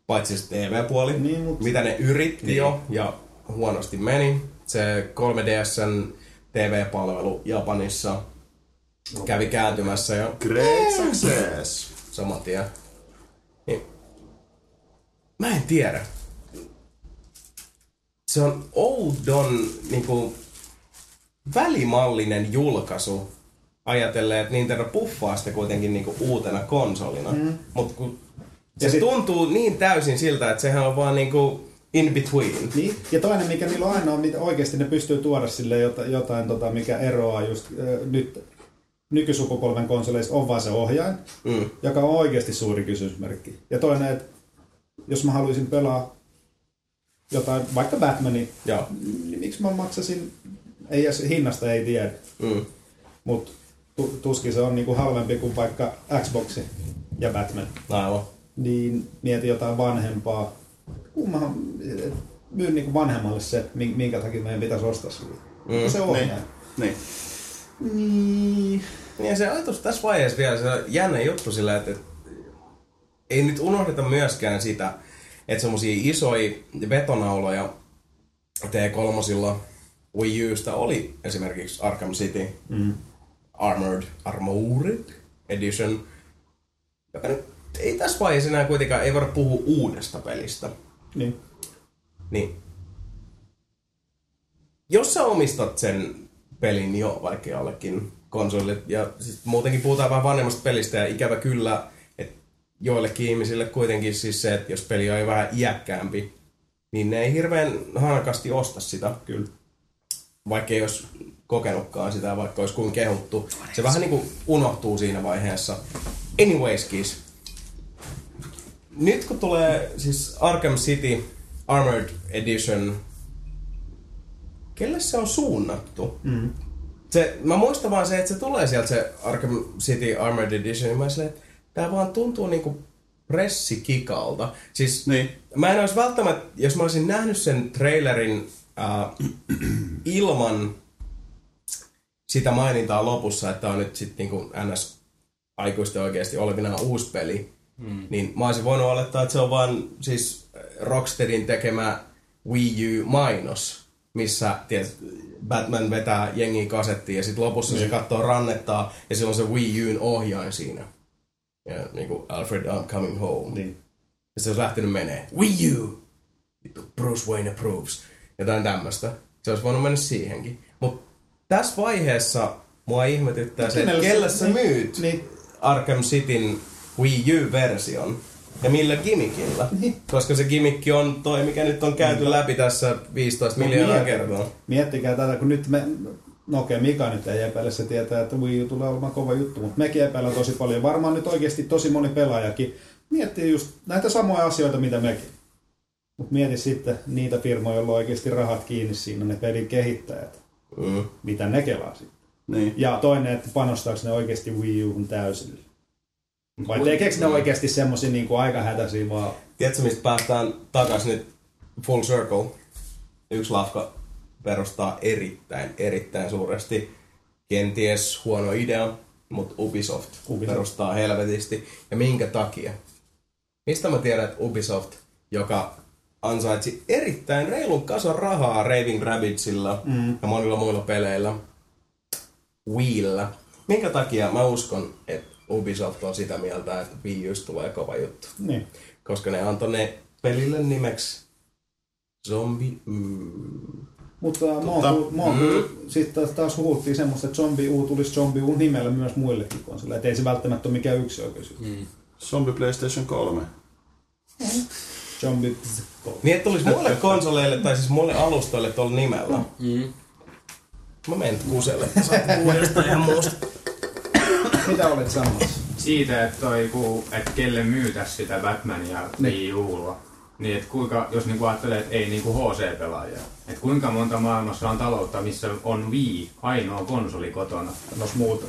paitsi se TV-puoli, Niin, mut- mitä ne yritti niin. jo ja huonosti meni. Se 3DSn TV-palvelu Japanissa kävi kääntymässä jo Great success. saman tien. Niin. Mä en tiedä. Se on oudon niinku, välimallinen julkaisu ajatellen, että Nintendo puffaa sitä kuitenkin niinku uutena konsolina. Mm. Mutta kun se Ja sit- tuntuu niin täysin siltä, että sehän on vaan niinku in between. Niin. Ja toinen, mikä niillä on aina on, mitä oikeasti ne pystyy tuoda sille jotain, jotain tota, mikä eroaa just äh, nyt nykysukupolven konsoleissa on vaan se ohjain, Mm. joka on oikeasti suuri kysymysmerkki. Ja toinen, että jos mä haluaisin pelaa jotain, vaikka Batmania, Joo. niin miksi mä maksasin, ei edes hinnasta ei tiedä, Mm. mutta tu- tuskin se on niinku halvempi kuin vaikka Xboxi ja Batman. Aivan. Niin mieti jotain vanhempaa. Kummahan myy niinku vanhemmalle se, min- minkä takia meidän pitäisi ostaa sille. Mm. Se Niin. ohjaa. Niin. Niin. Niin ja se ajatus tässä vaiheessa vielä, se on jännä juttu sillä, että, että ei nyt unohdeta myöskään sitä, että semmosia isoja vetonauloja T3 Wii Usta oli esimerkiksi Arkham City Mm. Armored, Armored Edition, joka nyt ei tässä vaiheessa enää kuitenkaan, ei voida puhua uudesta pelistä. Niin. Niin. Jos sä omistat sen pelin jo vaikka jollekin konsolit, ja siis muutenkin puhutaan vähän vanhemmasta pelistä, ja ikävä kyllä, joillekin ihmisille kuitenkin siis se, että jos peli on vähän iäkkäämpi, niin ne ei hirveän hanakasti osta sitä. Kyllä. Vaikka ei olisi kokenutkaan sitä, vaikka olisi kuin kehuttu. Se vähän niin kuin unohtuu siinä vaiheessa. Anyways, kiss. Nyt kun tulee siis Arkham City Armored Edition, kelle se on suunnattu? Mm. Se, mä muistan vaan se, että se tulee sieltä se Arkham City Armored Edition, ja mä silleen, että tää vaan tuntuu niinku pressikikalta. Siis Niin. mä en olisi välttämättä, jos mä olisin nähnyt sen trailerin äh, ilman sitä mainintaa lopussa, että on nyt sitten niinku NS aikuisten oikeasti olevinaan uusi peli, mm. niin mä olisin voinut olettaa, että se on vaan siis Rocksteadin tekemä Wii U-mainos, missä tiedät, Batman vetää jengiä kasettiin ja sitten lopussa se katsoo rannettaa ja silloin se Wii Un ohjain siinä. Ja niinku Alfred, I'm coming home. Niin. Ja se olisi lähtenyt menee. Wii U! Vittu, Bruce Wayne approves. Jotain tämmöistä. Se olisi voinut mennä siihenkin. Mutta tässä vaiheessa mua ihmetyttää se, että kelle sä niin- myyt niin. Arkham Cityn Wii U-version. Ja millä gimmickillä? Niin. Koska se gimmikki on toi, mikä nyt on käyty läpi tässä 15 Mut miljoonaa kertaa. Miettikää tätä, kun nyt me, no okei, Mika nyt ei epäile, se tietää, että Wii U tulee olemaan kova juttu, mutta mekin epäillään tosi paljon. Varmaan nyt oikeasti tosi moni pelaajakin miettii just näitä samoja asioita, mitä mekin. Mutta mieti sitten niitä firmoja, joilla on oikeasti rahat kiinni siinä, ne pelin kehittäjät, Mm. mitä ne kelaa sitten. Niin. Ja toinen, että panostaako ne oikeasti Wii U:hun täysillä. Vai tekeekö ne oikeasti semmosia niinku aika hätäisiä vaan... Tiedätkö, mistä päästään takaisin nyt full circle? Yksi lafka perustaa erittäin, erittäin suuresti. Kenties huono idea, mutta Ubisoft, Ubisoft. perustaa helvetisti. Ja minkä takia? Mistä mä tiedän, että Ubisoft, joka ansaitsi erittäin reilun kason rahaa Raving Rabbidsilla mm. ja monilla muilla peleillä, Wiillä. Minkä takia mä uskon, että Ubisoft on sitä mieltä, että Wii Usta tulee kova juttu? Niin. koska ne antoi ne pelille nimeksi Zombie... Mm, Mutta oon, mä oon mm. sitten taas, taas huhuttiin semmoista, että Zombie U tulisi Zombie U nimellä myös muillekin konsoleille. Et ei se välttämättä ole mikään yksi oikeus. Mm. Zombie PlayStation 3. Zombie... niin, että tulisi muille konsoleille, tai siis muille alustoille tuolla nimellä. Mm. Mä menen kuselle, että sä ihan muusta. Mitä olet sanomassa? Siitä, että, toi, ku, että kelle myytäisi sitä Batmania Wii Ulla. Niin, että kuinka, jos niinku ajattelee, että ei niinku HC-pelaajia. Että kuinka monta maailmassa on taloutta, missä on Wii, ainoa konsoli kotona. No muuta.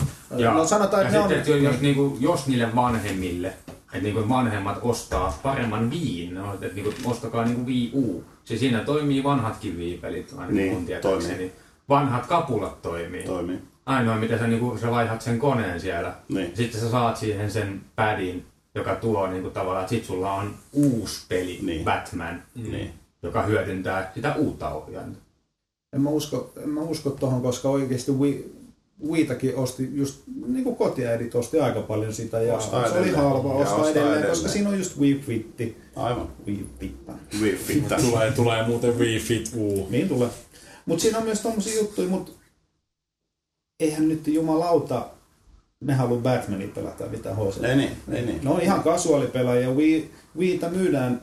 no sanotaan, ja että sitten, on... että jos, niinku, jos niille vanhemmille, että niinku vanhemmat ostaa paremman Wiin, no, että niinku, ostakaa niinku Wii U. Siis siinä toimii vanhatkin Wii-pelit, ainakin Niin, mun tietääkseni. toimii. Vanhat kapulat toimii. Toimii. Ainoa, mitä sä, niinku, sä vaihdat sen koneen siellä. Niin. Sitten sä saat siihen sen padin, joka tuo niinku, tavallaan, että sit sulla on uusi peli, Niin. Batman, Niin. joka hyödyntää sitä uutta ohjainta. En mä usko, en mä usko tohon, koska oikeasti Wii, Wiitakin osti just niin kuin kotiäidit osti aika paljon sitä ja Ostaa se oli halva ostaa edelleen, edelleen. koska siinä on just Wii Fitti. Aivan. Wii Fitta. Wii Fit. Tulee, tulee muuten Wii Fit U. Niin tulee. Mutta siinä on myös tommosia juttuja, mutta eihän nyt jumalauta ne halua Batmanin pelata mitä HC. Ei niin, ei niin. Ne on ihan kasuaalipelaajia. Wii, Wiita myydään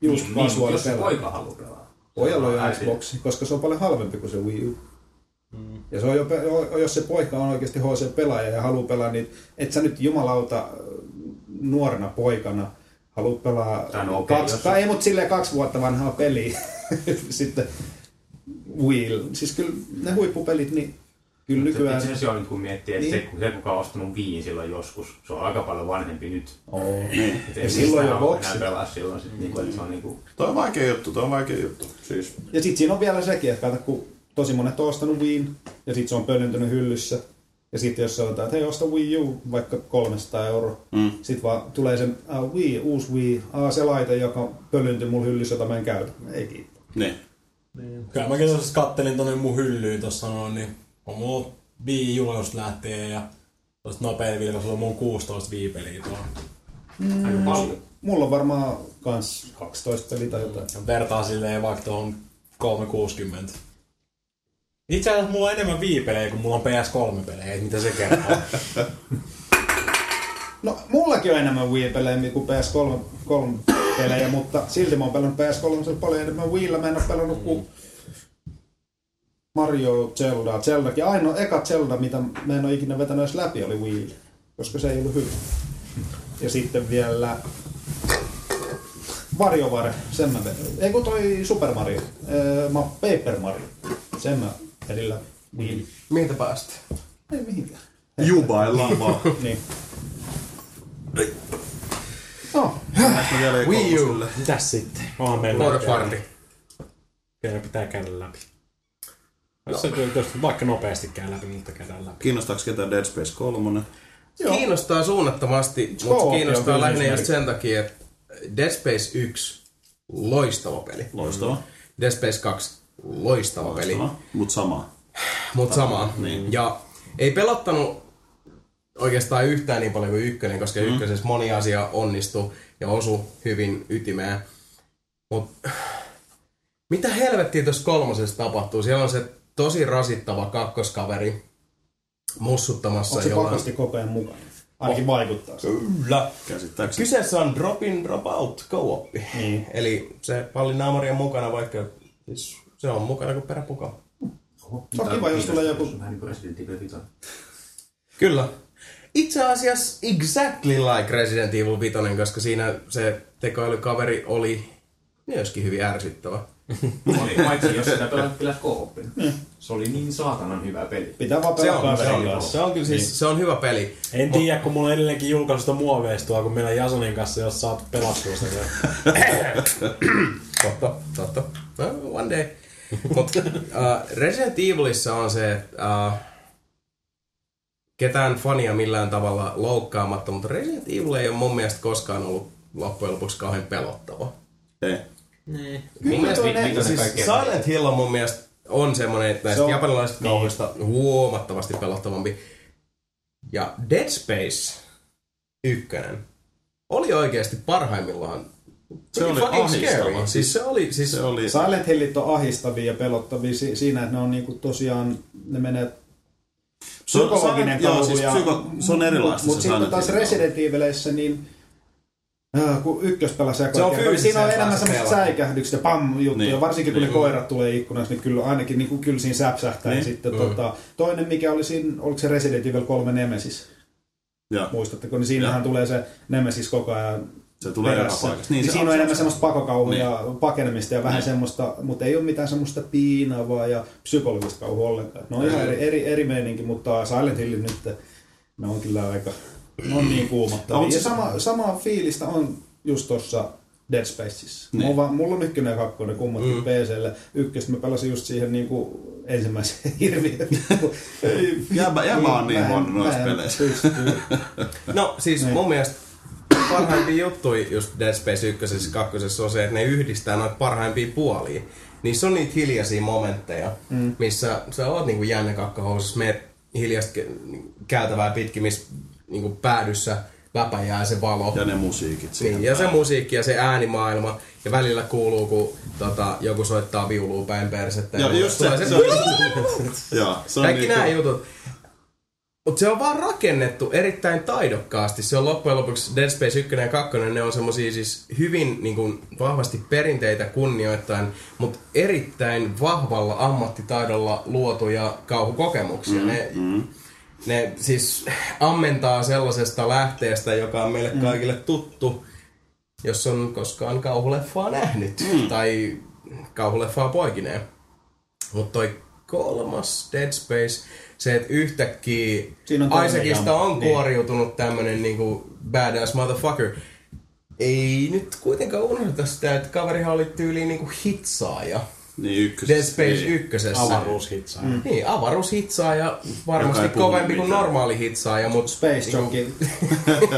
just Niin, jos se kasuaalipelaajia. poika haluaa pelaa. Pojalla on jo Äiti. Xbox, koska se on paljon halvempi kuin se Wii U. Ja Ja se on jo, jos se poika on oikeasti HC-pelaaja ja haluaa pelaa, niin et sä nyt jumalauta nuorena poikana haluat pelaa Tai no okei, kaksi, jos- tai ei, mutta silleen kaksi vuotta vanhaa peliä sitten Wii. Siis kyllä ne huippupelit, niin kyllä nykyään... Itse asiassa nyt kun miettii, että Niin. se, kun se, kuka on ostanut viin silloin joskus, se on aika paljon vanhempi nyt. Oo. Niin. Ja silloin jo enää pelaa silloin sit, niinku, että se on niinku... Toi on vaikea juttu, toi on vaikea juttu. Siis, Ja sitten siinä on vielä sekin, että kato, kun tosi monet on ostanut Wiin, ja sitten se on pölyntynyt hyllyssä. Ja sitten jos sanotaan, että hei, osta Wii U, vaikka 300 euroa. Mm. Sitten vaan tulee sen uh, Wii, uusi Wii, ah, se laite, joka pölyntyy mun hyllyssä, jota mä en käytä. Ei kiitos. niin. Kyllä mäkin tuossa kattelin tonne mun hyllyyn tossa noin, niin on mulla U just lähtee ja tosta nopea vilkaus on mun 16 Wii peliä tuolla. Aika paljon. Mulla on varmaan kans 12 peliä tai jotain. Vertaa silleen vaikka tuohon 360. Itse asiassa mulla on enemmän Wii-pelejä kuin mulla on PS3-pelejä, että mitä se kertoo. No, mullakin on enemmän Wii-pelejä kuin PS3 kolme pelejä, mutta silti mä oon pelannut PS3 paljon enemmän Wiillä. Mä en oo pelannut kuin Mario Zelda. Zeldakin. Ainoa eka Zelda, mitä mä en oo ikinä vetänyt edes läpi, oli Wii, koska se ei ollut hyvä. Ja sitten vielä WarioWare, sen mä vedin. Ei kun toi Super Mario, Ee, mä Paper Mario, sen mä vedin läpi. Wii. Mihin päästä? Ei mihinkään. Jubaillaan vaan. Niin. No, Wii U. Mitäs sitten? Onhan meillä Mario. Party. Kyllä pitää käydä läpi. Jos se jos vaikka nopeasti käy läpi, mutta käydään läpi. Kiinnostaako ketään Dead Space 3? Joo. Kiinnostaa suunnattomasti, mutta se on kiinnostaa lähinnä just sen takia, että Dead Space 1, loistava peli. Loistava. Dead Space 2, loistava, peli. Mut sama. Mutta sama. Niin. Ja ei pelottanut oikeastaan yhtään niin paljon kuin ykkönen, koska mm. ykkösessä moni asia onnistui ja osui hyvin ytimeen. Mutta mitä helvettiä tuossa kolmosessa tapahtuu? Siellä on se tosi rasittava kakkoskaveri mussuttamassa onko se jollain... pakosti koko ajan mukana? Ainakin vaikuttaa se. Kyllä. Käsittääkseni. Kyseessä on drop in, drop out co-op. Niin. Eli se pallinaamari on mukana, vaikka siis se on mukana kuin peräpuka. Se on kiva, jos tulee joku... Vähän niin kuin Resident Evil 5. Kyllä. Itse asiassa exactly like Resident Evil 5, koska siinä se tekoälykaveri oli myöskin hyvin ärsyttävä. Paitsi jos sitä pelaat kyllä kooppina. Se oli niin saatanan hyvä peli. Pitää vaan Se pelata on, se kaverin on, kanssa. se on kyllä siis, se on hyvä peli. En tiedä, kun mulla on edelleenkin julkaisusta muoveistua, kun meillä Jasonin kanssa jos saatu pelattua sitä. Totta, totta. No, one day. Mutta uh, Resident Evilissa on se, että uh, ketään fania millään tavalla loukkaamatta, mutta Resident Evil ei ole mun mielestä koskaan ollut loppujen lopuksi kauhean pelottava. Ei. Mun mielestä ne- siis Silent Hill on mun mielestä on semmonen, että näistä Se on- japanilaisista niin. kauhuista huomattavasti pelottavampi. Ja Dead Space ykkönen oli oikeasti parhaimmillaan Se oli fucking ahistava. Siis se oli, siis Se oli... Silent Hillit on ahistavia ja pelottavia si- siinä, että ne on niinku tosiaan, ne menee psykologinen joo, kauhu. siis ja, psyko- se on erilaista Mutta se sitten taas Resident Evileissä, niin äh, kun ykkös pelasi Se on niin siinä on enemmän se semmoista ja pam juttuja. Niin. Varsinkin kun Niin. ne koirat tulee ikkunasta, niin kyllä ainakin niin kuin, kyllä siinä säpsähtää. Niin. Ja sitten tota, toinen, mikä oli siinä, oliko se Resident Evil 3 Nemesis? Ja Muistatteko? Niin siinähän Ja. tulee se Nemesis koko ajan se tulee joka perässä. paikasta. Niin, se siinä on enemmän semmoista pakokauhua Niin. ja pakenemista ja vähän Niin. semmoista, mutta ei ole mitään semmoista piinavaa ja psykologista kauhua ollenkaan. Ne on ihan eri, eri, eri meininki, mutta Silent Hill nyt, ne on kyllä aika, on niin kuumottavia. On Ja se- sama, sama fiilistä on just tuossa Dead Spaceissa. Niin. Mulla, on- mulla on ykkönen ja kakkonen kummatkin mm. PClle. Ykköstä mä pelasin just siihen niinku ensimmäiseen hirviön. Ei, Jäbä- jäbä on niin en- huono noissa peleissä. No siis Niin. mun mielestä parhaimpia juttuja just Dead Space 1 ja 2 on se, että ne yhdistää noita parhaimpia puolia. Niissä on niitä hiljaisia momentteja, mm. missä sä oot niinku jännä kakkahousissa, meet hiljasta ke- käytävää pitkin, missä niinku päädyssä läpäjää se valo. Ja ne musiikit siihen. Niin, ja se musiikki ja se äänimaailma. Ja välillä kuuluu, kun tota, joku soittaa viulua päin persettä. Joo, ja just se. tulee se on, joo, se on Kaikki niinku- nämä jutut. Mutta se on vaan rakennettu erittäin taidokkaasti. Se on loppujen lopuksi Dead Space 1 ja 2, ne on semmosia siis hyvin niin kuin, vahvasti perinteitä kunnioittain, mutta erittäin vahvalla ammattitaidolla luotuja kauhukokemuksia. Mm, ne, mm. Ne siis ammentaa sellaisesta lähteestä, joka on meille mm. kaikille tuttu, jos on koskaan kauhuleffaa nähnyt mm. tai kauhuleffaa poikineen. Mutta toi kolmas Dead Space, se, että yhtäkkiä Siinä on Isaacista on Niin. kuoriutunut tämmönen niinku badass motherfucker. Ei nyt kuitenkaan unohdeta sitä, että kaverihan oli tyyliin niinku hitsaaja. Niin ykkösessä. Dead Space niin. ykkösessä. Avaruushitsaa. Mm. Niin, avaruushitsaaja, varmasti ei kovempi kuin normaali hitsaaja, mutta Space Jockey.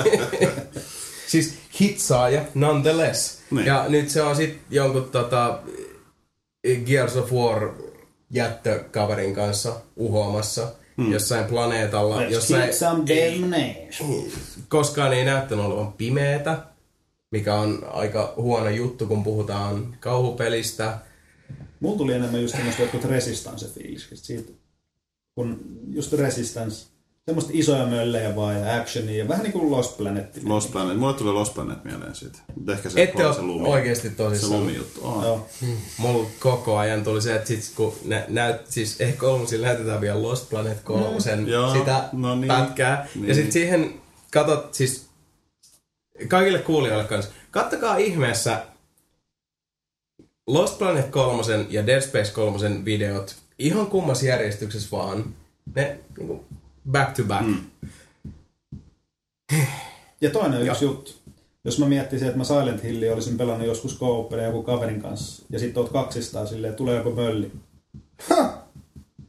siis hitsaaja nonetheless. Niin. Ja nyt se on sitten jonkun tota, Gears of War jättökaverin kanssa uhoamassa hmm. jossain planeetalla, Let's jossa keep ei, some damnation. koskaan ei näyttänyt olevan pimeetä, mikä on aika huono juttu, kun puhutaan kauhupelistä. Mulla tuli enemmän just semmoista jotkut resistance-fiilikset siitä, kun just resistance, semmoista isoja möllejä vaan ja actionia ja vähän niin kuin Lost Planet. Lost Planet. Mulle tulee Lost Planet mieleen siitä. Mutta ehkä se, Ette ole se lumi. oikeesti Se tosissaan. lumijuttu. Oh. Joo. Mulla koko ajan tuli se, että sit kun nä, näyt, siis ehkä kolmosilla näytetään vielä Lost Planet kolmosen Mm, joo, sitä no niin. pätkää. Niin. Ja sit siihen katot, siis kaikille kuulijoille kanssa, kattokaa ihmeessä Lost Planet kolmosen ja Dead Space kolmosen videot ihan kummassa järjestyksessä vaan. Ne niinku back to back. Mm. Ja toinen yksi juttu. Jos mä miettisin, että mä Silent Hillia olisin pelannut joskus kooppelin joku kaverin kanssa, ja sitten oot kaksistaan silleen, tulee joku mölli. Ha!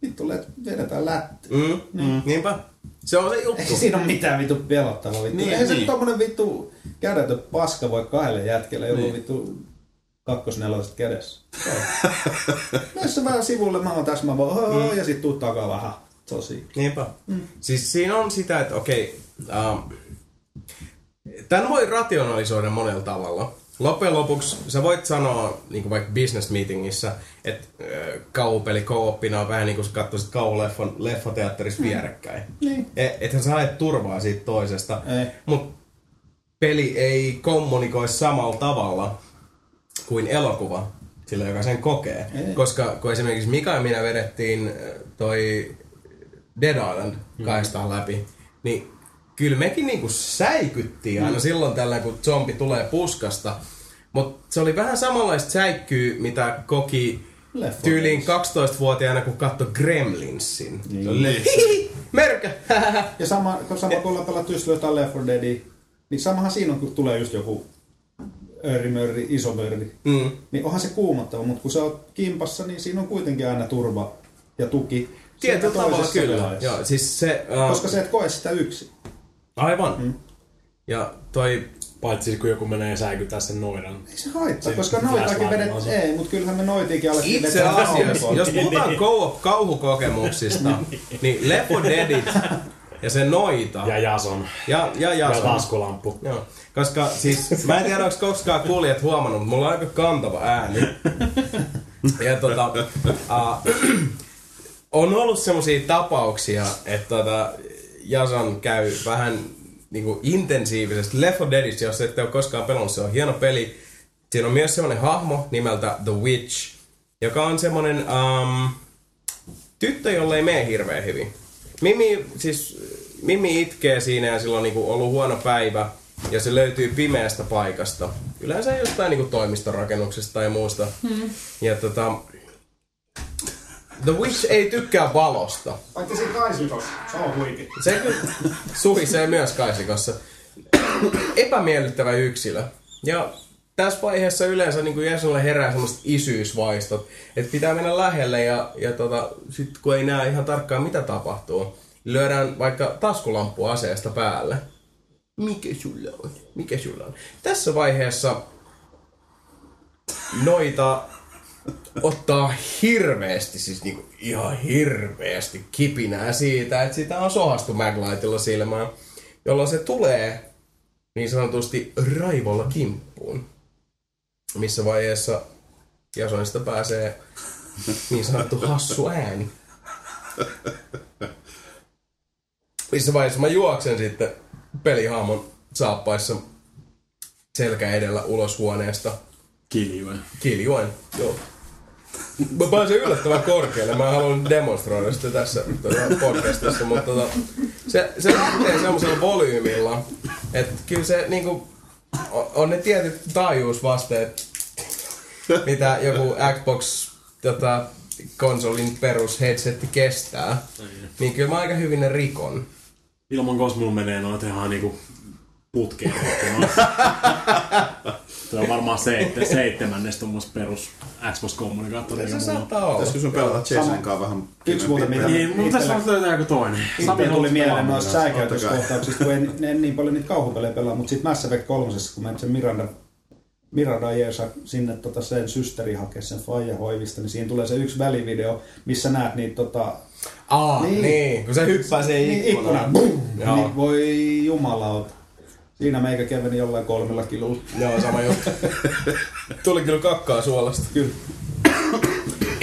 Vittu, vedetään lätti. Mm. Mm. Niinpä. Se on se juttu. Ei siinä ole mitään vittu pelottavaa vittu. Niin, Niin, Eihän niin. se tommonen vittu kädetön paska voi kahdelle jätkelle joku Niin. niin. vittu kakkosnelosesta kädessä. Näissä vähän sivulle, mä oon tässä, mä voin, mm. ja sit tuu takaa vähän. Tosi. Niinpä. Mm. Siis siinä on sitä, että okei, ähm, tämän voi rationalisoida monella tavalla. Loppujen lopuksi sä voit sanoa niin kuin vaikka business meetingissä, että äh, kauhupeli kooppina on vähän niin kuin sä katsoisit kauhuleffan leffateatterissa vierekkäin. Niin. Et, ethän sä hae turvaa siitä toisesta. Ei. Mutta peli ei kommunikoi samalla tavalla kuin elokuva sillä, joka sen kokee. Ei. Koska kun esimerkiksi Mika ja minä vedettiin äh, toi Dead Island kahdestaan läpi, niin kyllä mekin niinku säikyttiin aina silloin tällä, kun zombi tulee puskasta. Mutta se oli vähän samanlaista säikkyä, mitä koki Leffa. tyyliin 12-vuotiaana, kun katsoi Gremlinsin. Niin. Mörkö, Ja sama, kun sama kun ollaan pelattu just jotain Left 4 Deadia, niin samahan siinä on, kun tulee just joku öörimörri, iso mörri. mm. Niin onhan se kuumottava, mutta kun sä oot kimpassa, niin siinä on kuitenkin aina turva ja tuki. Tietyllä siinä tavalla kyllä. Joo, siis se... Uh, Koska sä et koe sitä yksin. Aivan. Mm. Ja toi... Paitsi kun joku menee säikyttää sen noidan. Ei se haittaa, Se koska noitakin vedet... Ei, mutta kyllähän me noitiinkin alettiin Itse asiassa, jos puhutaan kau- kauhukokemuksista, niin Left 4 Deadit ja se noita Ja Jason. ja, ja Ja Jason. taskulamppu. Joo, koska siis, mä en tiedä onko koskaan kuulijat huomannut, mutta mulla on aika kantava ääni. Ja tota, uh, on ollut semmosia tapauksia, että tota, Jason käy vähän niinku intensiivisesti. Left 4 Deadissa, jos ette ole koskaan pelannut, se on hieno peli. Siinä on myös semmonen hahmo nimeltä The Witch, joka on semmonen um, tyttö, jolle ei mene hirveän hyvin. Mimi, siis, Mimi itkee siinä ja sillä on niinku ollut huono päivä ja se löytyy pimeästä paikasta. Yleensä jostain niinku toimistorakennuksesta tai muusta. Hmm. Ja tota, The Witch ei tykkää valosta. Paitsi siinä kaisikossa, se on huikea. Se kyllä suhisee myös kaisikossa. Epämiellyttävä yksilö. Ja tässä vaiheessa yleensä niin Jeesulle herää semmoiset isyysvaistot, että pitää mennä lähelle ja, ja tota, sitten kun ei näe ihan tarkkaan mitä tapahtuu, lyödään vaikka taskulamppu aseesta päälle. Mikä sulla on? Mikä sulla on? Tässä vaiheessa noita ottaa hirveästi, siis niinku ihan hirveästi kipinää siitä, että sitä on sohastu Maglightilla silmään, jolloin se tulee niin sanotusti raivolla kimppuun. Missä vaiheessa Jasonista pääsee niin sanottu hassu ääni. missä vaiheessa mä juoksen sitten pelihahmon saappaissa selkä edellä ulos huoneesta Kiljuen. kiljuen. Joo. Mä pääsen yllättävän korkealle. Mä haluan demonstroida sitä tässä podcastissa, mutta tota, se, se lähtee semmoisella volyymilla, että kyllä se niinku, on, on ne tietyt taajuusvasteet, mitä joku Xbox tota, konsolin perus headsetti kestää, niin kyllä mä aika hyvin ne rikon. Ilman Cosmulla menee noita ihan niinku putkeen. Tuo on varmaan seitte, seitsemännes tuommoista perus Xbox-kommunikaattoria. Se mulla on. saattaa olla. Pitäisikö sun pelata Jasonin kanssa vähän Yksi muuten, mitä- Niin, mutta tässä on löytää joku toinen. Sami tuli mieleen noista myös. sääkäytöskohtauksista, kun en, en niin paljon niitä kauhupelejä pelaa, mutta sitten Mass Effect 3, kun menet sen Miranda, Miranda jeesa sinne tota sen systeri hakea sen faija hoivista, niin siinä tulee se yksi välivideo, missä näet niitä tota, Aa, niin. Niin. niin. Kun se hyppää siihen niin, ikkunaan. Boom! Joo. Niin, voi jumalauta. Siinä meikä keveni jollain kolmella kilolla. Joo, sama juttu. Tuli kyllä kakkaa suolasta. Kyllä.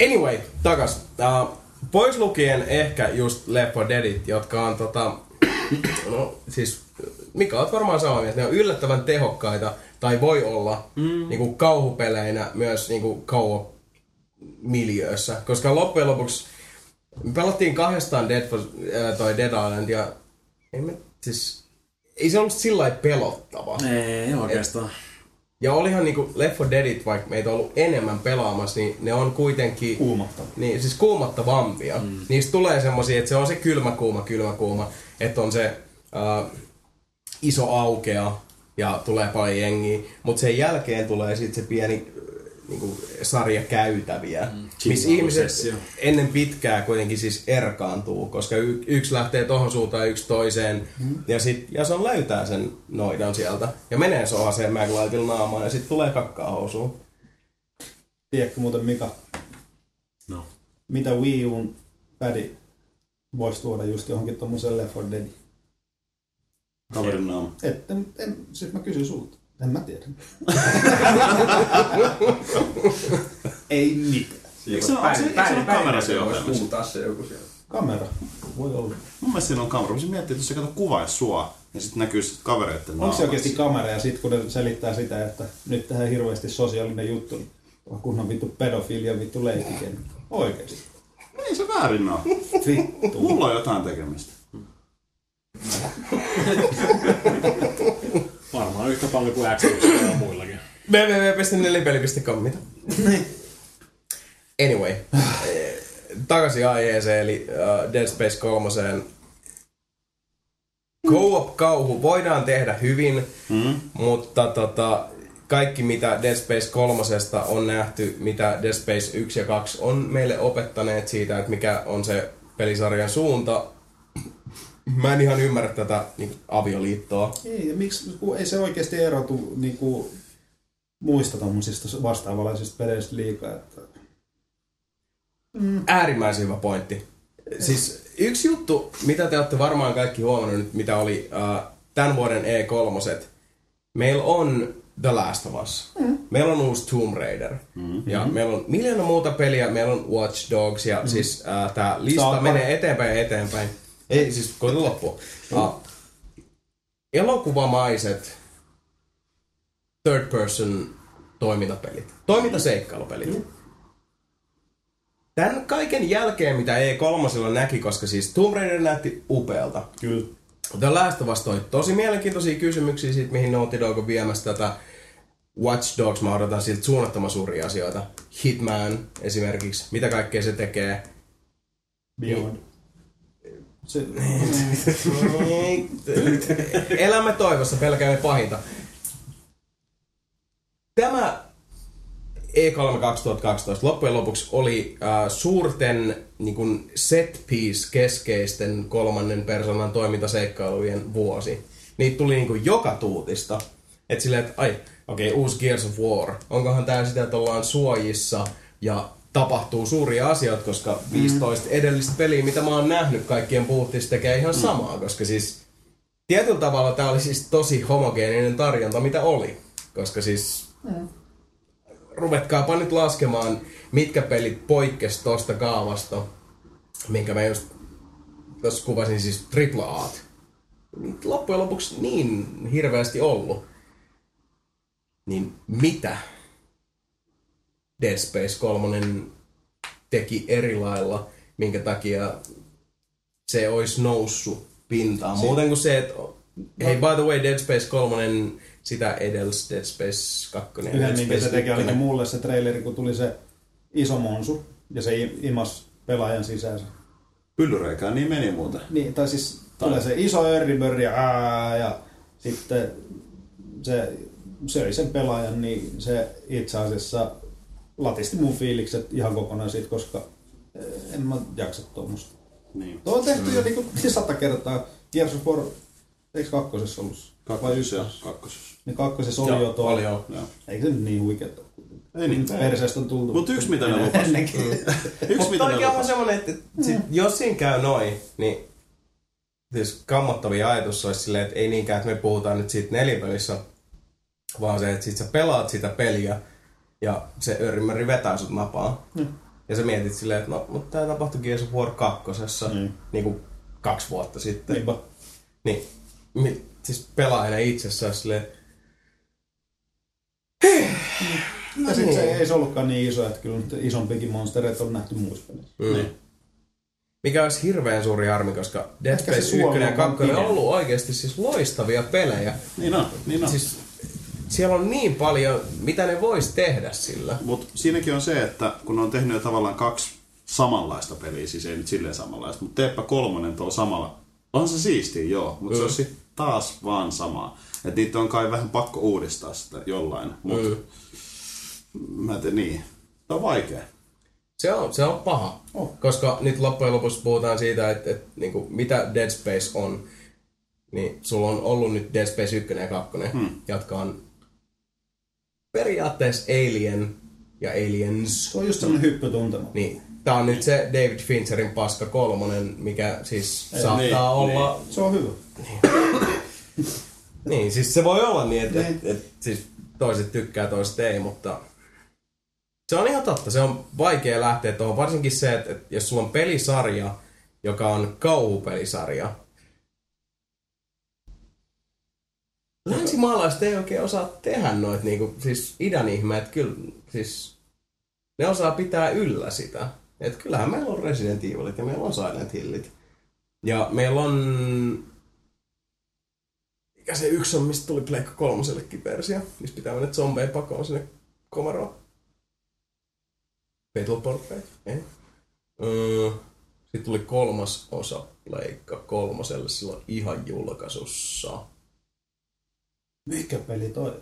Anyway, takas. Uh, pois lukien ehkä just Left 4 Deadit, jotka on tota... No, siis Mika, oot varmaan samaa mieltä. Ne on yllättävän tehokkaita, tai voi olla, mm. niinku kauhupeleinä myös niinku kauhu miljöössä. Koska loppujen lopuksi me pelattiin kahdestaan Dead, for, äh, toi Dead Island ja ei, me, siis, ei se ollut sillä lailla pelottava. Ei oikeastaan. Ja olihan niinku Left 4 Deadit, vaikka meitä on ollut enemmän pelaamassa, niin ne on kuitenkin... Kuumottava. Niin, siis kuumottavampia. Mm. Niistä tulee semmosia, että se on se kylmä kuuma, kylmä kuuma. Että on se äh, iso aukea ja tulee paljon jengiä. Mutta sen jälkeen tulee sitten se pieni äh, niinku, sarja käytäviä, mm. missä ihmiset ennen pitkää kuitenkin siis erkaantuu, koska y- yksi lähtee tohon suuntaan ja yksi toiseen, mm. ja sit Jason löytää sen noidan sieltä, ja menee sohaseen Maglightilla naamaan, ja sitten tulee kakkaa housuun. Tiedätkö muuten Mika, No. mitä Wii Uun pädi voisi tuoda just johonkin tommoseen Left 4 Dead? Kaverin naama. Et, en, en, siis mä kysyn sulta. En mä tiedä. Ei mitään. Eikö se ole, onko se, eikö se ole kamera se ohjelmassa? se joku siellä. Kamera. Voi olla. Mun mielestä siinä on kamera. Voisin miettiä, että jos se kato kuvaisi sua, ja sitten näkyy sit kavereiden Onko se oikeasti kamera ja sitten kun ne selittää sitä, että nyt tehdään hirveästi sosiaalinen juttu, niin on kunnon vittu pedofilia vittu leikkiken. Oikeesti. Ei se väärin oo. Vittu. Mulla on jotain tekemistä. Varmaan yhtä paljon kuin Xbox ja muillakin. www.nelipeli.com mitä? Anyway, takaisin aiheeseen, eli uh, Dead Space 3. Co-op-kauhu voidaan tehdä hyvin, mm. mutta tota, kaikki mitä Dead Space 3 on nähty, mitä Dead Space 1 ja 2 on meille opettaneet siitä, että mikä on se pelisarjan suunta. Mä en ihan ymmärrä tätä niin, avioliittoa. Ei, ja miksi, kun ei se oikeasti erotu niinku, muista tommosista vastaavanlaisista peleistä liikaa. Että... Äärimmäisen hyvä pointti. Siis yksi juttu, mitä te olette varmaan kaikki huomannut nyt, mitä oli uh, tämän vuoden E3. Meillä on The Last of Us. Mm. Meillä on uusi Tomb Raider. Mm-hmm. Ja meillä on miljoona muuta peliä. Meillä on Watch Dogs. Ja mm-hmm. siis uh, tämä lista menee eteenpäin ja eteenpäin. Ei siis koita loppua. Uh, elokuvamaiset third person toimintapelit. Toimintaseikkailupelit. Tämän kaiken jälkeen, mitä E3 näki, koska siis Tomb Raider näytti upealta. Kyllä. The Last of Us toi tosi mielenkiintoisia kysymyksiä siitä, mihin Naughty Dog on viemässä tätä Watch Dogs. Mä odotan siltä suunnattoman suuria asioita. Hitman esimerkiksi. Mitä kaikkea se tekee. Beyond. Elämme toivossa, pelkäämme pahinta. Tämä E E3 2012 loppujen lopuksi oli äh, suurten niin kuin set piece keskeisten kolmannen persoonan toimintaseikkailujen vuosi. Niitä tuli niin kuin joka tuutista. Et silleen, että ai, okei, okay, uusi Gears of War. Onkohan tää sitä, että ollaan suojissa ja tapahtuu suuria asioita, koska 15 edellistä peliä, mitä mä oon nähnyt, kaikkien puhuttiin, tekee ihan samaa, koska siis tietyllä tavalla tää oli siis tosi homogeeninen tarjonta, mitä oli. Koska siis ruvetkaapa nyt laskemaan, mitkä pelit poikkes tosta kaavasta, minkä me just tuossa kuvasin siis. Niitä loppujen lopuksi niin hirveästi ollut. Niin mitä Dead Space 3 teki eri lailla, minkä takia se olisi noussut pintaan. Muuten kuin se, että hei by the way, Dead Space 3 sitä edelsi Dead Space 2. ja Dead Yhden minkä se Space teki 1. ainakin mulle se traileri, kun tuli se iso monsu ja se imas pelaajan sisäänsä. Pyllyreikään niin meni muuten. Niin, tai siis tulee se iso örribörri ja ää, ja sitten se söi sen pelaajan, niin se itse asiassa latisti mun fiilikset ihan kokonaan siitä, koska eh, en mä jaksa tuommoista. Niin. Tuo on tehty jo niinku sata kertaa. Gears of War, eikö kakkosessa ollut? Kakkosessa kakkosessa. Niin kakkosessa oli Joo, jo tuo. paljon. Joo. Eikö se nyt niin huikeeta? Ei niin. Perseestä on tultu. Mut yksi mitä ne lupas. Ennenkin. Yksi Mutta mitä ne lupas. semmonen, että sit, jos siinä käy noin, niin siis kammottavia ajatus olisi silleen, että ei niinkään, että me puhutaan nyt siitä nelipelissä, vaan se, että sit sä pelaat sitä peliä ja se örrimäri vetää sut napaa. Mm. Ja sä mietit silleen, että no, mutta tää tapahtui Gears of War kakkosessa Mm. niin kuin kaksi vuotta sitten. Niinpä. Niin, mi, siis pelaajana itsessään silleen, Ja sitten se ei se ollutkaan niin iso, että kyllä isompikin monstereita on nähty muissa peleissä. Mm. Niin. Mikä olisi hirveän suuri harmi, koska Dead Space 1 Suomi ja on 2 on ollut oikeasti siis loistavia pelejä. Niin on, niin on. Siis siellä on niin paljon, mitä ne vois tehdä sillä. Mutta siinäkin on se, että kun ne on tehnyt jo tavallaan kaksi samanlaista peliä, siis ei nyt silleen samanlaista, mutta teepä kolmonen tuolla samalla. On se siistiä, joo, mutta mm. se on sit taas vaan samaa. Että niitä on kai vähän pakko uudistaa sitä jollain, mutta Mm. mä tiedä, niin. Tämä on vaikea. Se on, se on paha. Oh. Koska nyt loppujen lopuksi puhutaan siitä, että, että niin kuin, mitä Dead Space on. Niin sulla on ollut nyt Dead Space 1 ja 2, Hmm. jotka on periaatteessa Alien ja Aliens. Se on just semmonen hyppytuntema. Niin, tää on nyt se David Fincherin paska kolmonen, mikä siis Ei, saattaa niin, olla... Se on hyvä. Niin, siis se voi olla niin, että Niin. et, et, siis toiset tykkää, toiset ei, mutta se on ihan totta. Se on vaikea lähteä tuohon. Varsinkin se, että, että jos sulla on pelisarja, joka on kauhupelisarja, länsimaalaiset ei oikein osaa tehdä noit niinku, siis idän ihmeet, kyllä, siis ne osaa pitää yllä sitä. Et kyllähän meillä on Resident Evilit ja meillä on Silent Hillit. Ja meillä on mikä se yksi on, mistä tuli Pleikka kolmosellekin versio, missä pitää mennä zombeja pakoon sinne komeroon. Portrait? Ei. Öö, sitten tuli kolmas osa Pleikka kolmoselle silloin ihan julkaisussa. Mikä peli toi?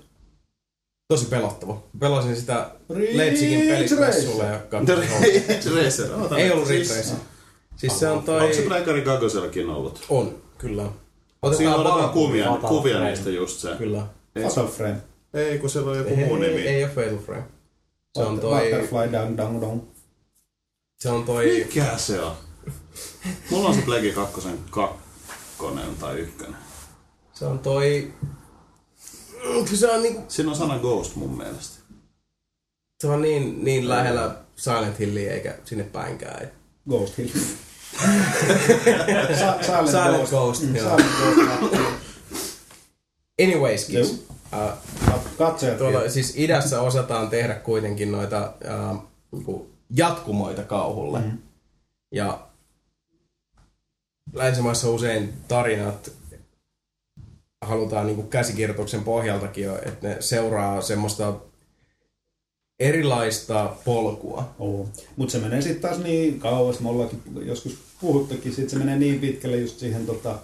Tosi pelottava. Pelasin sitä Ridge Leipzigin pelimessulla Racer. ja katsoin. Racer. Ei ollut Siis- Ridge Racer. Siis se on toi... Onko se Pleikari Gagosellakin ollut? On, kyllä. Siinä Otetaan on otetaan vaan kuvia, kuvia Frame. niistä just se. Kyllä. Ei, Fatal Frame. ei, kun siellä on joku Ei, muu nimi. ei, ole Fatal Frame. Se on toi... Butterfly Down Down Down. Se on toi... Mikä se on? Mulla on se Plegi 2 kakkonen tai ykkönen. Se on toi... Mm, Se on, niinku, Siinä on sana Ghost mun mielestä. se on niin, niin lähellä Silent Hillia eikä sinne päinkään. Et Ghost Hill. Sa- Silent, Silent Ghost, Mm, joo. Silent Ghost. Anyways, kids. Uh, Kat- Katsojat. tuolla, siis idässä osataan tehdä kuitenkin noita uh, niinku jatkumoita kauhulle. Mm. Ja länsimaissa usein tarinat halutaan niinku käsikirjoituksen pohjaltakin jo, että ne seuraa semmoista erilaista polkua. Oo. Mut se menee sitten taas niin kauas, me ollaankin joskus puhuttukin, sit se menee niin pitkälle just siihen tota,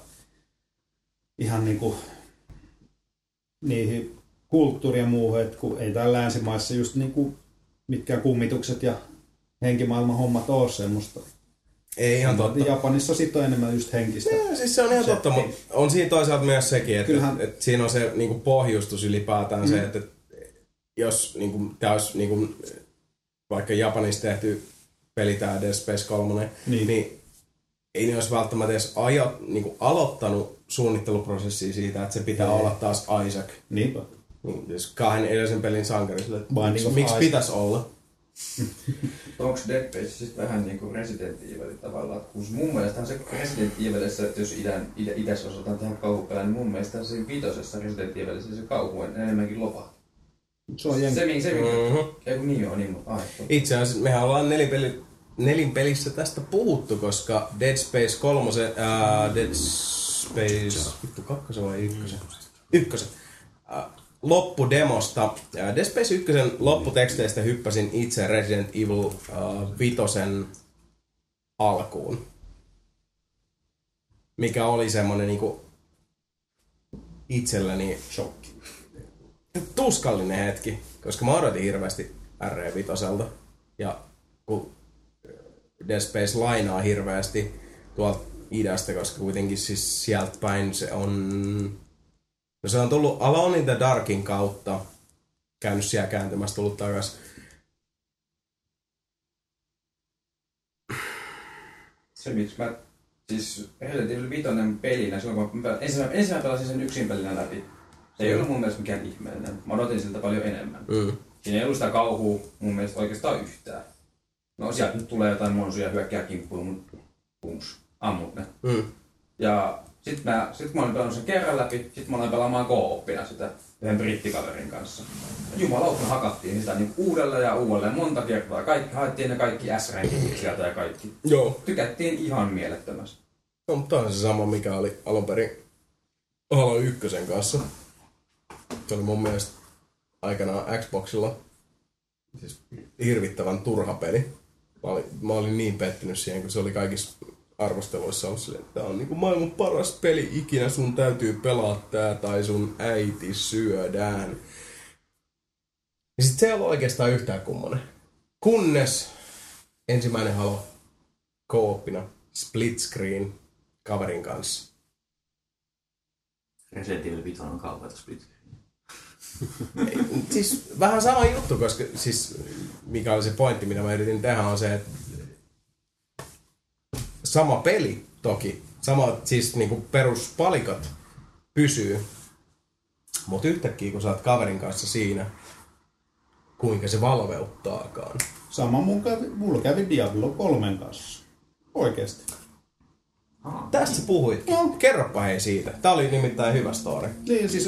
ihan niinku niihin kulttuuri ja muuhun, että kun ei täällä länsimaissa just niinku mitkään kummitukset ja henkimaailman hommat oo semmoista. Ei ihan totta. Japanissa sitten on enemmän just henkistä. Joo, siis se on ihan totta, mutta on siinä toisaalta myös sekin, että, Kyllähän- että siinä on se niin kuin pohjustus ylipäätään Mm. se, että jos niin kuin, tämä olisi niin kuin, vaikka Japanissa tehty peli tämä Dead Space 3, Niin. niin, niin ei ne olisi välttämättä edes ajo, niin kuin aloittanut suunnitteluprosessia siitä, että se pitää Ei. olla taas Isaac. Niinpä. Niin, jos kahden edellisen pelin sankari, miksi, miksi pitäisi olla? Onko Dead Space siis vähän niin kuin Resident Evil tavallaan? Kun mun mielestä se Resident Evilissä, että jos idän, itä, itässä osataan tehdä kauhupelejä, niin mun mielestä se vitosessa Resident Evilissä se kauhu on enemmänkin lopa. Se on Se, jengi. mi- se, se Mhm. ei kun niin on, niin mutta ai, totta. Itse asiassa mehän ollaan nelipeli, nelinpelissä tästä puhuttu, koska Dead Space 3, ää, Dead Space, vittu kakkosen vai ykkösen? Ykkösen. Loppudemosta. Ää, Dead Space 1 lopputeksteistä hyppäsin itse Resident Evil ää, vitosen alkuun. Mikä oli semmonen niinku itselleni Shokki. tuskallinen hetki, koska mä odotin hirveästi RE5. Ja kun Dead Space lainaa hirveästi tuolta idästä, koska kuitenkin siis sieltä päin se on... No se on tullut Alone in the Darkin kautta, käynyt siellä kääntymässä, tullut takas. Se miksi mä, siis Resident Evil 5 pelinä, silloin kun mä pel- ensimmäinen, ensimmäinen pelasin sen yksin pelinä läpi, se ei ollut mun mielestä mikään ihmeellinen. Mä odotin siltä paljon enemmän. Mm. Siinä ei ollut sitä kauhua mun mielestä oikeastaan yhtään. No sieltä nyt tulee jotain monsuja hyökkää kimppuun, pums, ammut ne. Mm. Ja sit mä, sit kun mä olin pelannut sen kerran läpi, sit mä aloin pelaamaan co-oppina sitä yhden brittikaverin kanssa. Jumalauta, me hakattiin sitä niin uudelleen ja uudelleen monta kertaa. Kaikki, haettiin ne kaikki s sieltä ja kaikki. Joo. Tykättiin ihan mielettömästi. No, mutta on se sama, mikä oli alun perin Halo 1 kanssa. Se oli mun mielestä aikanaan Xboxilla siis hirvittävän turha peli. Mä olin, mä olin niin pettynyt siihen, kun se oli kaikissa arvosteluissa ollut silleen, että tää on niinku maailman paras peli ikinä, sun täytyy pelaa tää tai sun äiti syödään. Ja sit se ei ollut oikeastaan yhtään kummonen. Kunnes ensimmäinen Halo co-opina split screen kaverin kanssa. Resident Evil 5 on kaupata split screen. Siis vähän sama juttu, koska siis mikä oli se pointti, mitä mä yritin tehdä, on se, että sama peli toki, sama siis niinku peruspalikat pysyy, mutta yhtäkkiä kun sä oot kaverin kanssa siinä, kuinka se valveuttaakaan. Sama mun kävi, mulla kävi Diablo 3 kanssa. Oikeesti. Tästä sä puhuitkin. No. Kerropa hei siitä. Tää oli nimittäin hyvä story. Niin, siis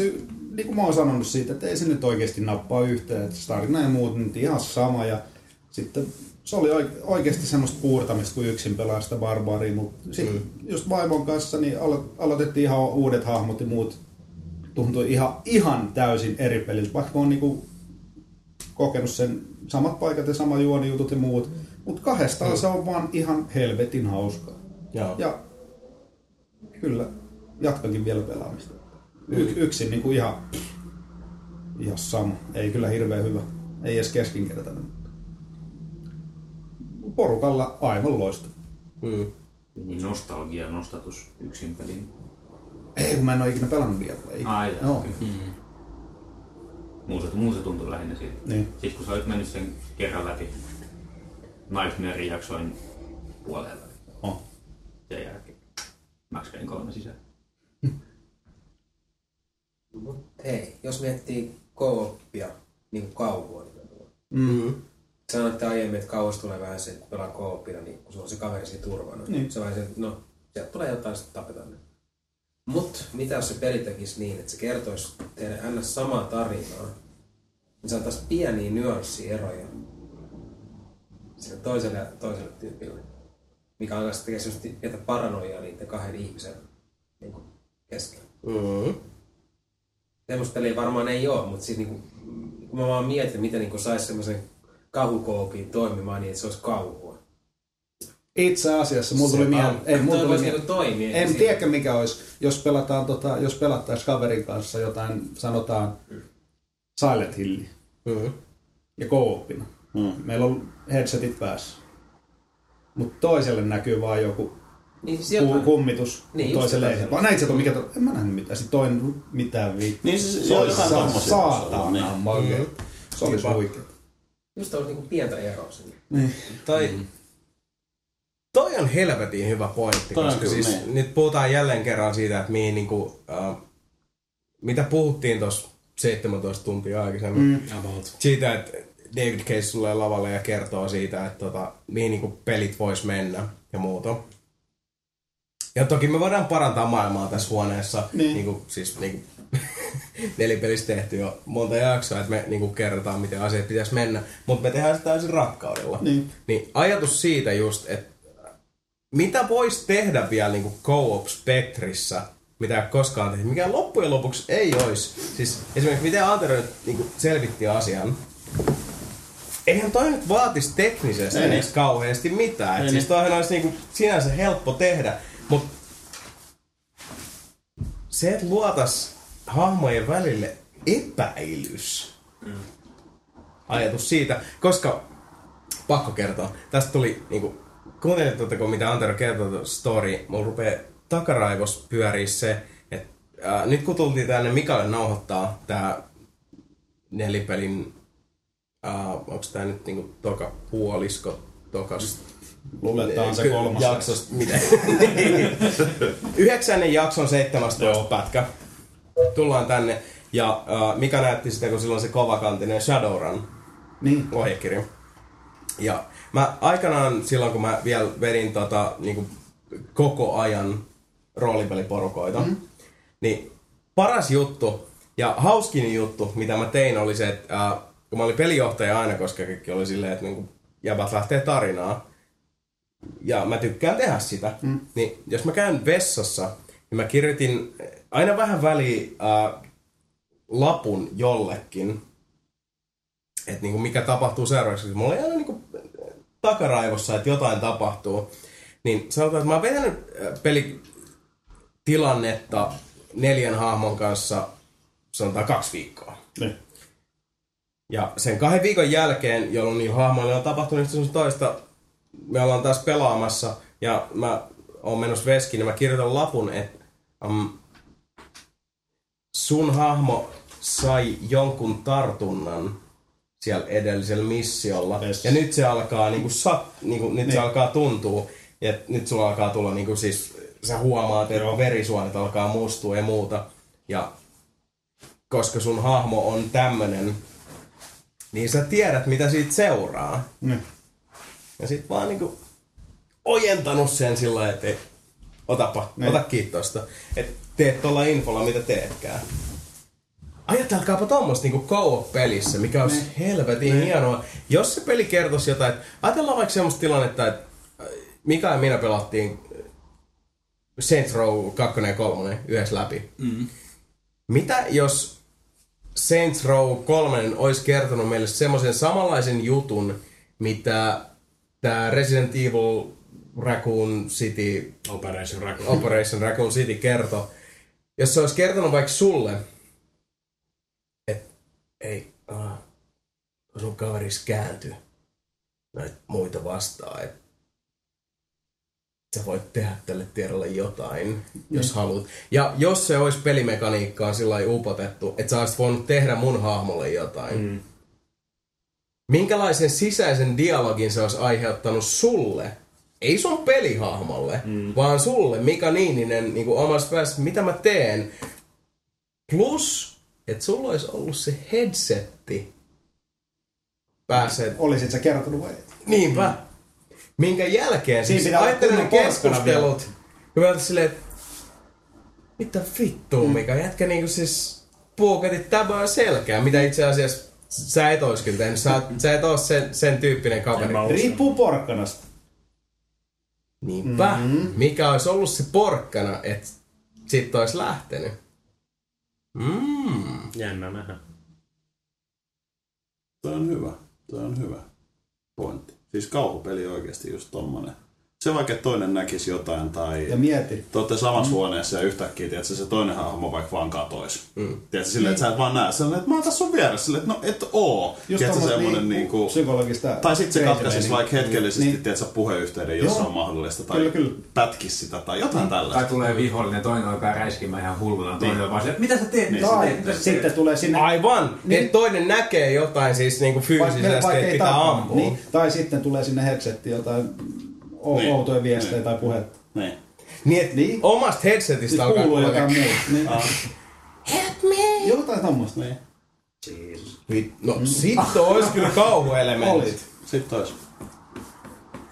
niin kuin mä oon sanonut siitä, että ei se nyt oikeasti nappaa yhteen, että tarina ja muut nyt ihan sama. Ja sitten se oli oike- oikeasti semmoista puurtamista, kun yksin pelaa sitä barbaaria, mutta sitten mm. just vaimon kanssa niin alo- aloitettiin ihan uudet hahmot ja muut tuntui ihan, ihan täysin eri peliltä, vaikka oon niinku kokenut sen samat paikat ja sama juonijutut ja muut, mutta kahdestaan mm. se on vaan ihan helvetin hauskaa. Joo. Ja kyllä, jatkankin vielä pelaamista. Y- yksin niin kuin ihan, ihan sama. Ei kyllä hirveän hyvä. Ei edes keskinkertainen. Porukalla aivan loistava. Mm. Niin nostalgia, nostatus yksin peliin. Ei, kun mä en ole ikinä pelannut Diabloa. Ei. Ai, Joo. okay. Muu se, muu se tuntuu lähinnä siitä. Niin. Sitten kun sä olit mennyt sen kerran läpi, Nightmare jaksoin puolella. Oh. Sen jälkeen Max Payne 3 sisään. Hei, jos miettii kooppia, niin kuin kauhua nimenomaan. Mm. Sanoitte aiemmin, että kauas tulee vähän se, kun pelaa kooppina, niin kun sulla on se kaveri siinä turvana. Niin. Se vähän se, että no, sieltä tulee jotain, sitten tapetaan ne. Mut mitä jos se peli tekisi niin, että se kertoisi teille ns. samaa tarinaa, niin saataisiin pieniä nyanssieroja sille toiselle ja toiselle tyypille. Mikä alkaa sitten tekee semmoista pientä paranoiaa niiden kahden ihmisen niin kuin keskellä. Mm. Semmoista peliä varmaan ei ole, mutta siis niinku, kun mä vaan mietin, miten niinku saisi semmoisen kauhukoopin toimimaan niin, että se olisi kauhua. Itse asiassa, mulla tuli Se mieleen... on- Ei, mulla tuli mieleen. niinku toimia. En Siinä- tiedä mikä olisi, jos pelataan tota, jos pelattaisiin kaverin kanssa jotain, sanotaan Silent Hill Mm. ja co-opina. Mm. Meillä on headsetit päässä. Mutta toiselle näkyy vaan joku Niin siis jotain. kummitus, Niin, niin, toiselle ei. Vaan näit sä, että mikä to... En mä nähnyt mitään. Sitten toinen, mitään vittu. Niin siis se joo, oli jotain sa- tommosia. saatana Niin. makeeta. Se oli Niinpä. huikea. Just olisi niinku pientä eroa sinne. Niin. Toi, toi on helvetin hyvä pointti, Toi on koska siis niin. nyt puhutaan jälleen kerran siitä, että mihin niinku, äh, mitä puhuttiin tuossa 17 tuntia aikaisemmin. Mm. About. Siitä, että David Case tulee lavalle ja kertoo siitä, että tota, mihin niinku pelit vois mennä ja muuta. Ja toki me voidaan parantaa maailmaa tässä huoneessa. Niin. Niinku, siis niinku, nelipelissä tehty jo monta jaksoa, että me niinku kerrotaan, miten asiat pitäisi mennä. Mutta me tehdään sitä täysin rakkaudella. Niin. niin ajatus siitä just, että mitä voisi tehdä vielä niinku co-op Spectrissä, mitä ei koskaan tehty, mikä loppujen lopuksi ei olisi. Siis esimerkiksi miten Antero nyt niinku selvitti asian. Eihän toi nyt vaatisi teknisesti Ei. edes kauheasti mitään. Et Ei siis toihan olisi niinku sinänsä helppo tehdä, mutta se, että luotas hahmojen välille epäilys. Ajatus siitä, koska pakko kertoa. Tästä tuli niinku, kuuntelitteko mitä Antero kertoi story, mulla rupee takaraivos pyörii se, että nyt kun tultiin tänne Mikalle nauhoittaa tää nelipelin, ää, onks tää nyt niinku toka puolisko tokas Luuletaan se kolmas. Jaksosta, miten? Niin. Yhdeksännen jakson 17 pätkä. Tullaan tänne. Ja äh, Mika näytti sitä, kun silloin se kovakantinen Shadowrun Niin. ohjekirja. Ja mä aikanaan silloin, kun mä vielä vedin tota, niinku, koko ajan roolipeliporukoita, mm. niin paras juttu ja hauskin juttu, mitä mä tein, oli se, että äh, kun mä olin pelijohtaja aina, koska kaikki oli silleen, että niinku, jäbät lähtee tarinaa, ja mä tykkään tehdä sitä, mm. niin jos mä käyn vessassa, niin mä kirjoitin aina vähän väliin äh, lapun jollekin, että niinku mikä tapahtuu seuraavaksi. Mulla oli aina niinku takaraivossa, että jotain tapahtuu. Niin sanotaan, että mä oon vetänyt äh, pelitilannetta neljän hahmon kanssa sanotaan kaksi viikkoa. Niin. Ja sen kahden viikon jälkeen, jolloin niillä hahmoilla on tapahtunut sun toista, me ollaan taas pelaamassa ja mä oon menossa veskiin ja mä kirjoitan lapun, että um, sun hahmo sai jonkun tartunnan siellä edellisellä missiolla. Yes. Ja nyt se alkaa niinku sat, niinku, nyt Niin. se alkaa tuntua, ja nyt sulla alkaa tulla niinku siis, sä huomaat, että Joo. verisuonet alkaa mustua ja muuta. Ja koska sun hahmo on tämmönen, niin sä tiedät, mitä siitä seuraa. Niin. Ja sit vaan niinku ojentanut sen sillä että ei, otapa, Niin. ota kiitosta. Että teet tuolla infolla, mitä teetkään. Ajatelkaapa tuommoista niinku co-op-pelissä, mikä olisi Niin. helvetin hienoa. Jos se peli kertoisi jotain, että ajatellaan vaikka semmoista tilannetta, että äh, Mika ja minä pelattiin äh, Saints Row 2 ja 3 yhdessä läpi. Mm. Mitä jos Saints Row 3 olisi kertonut meille semmoisen samanlaisen jutun, mitä tämä Resident Evil Raccoon City Operation Raccoon. Operation Raccoon City kertoi. Jos se olisi kertonut vaikka sulle, että ei, uh, sun kaveris kääntyi näitä muita vastaan, että sä voit tehdä tälle tiedolle jotain, jos haluat. Ja jos se olisi pelimekaniikkaan sillä lailla upotettu, että sä olisit voinut tehdä mun hahmolle jotain, mm. minkälaisen sisäisen dialogin se olisi aiheuttanut sulle, ei sun pelihahmolle, mm. vaan sulle, Mika Niininen, niin kuin omassa päässä, mitä mä teen. Plus, että sulla olisi ollut se headsetti pääset. Olisit sä kertonut vai? et? Niinpä. Minkä jälkeen, Siinä siis pitää olla ajattelin ne keskustelut, olin silleen, että mitä vittua, Mika, jätkä niinku siis puukatit täböä selkää, mitä itse asiassa sä et ois kyllä tehnyt. Sä, sä et oo sen, sen tyyppinen kaveri. Riippuu porkkanasta. Niinpä. Mm-hmm. Mikä olisi ollut se porkkana, että sit ois lähtenyt. Mm. Jännä nähdä. Toi on hyvä. Toi on hyvä pointti. Siis kauhupeli oikeasti just tommonen. Se vaikka että toinen näkisi jotain tai... Ja mieti. Te olette samassa mm. huoneessa ja yhtäkkiä, tiedätkö, se toinen hahmo vaikka vaan katois. Mm. Tiedätkö, silleen, että sä et vaan näe. Sellainen, että mä oon tässä sun vieressä. Silleen, että no et oo. Just tiedätkö, tommoista semmonen niinku niinku... psykologista Tai sitten se katkaisisi niin- vaikka hetkellisesti, niin. niin. tiedätkö, puheyhteyden, jos Joo. on mahdollista. Tai Kyllä, kyllä. pätkisi sitä tai jotain Tai tällaista. tulee vihollinen, toinen alkaa räiskimään ihan hulluna, toinen on vaan se, että mitä sä teet, mitä sä Tai teet, sitten tulee sinne... Aivan. Niin. Niin. toinen näkee jotain siis niinku fyysisesti, että pitää ampua. Niin, tai sitten tulee sinne headsettiin jotain Niin. outoja viestejä Niin. tai puhetta. Niin. Niin, et Niin. omasta headsetistä Siis alkaa kuuluu jotain muuta. Niin. Help me! Jotain tommoista. Niin. Chill. Vit- No sitten ois kyllä kauhuelementit. Sitten ois.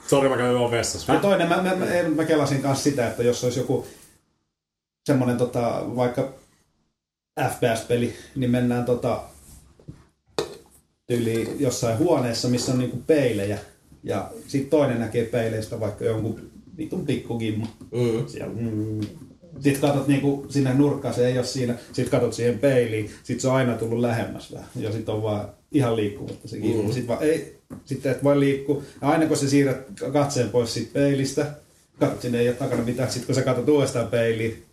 Sori, mä käyn vaan vessassa. Ja toinen, mä, mä, mä, mä kelasin kanssa sitä, että jos olisi joku semmoinen tota, vaikka FPS-peli, niin mennään tota, tyyli jossain huoneessa, missä on niinku peilejä. Ja sitten toinen näkee peileistä vaikka jonkun vitun pikkugimmu. Mm. Siellä, mm. Sitten katsot niinku sinne nurkkaan, se ei ole siinä. Sitten katsot siihen peiliin, sitten se on aina tullut lähemmäs vähän. Ja sitten on vaan ihan liikkumatta se. Mm. Sitten vaan ei, sitten et voi liikkua. Ja aina kun sä siirrät katseen pois siitä peilistä, katsot sinne ei ole takana mitään. Sitten kun sä katsot uudestaan peiliin,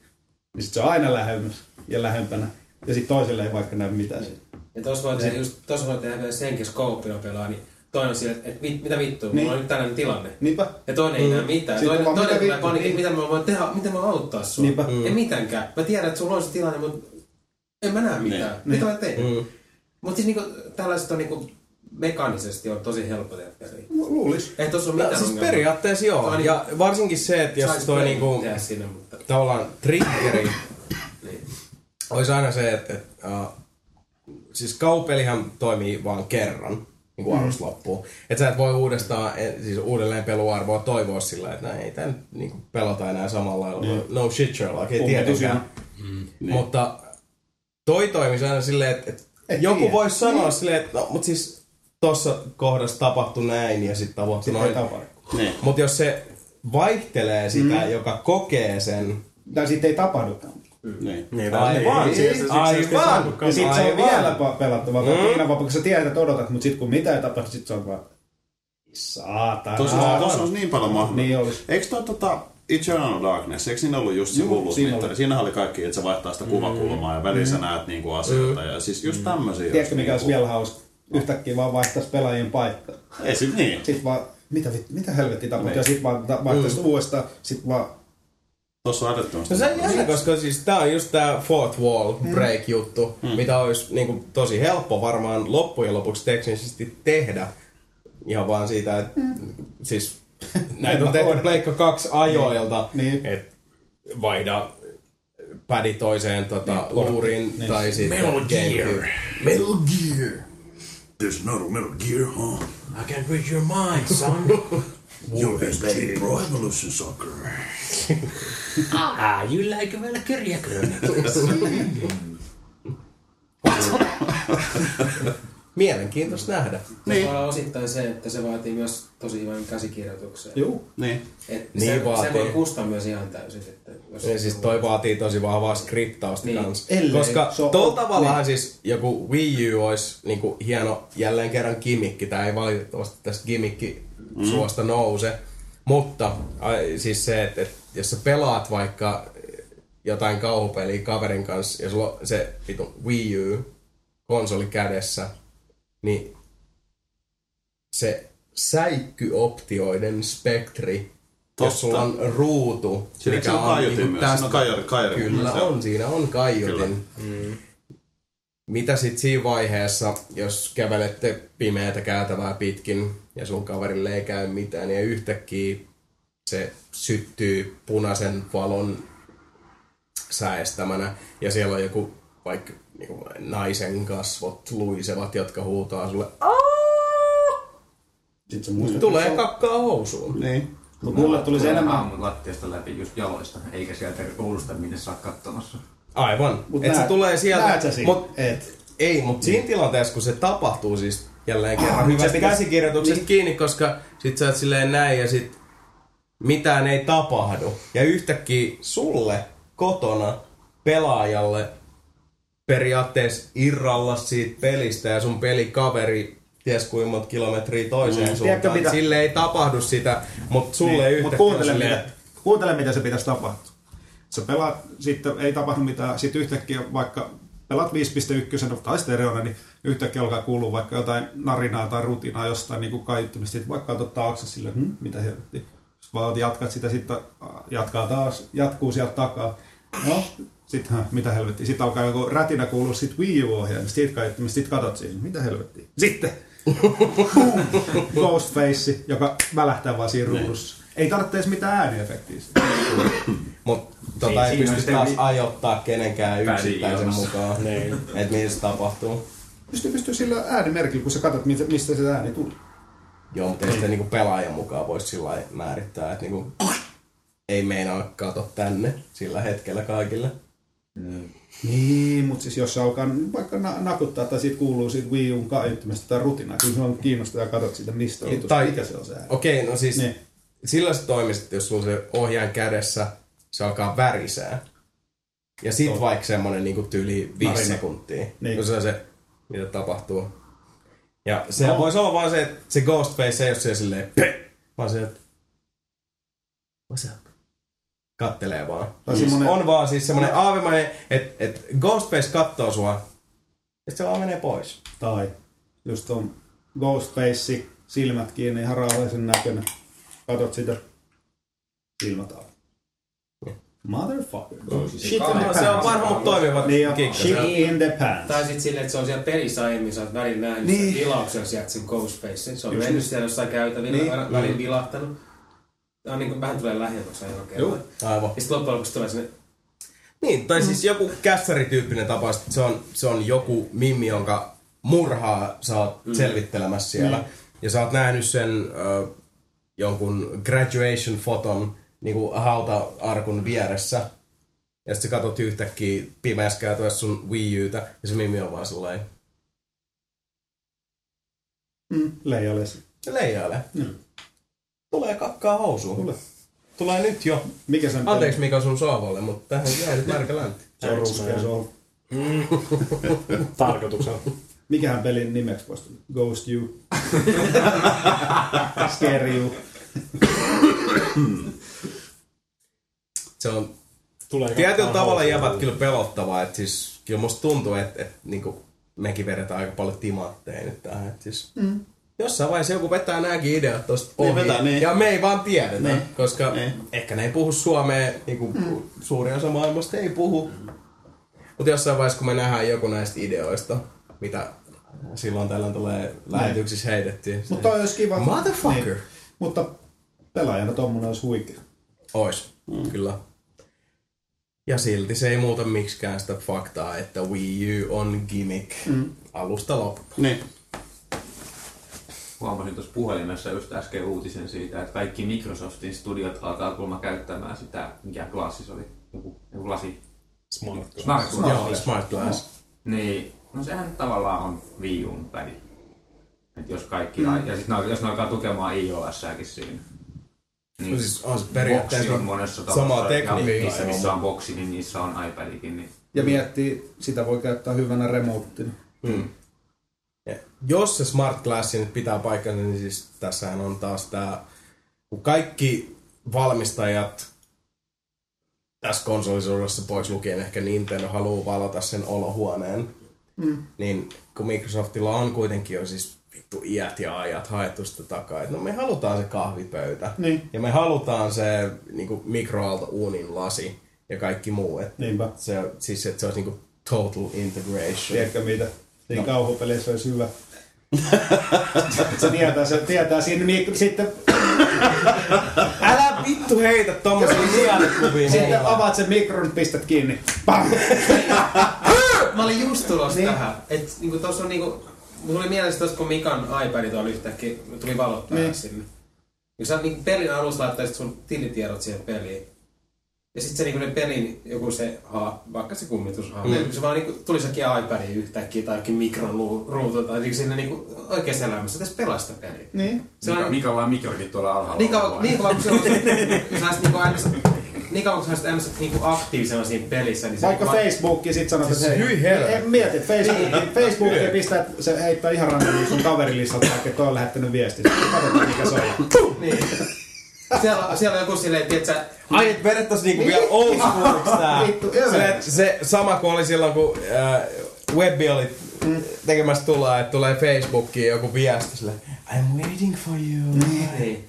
niin sitten se on aina lähemmäs ja lähempänä. Ja sitten toiselle ei vaikka näy mitään. Ja tuossa voi tehdä, just, voi tehdä senkin, jos Scopeilla pelaa, niin toinen on sillä, että, mit, mitä vittua, Niin. mulla on nyt tällainen tilanne. Niinpä. Ja toinen ei näe mitään. Sitten Toinen, toinen mitä paniikki, niin. mitä mä voin tehdä, miten mä voin auttaa sua. Niinpä. Ei mitenkään. Mä tiedän, että sulla on se tilanne, mutta en mä näe mitään. Niin. Mitä mä teen? Mm. Mutta siis niinku, tällaiset on niinku, mekaanisesti on tosi helppo tehdä peliä. Luulis. Ei tossa ole No, mitään siis ongelmaa. periaatteessa joo. Toi Ja varsinkin se, että jos toi niinku, sinne, mutta... tavallaan triggeri Niin. olisi aina se, että, että uh, siis kaupelihan toimii vaan kerran niin kuin alusta loppuun. Että sä et voi uudestaan, siis uudelleen peluarvoa toivoa sillä, että ei tämä nyt niin kuin pelata enää samalla lailla. No shit Sherlock, ei tietenkään. ihan. Mutta toi toimisi aina silleen, että, että Et joku voisi sanoa silleen, että no, mutta siis tossa kohdassa tapahtui näin ja sitten tapahtui Sitten ei noin. Niin. Mutta jos se vaihtelee sitä, mm. joka kokee sen, Tai sitten ei tapahdukaan. Niin. Niin, Aivan, niin, siis- siis- aivan. Ja sit se on vielä pelattavaa. Mm. Kiinavaa, kun sä tiedät, että odotat, mutta sit kun mitä ei tapahdu, sit se on vaan... Saatana. Tuossa tuossa on niin paljon mahdollista. Niin olisi. Eikö toi tota Eternal Darkness, eikö siinä ollut just se Juu, siinä oli. Siinähän oli kaikki, että se vaihtaa sitä kuvakulmaa ja välissä näet niinku asioita. Ja siis just tämmösiä. Tiedätkö mikä olisi niinku- vielä hauska? Yhtäkkiä vaan vaihtaisi pelaajien paikkaa. Ei sit niin. Sitten vaan, mitä, mitä helvetti tapahtuu? Niin. Ja sitten vaan ta- vaihtaisi uudestaan. Sitten vaan, Tossa on älyttömästi. No se on jännä, koska siis tää on just tää fourth wall break juttu, mitä olisi niinku tosi helppo varmaan loppujen lopuksi teknisesti tehdä. Ihan vaan siitä, että siis näitä on tehty. Pleikka 2 ajoilta, Niin. että vaihda pädi toiseen tota, luuriin Niin. tai sitten Metal Gear. Metal Gear. There's another Metal Gear, huh? I can read your mind, son. Your SG Pro Evolution Soccer. ah, you like Valkyria Mielenkiintoista nähdä. Niin. Se olla osittain se, että se vaatii myös tosi hyvän käsikirjoituksen. juu. Niin. Et Niin se, vaatii. se voi kustaa myös ihan täysin. Että jos Ja siis toi vaatii tosi vahvaa skriptausta Niin. kanssa. Ellei Koska se on- tuolla tavallaan siis joku Wii U olisi niinku hieno jälleen kerran gimmickki. Tää ei valitettavasti tästä gimmickki suosta nouse. Mutta siis se, että, että jos sä pelaat vaikka jotain kauhupeliä kaverin kanssa ja sulla on se vitu Wii U konsoli kädessä, niin se säikkyoptioiden spektri, Totta. jos sulla on ruutu, Siinä se on kaiutin on kaiari- kaiari mun Kyllä mielestä. on, siinä on kaiutin. Mm. Mitä sitten siinä vaiheessa, jos kävelette pimeätä käytävää pitkin ja sun kaverille ei käy mitään ja yhtäkkiä se syttyy punaisen valon säestämänä ja siellä on joku vaikka niinku naisen kasvot luisevat, jotka huutaa sulle Sitten. Tulee kakkaa housuun. Niin. Mutta mulle tuli se enemmän... lattiasta läpi just jaloista, eikä sieltä koulusta, minne oot katsomassa. Aivan. Mut Et se tulee sieltä. Sä? Mut Et. Ei, mutta siinä tilanteessa, kun se tapahtuu siis jälleen kerran Ah, mut hyvästä käsikirjoituksesta niin. kiinni, koska sit sä oot silleen näin ja sit mitään ei tapahdu. Ja yhtäkkiä sulle kotona pelaajalle periaatteessa irralla siitä pelistä ja sun pelikaveri ties kuinka monta kilometriä toiseen mm, suuntaan. mitä? Sille ei tapahdu sitä, mutta sulle ei Niin, yhtäkkiä Mutta kuuntele, silleen, mitä, kuuntele, mitä se pitäisi tapahtua. Sä pelaat, sitten ei tapahdu mitään, sitten yhtäkkiä vaikka pelaat 5.1 tai stereona, niin yhtäkkiä alkaa kuulua vaikka jotain narinaa tai rutinaa jostain niin kaiuttimista. Sitten vaikka otat taakse sille, hm, mitä helvetti. Sitten vaan jatkat sitä, sitten jatkaa taas, jatkuu sieltä takaa. No, sitten mitä helvettiä. Sitten alkaa joku rätinä kuulua sit Wii U-ohjelmista, siitä kaiuttimista, sitten katot siinä, mitä helvettiä. Sitten! Ghostface, joka välähtää vaan siinä ruudussa. Ei tarvitse edes mitään ääniefektiä. Mutta tota ei Siinä on pysty taas vi- ajoittaa kenenkään yksittäisen mukaan, Niin. että mitä se tapahtuu. Pystyy, pystyy sillä äänimerkillä, kun sä katsot, mistä, mistä se ääni tuli. Joo, mutta ei sitä niinku pelaajan mukaan voisi sillä lailla määrittää, että niinku, ei meinaa kato tänne sillä hetkellä kaikille. Niin, mutta siis jos alkaa vaikka na- nakuttaa tai siitä kuuluu siitä Wii Uun kaiuttimesta tai rutinaa, kyllä se on kiinnostaa ja katsot siitä mistä Niin, vitusta, tai- mikä se on se ääni. Okei, no siis Niin. sillä se toimisi, jos sulla on se ohjaan kädessä, se alkaa värisää. Ja sit Totta. vaikka semmonen niinku tyyli viisi Narina. sekuntia. Niin. Se on se, mitä tapahtuu. Ja se No. voisi olla vaan se, että se Ghostface ei ole siellä silleen pe, vaan se, että what's up? Kattelee vaan. Tai Siis semmonen- on vaan siis semmonen aavimainen, että et Ghostface kattoo sua, ja se vaan menee pois. Tai just on Ghostface, silmät kiinni, ihan rauhallisen näköinen. Katot sitä, silmät auki. Motherfucker. Shit in the Se on mutta toimiva Niin shit in the pants. Tai sitten silleen, että se on siellä pelissä aiemmin, sä oot välillä nähnyt Niin. sen tilauksella sieltä sen Ghostface. Se on Just mennyt niin. siellä jossain käytävillä, Niin. niin. välillä vilahtanut. Tää on niin kuin, vähän tulee lähemmäksi aina Joo. kerran. Aivan. Ja sitten loppujen lopuksi tulee sinne, Niin, tai siis joku kässärityyppinen tapaus, että se on, se on joku mimmi, jonka murhaa sä oot mm. selvittelemässä siellä. Niin. Ja sä oot nähnyt sen ö, jonkun graduation-foton niinku hauta-arkun vieressä. Ja sit sä katot yhtäkkiä pimeässä käytävässä sun Wii Utä, ja se mimmi on vaan sellainen Mm, leijales. se leijailee. Mm. Tulee kakkaa housuun. Tule. Tulee nyt jo. Mikä sen Anteeksi mikä sun sohvalle, mutta tähän jäi nyt märkä länti. Se on ruskea, se on. Tarkoituksella. Mikähän pelin nimeksi voisi tulla? Ghost You. Scare You. Se on Tulee Tietyllä tavalla jäbät kyllä pelottavaa, että siis kyllä musta tuntuu, että, että niinku, mekin vedetään aika paljon timantteja nyt tähän. Että siis, mm. Jossain vaiheessa joku vetää nääkin ideat tosta Niin ohi, vetää, niin. ja me ei vaan tiedetä, Niin. koska Niin. ehkä ne ei puhu suomea, niinku mm. suuri osa maailmasta ei puhu. Mutta jossain vaiheessa, kun me nähdään joku näistä ideoista, mitä silloin tällöin tulee lähetyksissä heitettyä. Mutta toi olisi kiva. Motherfucker. Niin. Mutta pelaajana tommonen olisi huikea. Ois, mm. kyllä. Ja silti se ei muuta miksikään sitä faktaa, että Wii U on gimmick mm. alusta loppuun. Niin. Huomasin tuossa puhelimessa just äsken uutisen siitä, että kaikki Microsoftin studiot alkaa kuulemma käyttämään sitä, mikä klassi se oli, joku, joku lasi. Smart. Smart Joo, Glass. Smart Glass. Niin, no sehän tavallaan on Wii Un pädi. Et jos kaikki, mm. ja sit ne, jos ne alkaa tukemaan iOS-sääkin siinä. Niin No siis on periaatteessa on monessa samaa tekniikkaa, missä, joo. missä on boksi, niin niissä on iPadikin. Niin. Ja miettii, sitä voi käyttää hyvänä remoottina. Mm. Ja jos se Smart Glass nyt pitää paikkansa, niin siis tässähän on taas tämä, kun kaikki valmistajat tässä konsolisuudessa pois lukien ehkä Nintendo haluaa valota sen olohuoneen, mm. niin kun Microsoftilla on kuitenkin jo siis vittu iät ja ajat haettu sitä takaa, että no me halutaan se kahvipöytä Niin. ja me halutaan se niin mikroaaltouunin lasi ja kaikki muu, että Niinpä. se, siis että se olisi niin total integration. Tiedätkö mitä? Siinä no. kauhupeleissä olisi hyvä. se tietää, se tietää siinä mik- sitten, Älä vittu heitä tommosia mielikuvia sitten avaat sen mikron, pistät kiinni. Pam! Mä olin just tulossa Niin. niin. tähän. Et niinku tossa on niinku... Mulla tuli mielessä tossa, kun Mikan iPad oli yhtäkkiä, tuli valot päälle Niin. sinne. Ja sä niinku pelin alussa laittaisit sun tilitiedot siihen peliin. Ja sitten se niinku ne pelin joku se, ha, vaikka se kummitushaave, mm. se vaan niinku tuli sekin iPadin yhtäkkiä tai jokin mikron lu- ruutu tai niinku sinne niinku oikeassa elämässä tässä pelaa sitä peliä. Niin. Se Mika, on Mikalla on mikrokin tuolla alhaalla. niin kauan, niin kauan kun se on, kun sä niinku aina, niin kauan kun sä olisit niinku aktiivisena siinä pelissä, niin se Vaikka vaan- Facebookki sit sanot, että hei, hyi helvetti. mieti, Facebook, Facebook ei pistä, että se heittää ihan randomilla sun kaverilistalta, vaikka toi on lähettänyt viesti. Katsotaan mikä se on. Niin. Siellä, siellä on joku silleen, tiedätkö sä, Ai, et vedettais niinku vielä old schooliksi tää. Vittu, se, se sama kuin oli silloin, kun äh, Webbi oli tekemässä tuloa, että tulee Facebookiin joku viesti sille I'm waiting for you niin.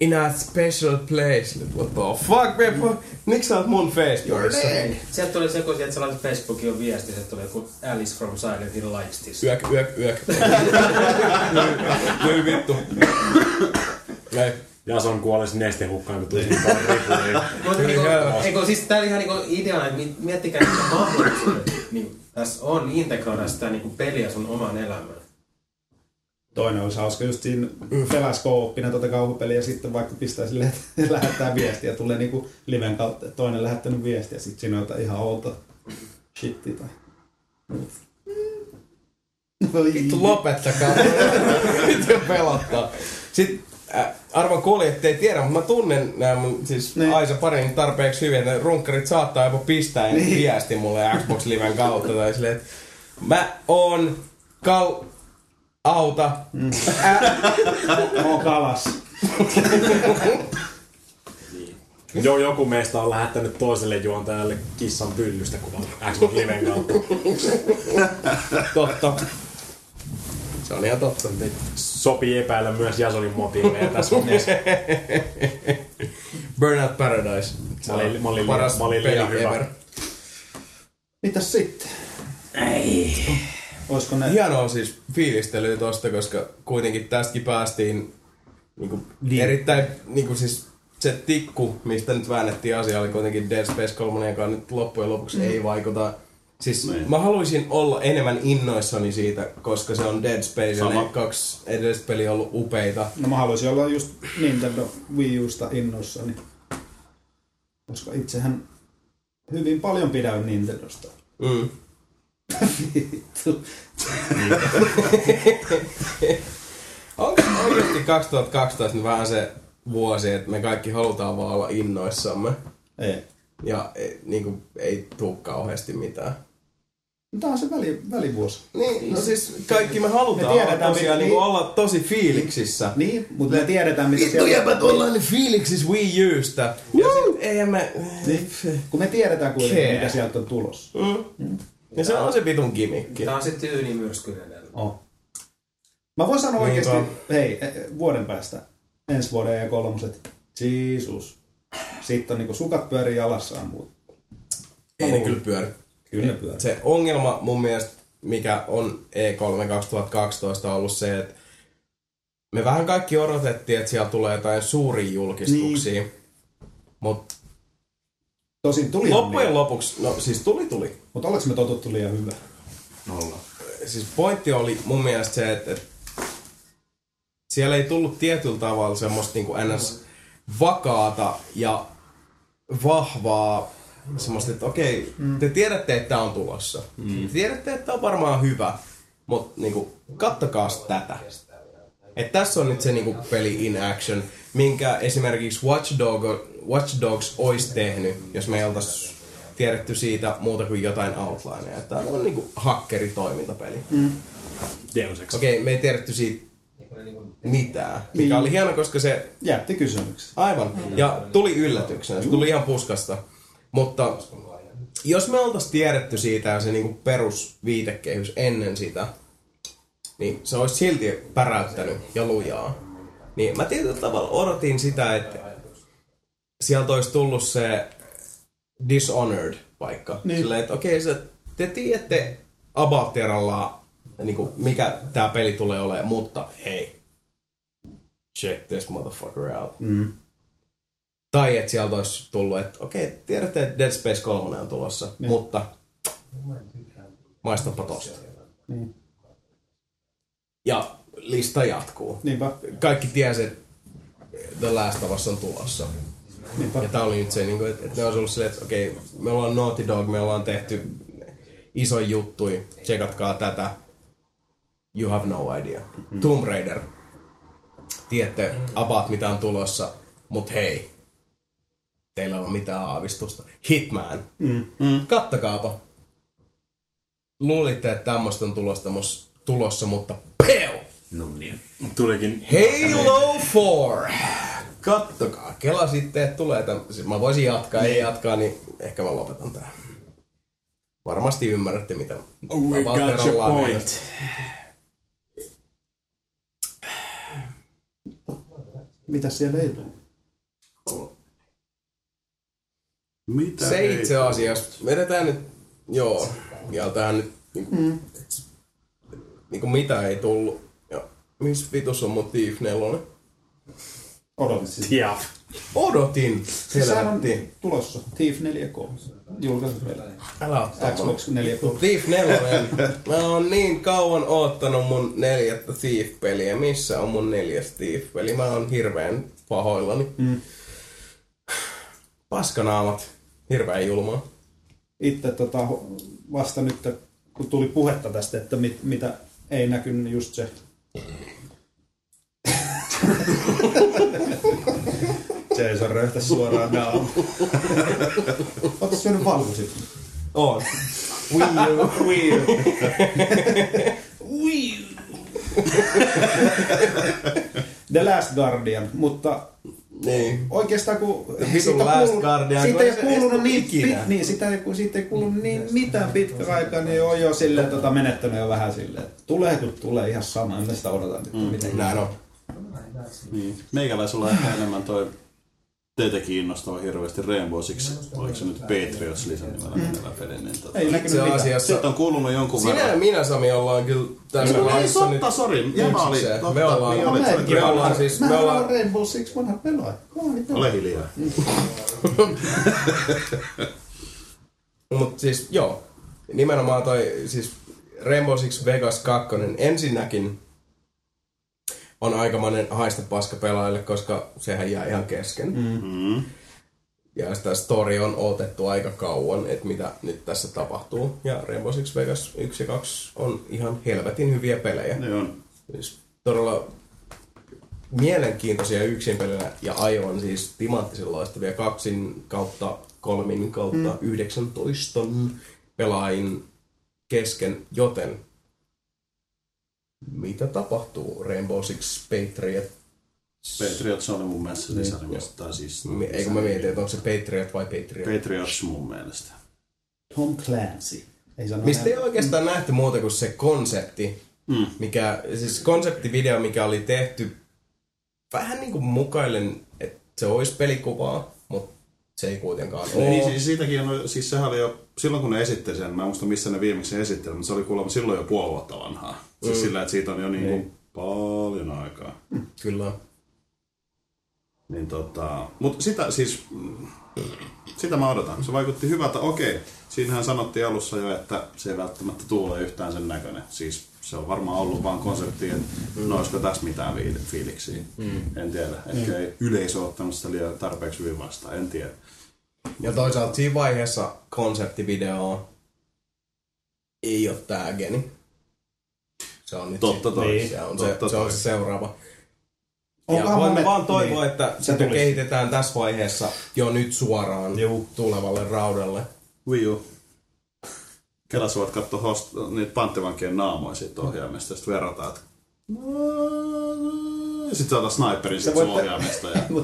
In a special place. What the fuck, man? Miksi sä oot mun Facebookissa? Sieltä tuli se, kun sieltä sellainen Facebookin on viesti, että tulee joku Alice from Silent Hill likes this. Yök, yök, yök. Kyllä vittu. Ei. Jason kuolisi nestehukkaan, kun tuli niin paljon Kyllä, niinku, eikö, siis tää oli ihan niinku ideana, että mi- miettikää niitä mahdollisuuksia. niin tässä on integroida sitä niin kuin peliä sun oman elämään. Toinen olisi hauska just siinä pelas kooppina tuota kauhupeliä ja sitten vaikka pistää sille, että lähettää viestiä, tulee niinku liven kautta, että toinen lähettänyt viestiä, sitten siinä on jotain ihan outo shitti tai... Voi Vittu lopettakaa. Vittu pelottaa. Sitten äh, arvon kuulijat ei tiedä, mutta mä tunnen nämä mun, siis Niin. Aisa parin tarpeeksi hyvin, että runkkarit saattaa jopa pistää niin. viesti mulle Xbox Liven kautta tai silleen, että mä oon kal... auta. on kalas. Jo, joku meistä on lähettänyt toiselle juontajalle kissan pyllystä kuvan Xbox Liven kautta. Totta. Se on ihan totta. Sopii epäillä myös Jasonin motiiveja tässä hommassa. Burnout Paradise. Mä olin, mä olin, Paras mä olin hyvä. ever. Mitäs sitten? Ei. Olisiko ne... Hienoa siis fiilistelyä tosta, koska kuitenkin tästäkin päästiin niinku erittäin, niinku siis se tikku, mistä nyt väännettiin asia, oli kuitenkin Dead Space 3, joka nyt loppujen lopuksi mm. ei vaikuta. Siis Niin. mä haluaisin olla enemmän innoissani siitä, koska se on Dead Space ja Sama. ne kaksi edellistä peliä on ollut upeita. No mä haluaisin olla just Nintendo Wii Usta innoissani. Koska itsehän hyvin paljon pidän Nintendosta. Mm. Vittu. Onko oikeasti 2012 nyt vähän se vuosi, että me kaikki halutaan vaan olla innoissamme? Ei. Ja ei, niin kuin, ei tuu kauheasti mitään. Tää on se väli, välivuosi. Niin, no siis kaikki me halutaan Me tiedetään, olla tosiaan niin, niin- olla tosi fiiliksissä. Niin, mutta me tiedetään mitä Vittu jäbät ollaan niin fiiliksissä Wii Usta. Ja sit eihän me... Niin. Kun me tiedetään kuitenkin, mitä sieltä on tulossa. Mm. Ja se on se vitun gimikki. Tää on se tyyni myrskyinen. Oh. Mä voin sanoa Niinpä. oikeesti, hei, eh, vuoden päästä, ensi vuoden ja kolmoset, Jeesus. Sitten on niinku sukat pyörii jalassaan muut. Ei ne kyllä pyöri. Kyllä ne pyörii. Se ongelma mun mielestä, mikä on E E3 2012 ollut se, että me vähän kaikki odotettiin, että siellä tulee jotain suuria julkistuksia. Niin. Mutta Tosin tuli loppujen lopuksi, no siis tuli tuli. Mutta ollaanko me totuttu liian hyvä? Nolla. siis pointti oli mun mielestä se, että, että siellä ei tullut tietyllä tavalla semmoista niin kuin ns. vakaata ja vahvaa semmoista, että okei, te tiedätte, että tämä on tulossa. Mm. Te tiedätte, että tämä on varmaan hyvä, mutta niin kuin, kattokaa tätä. että tässä on nyt se niinku peli in action, minkä esimerkiksi Watch, Dog, Watch Dogs olisi tehnyt, jos me ei oltaisi tiedetty siitä muuta kuin jotain outlineja. Tämä on niinku hakkeritoimintapeli. Mm. Deus Ex. Okei, me ei tiedetty siitä mitään, mikä oli hieno, koska se Jätti kysymyksen. Aivan. Ja tuli yllätyksenä. Se tuli ihan puskasta. Mutta jos me oltaisiin tiedetty siitä ja se niinku perusviitekehys ennen sitä, niin se olisi silti päräyttänyt ja lujaa. Niin mä tietyllä tavalla odotin sitä, että sieltä olisi tullut se Dishonored vaikka. Niin. Silleen, että okei, se, te tiedätte about niin kuin, mikä tämä peli tulee olemaan, mutta hei, check this motherfucker out. Mm. Tai että sieltä olisi tullut, että okei, tiedätte, että Dead Space 3 on tulossa, Niin. mutta maistapa tosta. Niin. Ja lista jatkuu. Niinpä. Kaikki tiesi, että The Last of Us on tulossa. Niinpä. Ja tää oli nyt se, niin kuin, että että ne olisi ollut silleen, että okei, me ollaan Naughty Dog, me ollaan tehty iso juttui, tsekatkaa tätä. You have no idea. Mm. Tomb Raider. Tiedätte about mitä on tulossa, mut hei, teillä ei ole mitään aavistusta. Hitman. Mm. Mm. Kattakaapa. Luulitte, että tämmöistä on tulossa, tulossa mutta peu! No niin. Tulikin... Halo 4! Kattokaa, kela sitten, että tulee tämän. Siis mä voisin jatkaa, ei jatkaa, niin ehkä mä lopetan tää. Varmasti ymmärrätte, mitä We got your point. Mitä siellä ei tule? Mitä Se ei- itse asiassa, vedetään nyt, joo, ja tähän nyt, niinku, mm. niinku mitä ei tullut. Ja missä vitus on mun Thief 4? Odotit sitä. Odotin. Helvetti. tulossa. Thief 4K. Julkaisu vielä. Älä Xbox 4K. Thief 4. Mä oon niin kauan oottanut mun neljättä Thief-peliä. Missä on mun neljäs Thief-peli? Mä oon hirveän pahoillani. Mm. Paskanaamat. Hirveän julmaa. Itse tota, vasta nyt, kun tuli puhetta tästä, että mit, mitä ei näkynyt, niin just se. Jason röyhtä suoraan naamaan. Oletko syönyt valkoisit? On. Wii U. Wii U. Wii U. The Last Guardian, mutta Niin. oikeastaan kun... Siitä Last kuulu- Guardian, Siitä ei kuulunut niin, pit, niin, sitä, ei- kun siitä ei kuulunut niin mitään pitkä aikaa, niin on jo silleen tota, menettänyt jo vähän silleen, tulee kun tulee ihan sama, en mä sitä odota nyt. Mm. Miten Näin on. Niin. Meikäläisellä on ehkä enemmän toi teitä kiinnostava hirveästi Rainbow Six, oliko se nyt Patriots lisänimellä menevä peli, niin tota, Ei näkynyt Se mitään. asiassa... Sieltä on kuulunut jonkun Sinä ja verran. minä, Sami, ollaan kyllä tässä No ei vaiheessa nyt totta, sori. Jäbä oli, totta, Me ollaan- niin mä olit enkin me ollaan siis- me ollaan- Rainbow Six vanha pelaaja. Ole hiljaa. Mutta siis joo, nimenomaan toi siis Rainbow Six Vegas 2 ensinnäkin on aikamoinen haista paska pelaajille, koska sehän jää ihan kesken. Mm. Ja sitä story on otettu aika kauan, että mitä nyt tässä tapahtuu. Ja Rainbow Six Vegas 1 ja 2 on ihan helvetin hyviä pelejä. Ne on. Siis todella mielenkiintoisia yksinpelejä ja aivan siis timanttisen loistavia kaksin kautta kolmin kautta mm. 19 pelaajin kesken, joten mitä tapahtuu Rainbow Six Patriot? Patriots oli mun mielestä Niin, lisänimessä. Tai siis... Eikö mä mietin, että onko se Patriot vai Patriot? Patriots mun mielestä. Tom Clancy. Ei Mistä ei oikeastaan nähty muuta kuin se konsepti, Mm. mikä, siis konseptivideo, mikä oli tehty vähän niin kuin mukailen, että se olisi pelikuvaa, mutta se ei kuitenkaan ole. Niin, siis siitäkin on, siis sehän oli jo, silloin kun ne esitteli sen, mä en muista missä ne viimeksi esitteli, mutta se oli kuulemma silloin jo puoli vuotta vanhaa. Siis Mm. sillä, että siitä on jo niin kuin Niin. paljon aikaa. Kyllä. Niin tota, mutta sitä siis, mm, sitä mä odotan. Se vaikutti hyvältä. Okei, siinähän sanottiin alussa jo, että se ei välttämättä tuule yhtään sen näköinen. Siis se on varmaan ollut vaan konsepti, että no olisiko tässä mitään fiil- fiiliksiä. Mm. En tiedä. Ehkä ei yleisö ottanut sitä liian tarpeeksi hyvin vastaan. En tiedä. Ja toisaalta siinä vaiheessa konseptivideo ei ole tää geni. Se on nyt Totta sit- toi. niin, se on, se, Totta se, on toi. se seuraava. Onkohan ja voimme vaan toivoa, niin. että Se sitä tulisi. kehitetään tässä vaiheessa jo nyt suoraan Juu. tulevalle raudalle. Wii U. Kelas voit katsoa host, niitä panttivankien naamoja siitä ohjaimesta, ja sitten verrataan, että sitten saada sniperin siitä sun ohjaimesta. Ja...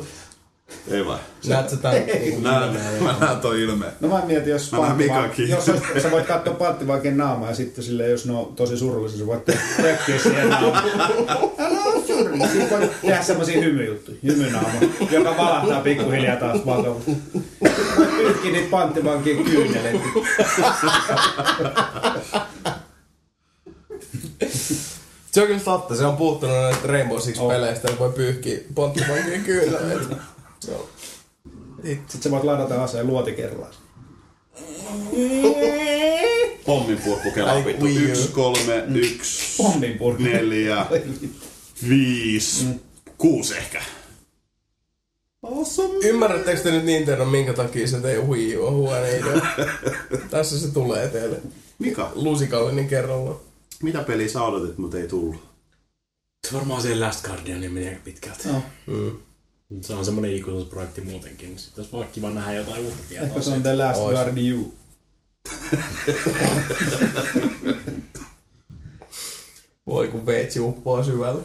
Ei vai? Näet sä niinku Näen, mä näen toi ilmeen. No mä mietin, jos, Mä panttivan- Mikakin. jos olisi- sä voit katsoa panttivankien naamaa ja sitten sille, jos ne on tosi surullisia, sä voit rökkiä siihen naamaan. Älä ole surullinen. Sitten voit tehdä semmosia hymyjuttuja, hymynaama, joka valahtaa pikkuhiljaa taas vakavasti. Voit pyyhkiä niitä panttivankien kyyneleitä. Se on kyllä totta, se on puuttunut näistä Rainbow Six-peleistä, että voi pyyhkiä ponttivankien kyyneleitä. Se on- Sitten sä voit ladata aseen luotikerralla. Pommin purku kelaa vittu. Yksi, kolme, yksi, Pommin purku. neljä, viisi, kuusi ehkä. Awesome. Ymmärrättekö te nyt Nintendo, minkä takia se teidän Wii U on huono idea? Tässä se tulee teille Mika, lusikallinen kerralla. mitä peliä sä odotit, mutta ei tullut? Se varmaan se Last Guardian meni aika pitkälti. No, Mm. Se on semmonen ikuisuusprojekti muutenkin. niin Sitten olisi vaan kiva nähdä jotain uutta tietoa. ehkä se on The Last Ois. Guardian. Voi kun veitsi uppoaa syvälle.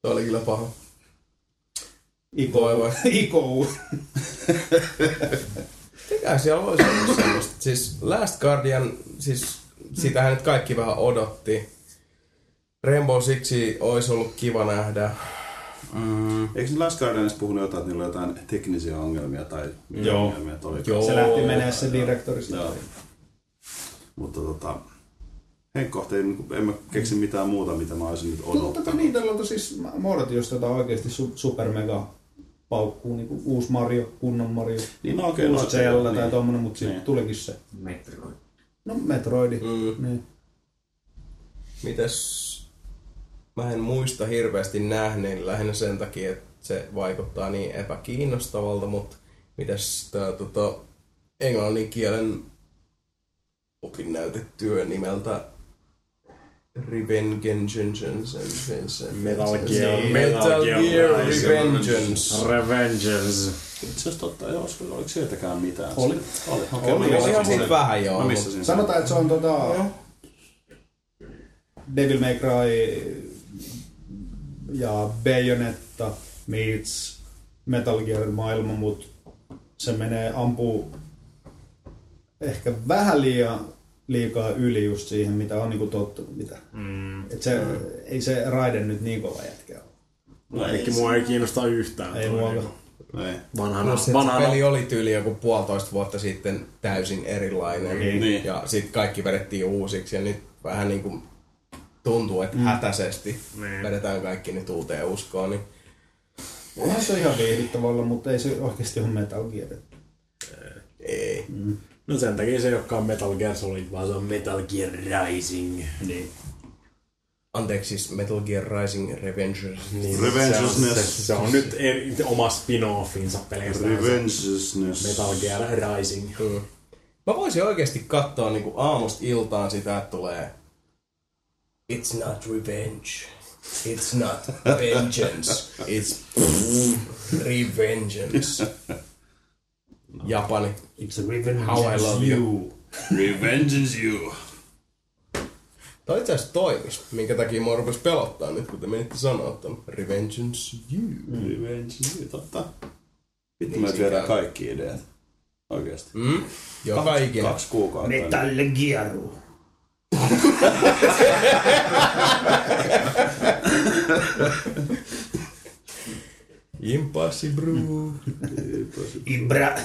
Se oli kyllä paha. Iko, Voi voi. Iko. Mikä siellä olisi ollut semmoista? Siis Last Guardian, siis sitähän nyt kaikki vähän odotti. Rainbow Sixi olisi ollut kiva nähdä. Mm. Eikö ne Last Guardianissa puhunut jotain, että niillä oli jotain teknisiä ongelmia tai mitä Joo. ongelmia oli? Joo. Se lähti menee se direktori Joo. Mutta tota, Henkko ei, niin en mä keksi mitään muuta, mitä mä olisin nyt Mutta tätä odottanut. Nintendolta siis odotin just tätä oikeesti su- super mega paukkuu, niinku uusi Mario, kunnon Mario, Niin, no okei, uusi no, Zelda niin. tai tommonen, mutta sitten Niin. tulikin se. Metroid. No Metroidi. Mm. Niin. Mites... Mä en muista hirveästi nähneen lähinnä sen takia, että se vaikuttaa niin epäkiinnostavalta, mutta mitäs tää tota, englannin kielen opinnäytetyö nimeltä Revengeance. Metal Gear. Metal Gear. Revengeance. Revengeance. Itse asiassa totta, joo, olisiko, oliko sieltäkään mitään? Oli. Oli. Okei, Oli, oli ihan siitä vähän joo, Mä. Sanotaan, että se on tota Devil May Cry ja Bayonetta meets Metal Gear maailma, mutta se menee ampuu ehkä vähän liian, liikaa yli just siihen, mitä on niinku tottunut. Mitä. Mm. Et se, ei se Raiden nyt niin kova jätkä ole. No ei, mua ei kiinnosta yhtään. Ei muakaan. niinku ei. Vanhana, No, se vanhana peli oli tyyli joku puolitoista vuotta sitten täysin erilainen. Niin. Niin. Ja sitten kaikki vedettiin uusiksi ja nyt vähän niin kuin tuntuu, että mm. hätäisesti Niin. vedetään kaikki nyt uuteen uskoon. Niin Onhan se ihan viihdyttävä olla, mutta ei se oikeasti ole Metal Gear. ei. No sen takia se ei olekaan Metal Gear Solid, vaan se on Metal Gear Rising. Niin. Anteeksi, siis Metal Gear Rising Revengers. Niin, Revengeousness. Se, se, se on nyt eri, oma spin-offinsa pelkästään. Revengeousness. Metal Gear Rising. Mm. Mä voisin oikeasti katsoa niinku aamusta iltaan sitä, että tulee It's not revenge. It's not vengeance. It's revengeance. Japani. It's a revenge How I love you. Revengeance you. Tämä itse asiassa toimis, minkä takia mua rupesi pelottaa nyt, kun te menitte sanoa ton Revengeance you. Revengeance you, totta. Vittu, Niin me viedään kaikki ideat. Oikeesti. Mm? Joka ikinä. Kaksi kuukautta. Metal Gear. Impossible. Ibra...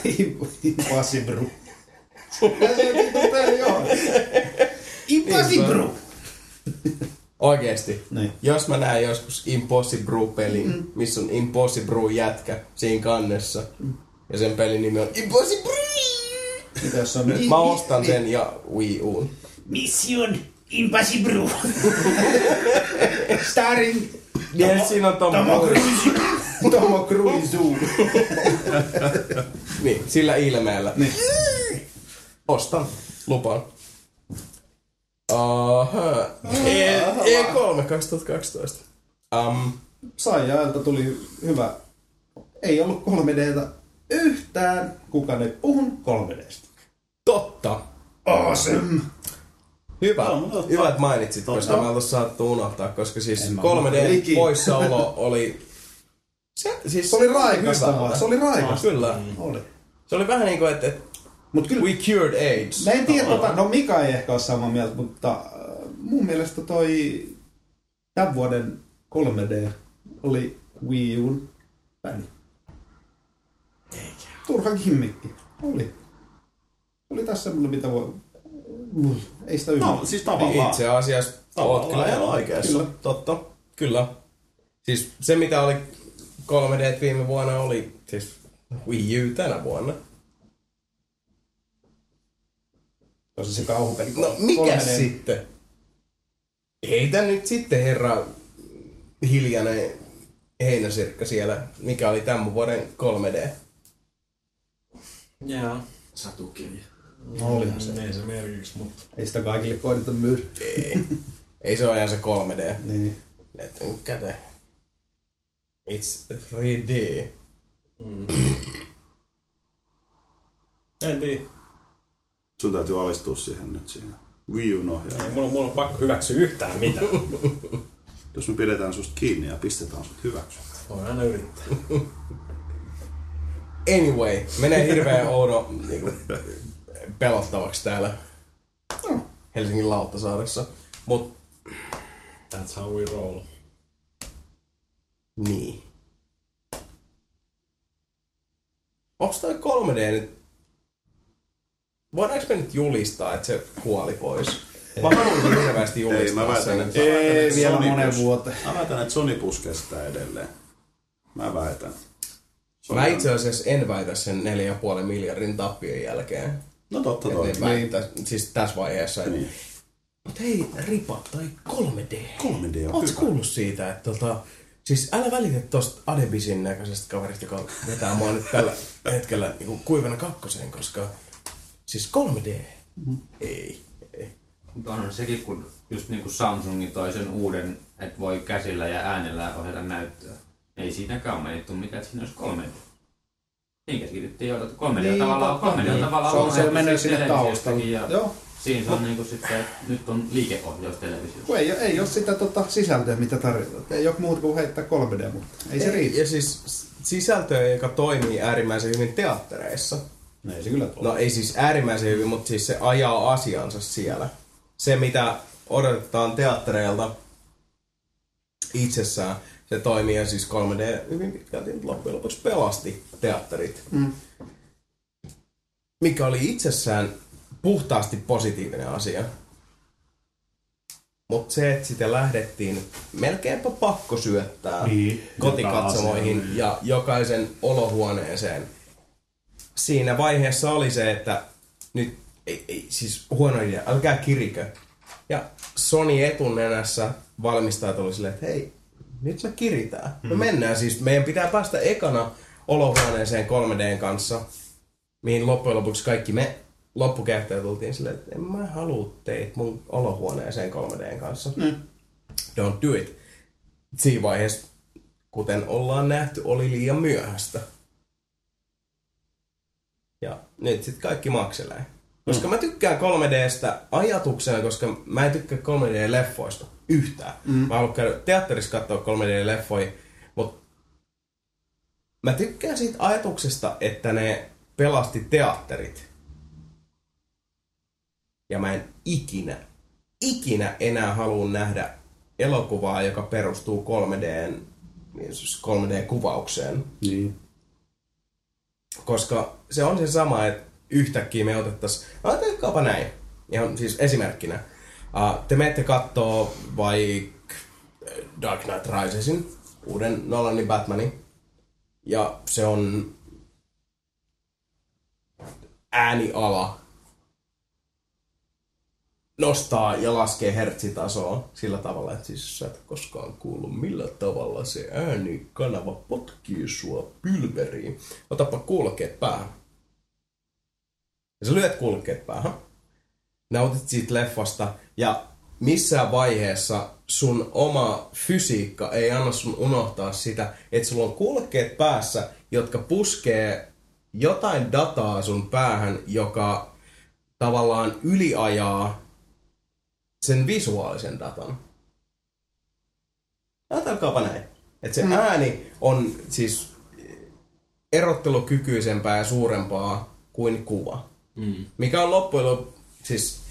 On. Impossible. Oikeesti. Niin. Jos mä näen joskus Impossible-pelin, mm. missä on Impossible-jätkä siinä kannessa, ja sen pelin nimi on on... mä ostan sen ja Wii Uun. Mission Impossible. Starring Niin, siinä on Tom Tomo Cruise. Tomo Cruise. Niin, sillä ilmeellä. Niin. Ostan. Lupaan. Aha. E, E3 2012. Um, Saijailta tuli hyvä. Ei ollut 3Dtä yhtään. Kukaan ei puhun 3Dstä. totta. Awesome. Hyvä. No. Hyvä, että mainitsit, Totta. koska mä oltais saattu unohtaa, koska siis En mä 3D ikinä. poissaolo oli... Se, siis Se oli hyvältä. Se oli raikastavaa. Kyllä. Oli. Se oli vähän niin kuin, että, että Mut kyllä, we cured AIDS. mä en tiedä, tota, no Mika ei ehkä ole samaa mieltä, mutta äh, mun mielestä toi tämän vuoden 3D oli Wii U'n väli. Turha gimmikki. Oli. Oli tässä semmoinen, mitä voi... Uh, Ei sitä ymmärrä. No, siis Niin tavallaan. itse asiassa Tavallaan oot kyllä ihan joo, oikeassa. kyllä. Totta. Kyllä. Siis se mitä oli 3D viime vuonna oli siis Wii U tänä vuonna. Tosi se kauhupeli. No mikä 3D. sitten? Heitä nyt sitten herra hiljainen heinäsirkka siellä, mikä oli tämän vuoden 3D. Jaa. Satukirja. No olihan se. Ei se merkiksi, mutta... Ei sitä kaikille koeteta myydä. Ei. Ei se ole ihan se 3D. Niin. Et käte. It's 3D. En tiedä. Sun täytyy alistua siihen nyt siihen. Wii U'n ohjaaja. Ei, mulla, mulla on pakko hyväksyä yhtään mitään. Jos me pidetään susta kiinni ja pistetään sut hyväksi. Voi aina yrittää. Anyway, menee hirveän oudo niinku, pelottavaksi täällä Helsingin Lauttasaaressa. Mut That's how we roll. niin. Onks toi 3D nyt... Voidaanko me nyt julistaa, että se kuoli pois? Mä haluaisin hirveästi Ei, julistaa mä väitän, sen. että, Ei mä väitän, että vielä Sony monen vuoteen. Mä väitän, että Sony puskee sitä edelleen. Mä väitän. Sony Mä itse asiassa en väitä sen 4,5 miljardin tappion jälkeen. No totta Et toi. ne väitä, siis tässä vaiheessa. Niin. Mutta hei, ripa tai 3D. 3D on hyvä. kuullut siitä, että tota, siis älä välitä tosta Adebisin näköisestä kaverista, joka vetää mua nyt tällä hetkellä niin kuivana kakkoseen, koska siis 3D, ei, ei. Mutta onhan sekin, kun just niin kuin Samsungin toi sen uuden, että voi käsillä ja äänellä ohjata näyttöä. Ei siinäkään ole mainittu mikä, että siinä olisi 3D. Siinä keskityttiin jo, että 3D Niin, tavallaan, totta. 3D on Niin. tavallaan Se on- se menee siis sinne taustalle. Ja Joo. Siinä se on niin kuin sitten, että nyt on liikeohjaus televisiossa. Kun ei, ei ole sitä tota, sisältöä, mitä tarjotaan. Ei ole muuta kuin heittää 3D, mutta ei se riitä. Ja siis sisältöä, joka toimii äärimmäisen hyvin teattereissa. No ei se kyllä tule. No ei siis äärimmäisen hyvin, mutta siis se ajaa asiansa siellä. Se, mitä odotetaan teattereilta itsessään, se toimii ja siis 3D hyvin pitkälti loppujen lopuksi pelasti teatterit. Mm. Mikä oli itsessään puhtaasti positiivinen asia. Mutta se, että sitä lähdettiin melkeinpä pakko syöttää Niin. kotikatsomoihin ja jokaisen olohuoneeseen. Siinä vaiheessa oli se, että nyt, ei, ei, siis huono idea, älkää kirikö. Ja Sony etunenässä valmistajat oli silleen, että hei, nyt me kiritään. Me mennään siis, meidän pitää päästä ekana olohuoneeseen 3Dn kanssa, mihin loppujen lopuksi kaikki me loppukäyttäjät tultiin silleen, että en mä halua teitä mun olohuoneeseen 3Dn kanssa. Mm. Don't do it. Siinä vaiheessa, kuten ollaan nähty, oli liian myöhäistä. Ja nyt sitten kaikki makselee. Koska mä tykkään 3Dstä ajatuksena, koska mä en tykkää 3D-leffoista yhtään. Mm. Mä haluan käydä teatterissa katsoa 3D-leffoja, mutta mä tykkään siitä ajatuksesta, että ne pelasti teatterit. Ja mä en ikinä, ikinä enää halua nähdä elokuvaa, joka perustuu 3D, 3D-kuvaukseen. Niin. Koska se on se sama, että yhtäkkiä me otettaisiin, ajatelkaapa näin, ihan siis esimerkkinä. Uh, te menette kattoo vaikka Dark Knight Risesin, uuden Nolanin Batmanin, ja se on ääniala nostaa ja laskee hertsitasoa sillä tavalla, että siis sä et koskaan kuullut millä tavalla se äänikanava potkii sua pylveriin. Otapa kuulokkeet päähän. Ja sä lyöt kuulokkeet päähän. Nautit siitä leffasta ja missään vaiheessa sun oma fysiikka ei anna sun unohtaa sitä, että sulla on kuulokkeet päässä, jotka puskee jotain dataa sun päähän, joka tavallaan yliajaa sen visuaalisen datan. Ajatelkaapa näin. Että se ääni on siis erottelukykyisempää ja suurempaa kuin kuva. Mm. Mikä on loppujen lopuksi, siis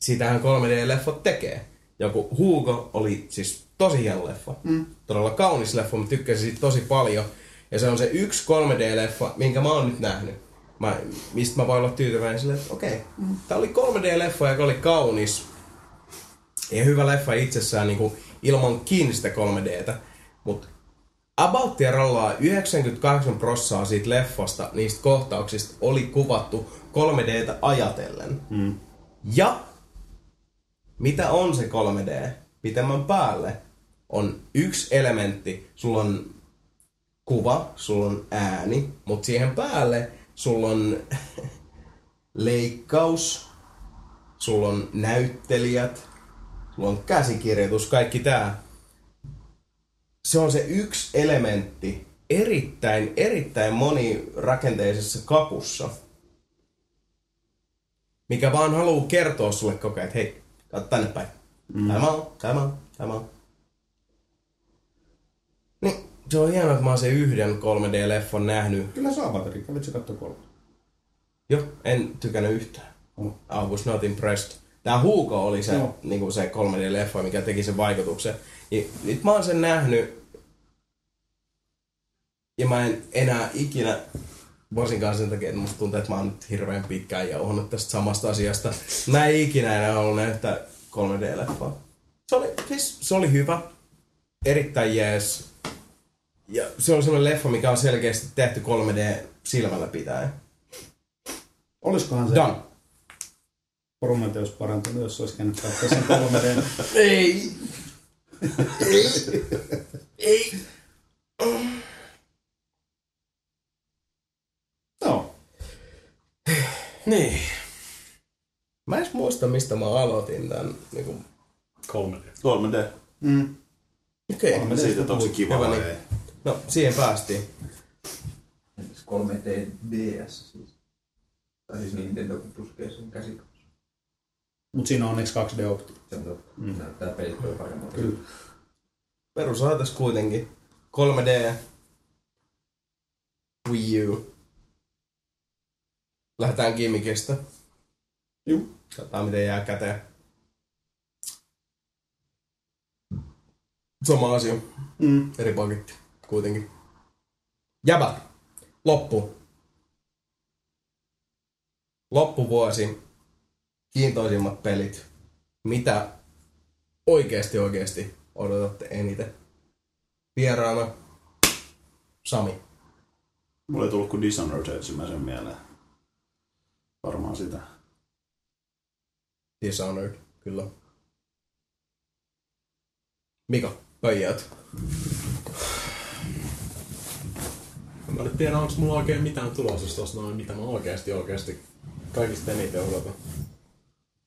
sitähän 3D-leffot tekee. Joku Hugo oli siis tosi hieno leffa. Mm. Todella kaunis leffa, mä tykkäsin siitä tosi paljon. Ja se on se yksi 3D-leffa, minkä mä oon nyt nähnyt. Mä, mistä mä voin olla tyytyväinen silleen, että okei, mm. tää oli 3D-leffa, joka oli kaunis. Ja hyvä leffa itsessään niin kuin ilmankin sitä 3Dtä. Mutta about ja rollaa 98 prossaa siitä leffasta, niistä kohtauksista, oli kuvattu 3Dtä ajatellen. Mm. Ja mitä on se 3D? Pitemmän päälle on yksi elementti. Sulla on kuva, sulla on ääni, mutta siihen päälle sulla on leikkaus, sulla on näyttelijät, sulla on käsikirjoitus, kaikki tää. Se on se yksi elementti erittäin, erittäin monirakenteisessa kapussa, mikä vaan haluaa kertoa sulle koko että hei, katso tänne päin. Mm. Tämä on, tämä on, tämä on. Niin, se on hienoa, että mä oon se yhden 3D-leffon nähnyt. Kyllä saa Bateri, kävitsä katsoa kolme. Joo, en tykännyt yhtään. Oh. I was not impressed. Tää Huuko oli se, Joo. niinku se 3D-leffa, mikä teki sen vaikutuksen. Niin, nyt mä oon sen nähnyt. Ja mä en enää ikinä Varsinkaan sen takia, että musta tuntuu, että mä oon nyt hirveän pitkään jauhannut tästä samasta asiasta. Mä en ikinä enää ollut näyttää 3D-leffaa. Se oli, siis, se oli hyvä. Erittäin jees. Ja se on semmoinen leffa, mikä on selkeästi tehty 3D silmällä pitäen. Olisikohan se Done. Prometheus parantunut, jos olisi käynyt katsoa sen 3D. Ei. Ei. Joo. Niin. Mä en muista, mistä mä aloitin tän. Niinku, 3D. 3D. Mm. Okei. Kolme- Siitä, että onko se kiva Hyvä vai niin. ei. No, siihen päästiin. 3D DS siis. Tai siis Nintendo plus PlayStation käsikonsoli. Mutta siinä on onneksi 2D-optio. Se on totta. Mm. Näyttää pelit paljon paremmalta. Kyllä. Perusaitas kuitenkin. 3D. Wii U. Lähdetään gimmikistä. Juu. Katsotaan miten jää käteen. Sama asia. Mm. Eri paketti. Kuitenkin. Jäbä. Loppu. Loppuvuosi. Kiintoisimmat pelit. Mitä oikeesti oikeesti odotatte eniten? Vieraana. Sami. Mulla ei tullut kuin Dishonored ensimmäisen mieleen. Varmaan sitä. Dishonored. Kyllä. Mika. Pöijät. Mä nyt tiedä, onko mulla oikein mitään tulossa tossa noin, mitä mä oikeasti oikeasti kaikista eniten odotan.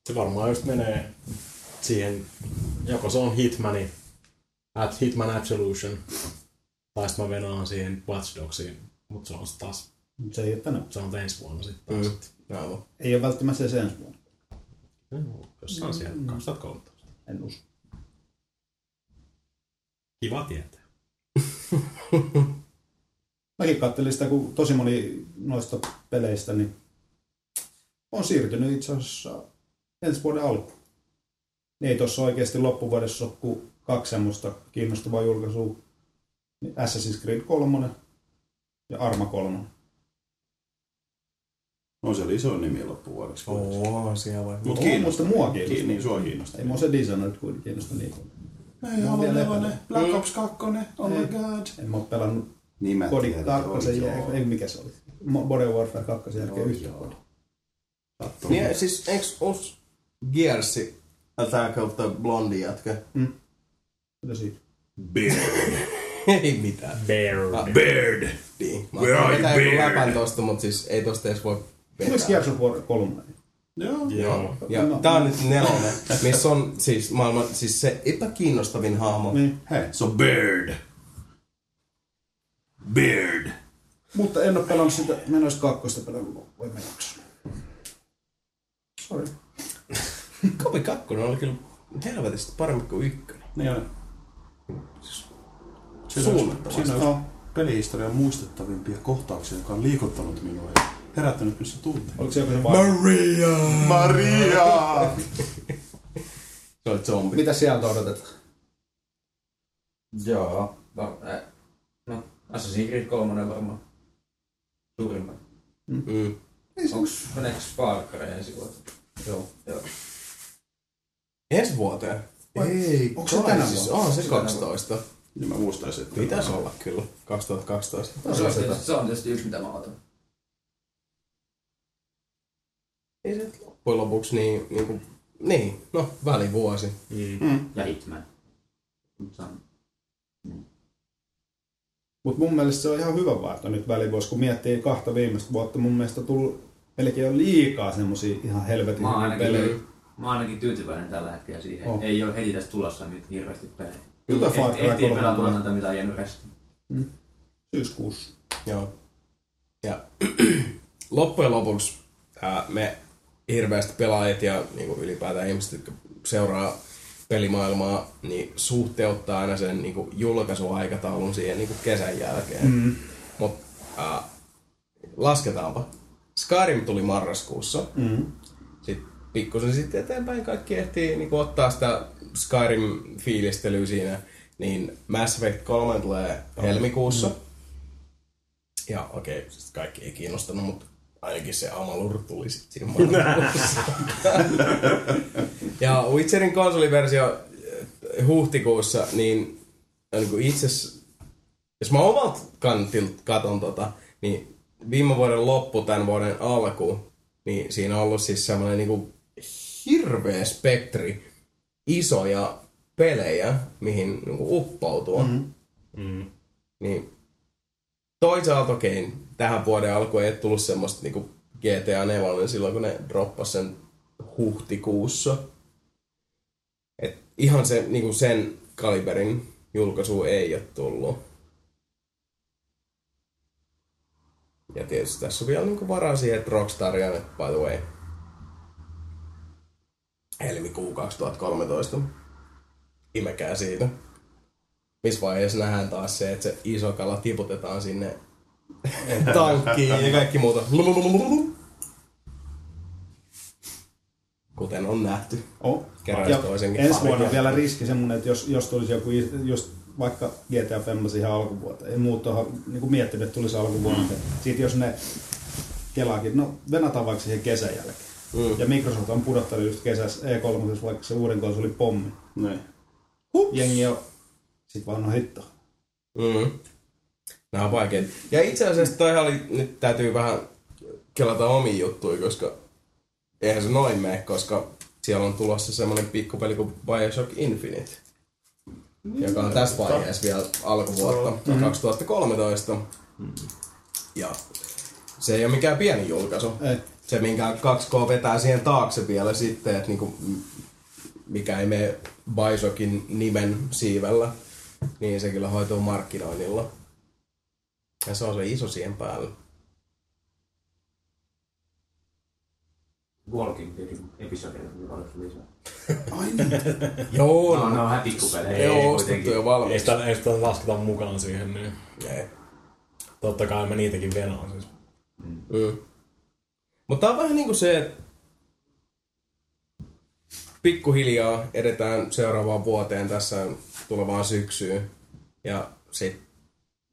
Se varmaan just menee siihen, joko se on Hitmani, Hitman Absolution, tai sitten mä venaan siihen Watch Dogsiin, mutta se on taas, se ei ole tänä. se on ensi vuonna sitten taas. Mm. Aivan. Ei ole välttämättä se ensi vuonna. Mm. Jossain siellä 2013. En usko. Kiva tietää. Mäkin katselin sitä, kun tosi moni noista peleistä niin on siirtynyt itse asiassa ensi vuoden alkuun. Niin ei tuossa oikeasti loppuvuodessa ole kuin kaksi semmoista kiinnostavaa julkaisua. Niin Assassin's Creed 3 ja Arma 3. On siellä iso nimi loppuvuodeksi. Oo, siellä vai. Mut On, kiinnostaa. mutta mua kiinnostaa. Kiinni, sua kiinnostaa. Ei mua se Dishonored kuin kiinnosta niin paljon. Ei, Mä 4, epäillyt. Black Ops 2, oh my Ei. god. En mä oo pelannut Niin mä Kodi tiedän, 2 joo, jälkeen, ei mikä se oli. Mo- Modern Warfare 2 jälkeen yhtä joo. kodi. Sattuu. Niin, siis eiks us Gearsi Attack of the Blondie jätkä? Mitä siitä? Beard. ei mitään. Bear. Ah, Beard. Niin. Mä Where are you, Beard? läpän tosta, mut siis ei tosta edes voi Vetää. Gears of War 3? Joo. Joo. Ja No. tää on nyt nelonen, missä on siis maailman siis se epäkiinnostavin hahmo. Niin. Hei, So Beard. Beard. Mutta en ole pelannut sitä, mä en olisi kakkosta pelannut, voi mä jaksa. Sorry. Kopi 2 oli kyllä helvetisti parempi kuin ykkönen. niin on. Siinä on, siinä on No, pelihistorian muistettavimpia kohtauksia, joka on liikuttanut minua herättänyt minussa tunteita. oliko se joku se vai? Maria. Maria! Se oli zombi. Mitä sieltä odotetaan? Joo. No, äh, no Assassin's Creed 3 varmaan. Suurimmat. Mm. Onks meneekö Far Cry ensi vuonna? Joo. Joo. Ensi vuoteen? Vai- Ei, onko se tänä siis vuonna? on se Se tänä 12. Niin mä muistaisin, että... Pitäisi olla kyllä, 2012. No, se, on tietysti, se on tietysti yksi mitä mä otan. Ei se loppujen lopuksi niin, niin kuin, niin, no välivuosi. Mm. Ja Hitman. On- Mutta mun mielestä se on ihan hyvä vaihto nyt välivuosi, kun miettii kahta viimeistä vuotta. Mun mielestä on tullut melkein jo liikaa semmosia ihan helvetin Mä hyviä pelejä. ainakin, mä oon ainakin tyytyväinen tällä hetkellä siihen. Oh. Ei ole heti tästä tulossa nyt hirveästi pelejä. Kyllä Far Cry Ehtii 3 pelata tulee maanantai mitä on jäänyt resti. syyskuussa. Joo. Ja loppujen lopuksi ää, me hirveästi pelaajat ja niin kuin ylipäätään ihmiset, jotka seuraa pelimaailmaa, niin suhteuttaa aina sen niin kuin julkaisuaikataulun siihen niin kuin kesän jälkeen. Mm. Mutta äh, lasketaanpa. Skyrim tuli marraskuussa. Mm. Sitten pikkusen sitten eteenpäin kaikki ehtii niin kuin ottaa sitä Skyrim-fiilistelyä siinä. Niin Mass Effect 3 tulee helmikuussa. Ja okei, okay, siis kaikki ei kiinnostanut, mutta ainakin se Amalur tuli sitten ja Witcherin konsoliversio eh, huhtikuussa, niin, niin kuin itse jos mä omalta kantilta katon tota, niin viime vuoden loppu, tämän vuoden alku, niin siinä on ollut siis semmoinen niin hirveä spektri isoja pelejä, mihin niin uppoutua. Mm. Niin toisaalta okei, tähän vuoden alkuun ei tullut semmoista niinku GTA 4 silloin, kun ne droppasi sen huhtikuussa. Et ihan se, niinku sen kaliberin julkaisu ei ole tullut. Ja tietysti tässä on vielä niinku varaa siihen, että Rockstaria, nyt, by the way, helmikuu 2013. Imekää siitä. Missä vaiheessa nähdään taas se, että se iso kala tiputetaan sinne tankkiin ja kaikki muuta. Kuten on nähty. Oh. Kerran Ja toisenkin. ensi vuonna on vielä riski semmoinen, että jos, jos tulisi joku, just vaikka GTA Femmas ihan alkuvuoteen, ei muut ole niin miettinyt, että tulisi alkuvuonna. Mm. Sitten jos ne kelaakin, no venataan vaikka siihen kesän jälkeen. Mm. Ja Microsoft on pudottanut just kesässä E3, vaikka se uuden konsoli pommi. Niin. Jengi on, sit vaan no hitto. Mm. Nämä on vaikeita. Ja itse asiassa toihan oli, nyt täytyy vähän kelata omiin juttuja, koska eihän se noin mene, koska siellä on tulossa semmoinen pikkupeli kuin Bioshock Infinite, joka on tässä vaiheessa vielä alkuvuotta, 2013. Ja se ei ole mikään pieni julkaisu. Ei. Se, minkä 2K vetää siihen taakse vielä sitten, että niinku, mikä ei mene Bioshockin nimen siivellä, niin se kyllä hoituu markkinoinnilla. Ja se on se iso siihen päällä. Walking Deadin niin olet lisää. Joo, No, ne on vähän pikkupelejä. Ne on ei ostettu kuitenkin. jo Ei valmiiksi. sitä, ei sitä lasketa mukaan siihen, niin Ei. totta kai mä niitäkin venaan siis. Mm. Mutta tää on vähän niinku se, että pikkuhiljaa edetään seuraavaan vuoteen tässä tulevaan syksyyn. Ja sit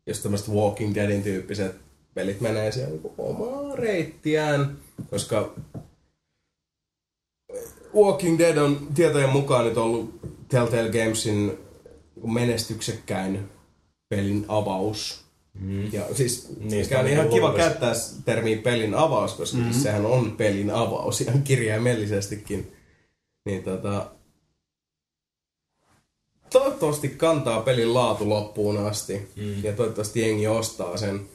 jos tämmöiset Walking Deadin tyyppiset pelit menee siellä niinku omaa reittiään, koska Walking Dead on tietojen mukaan nyt ollut Telltale Gamesin niinku menestyksekkäin pelin avaus. Mm. Ja siis Niistä on ihan niinku kiva käyttää termiä pelin avaus, koska mm-hmm. sehän on pelin avaus ihan kirjaimellisestikin. Niin tota, toivottavasti kantaa pelin laatu loppuun asti. Mm. Ja toivottavasti jengi ostaa sen.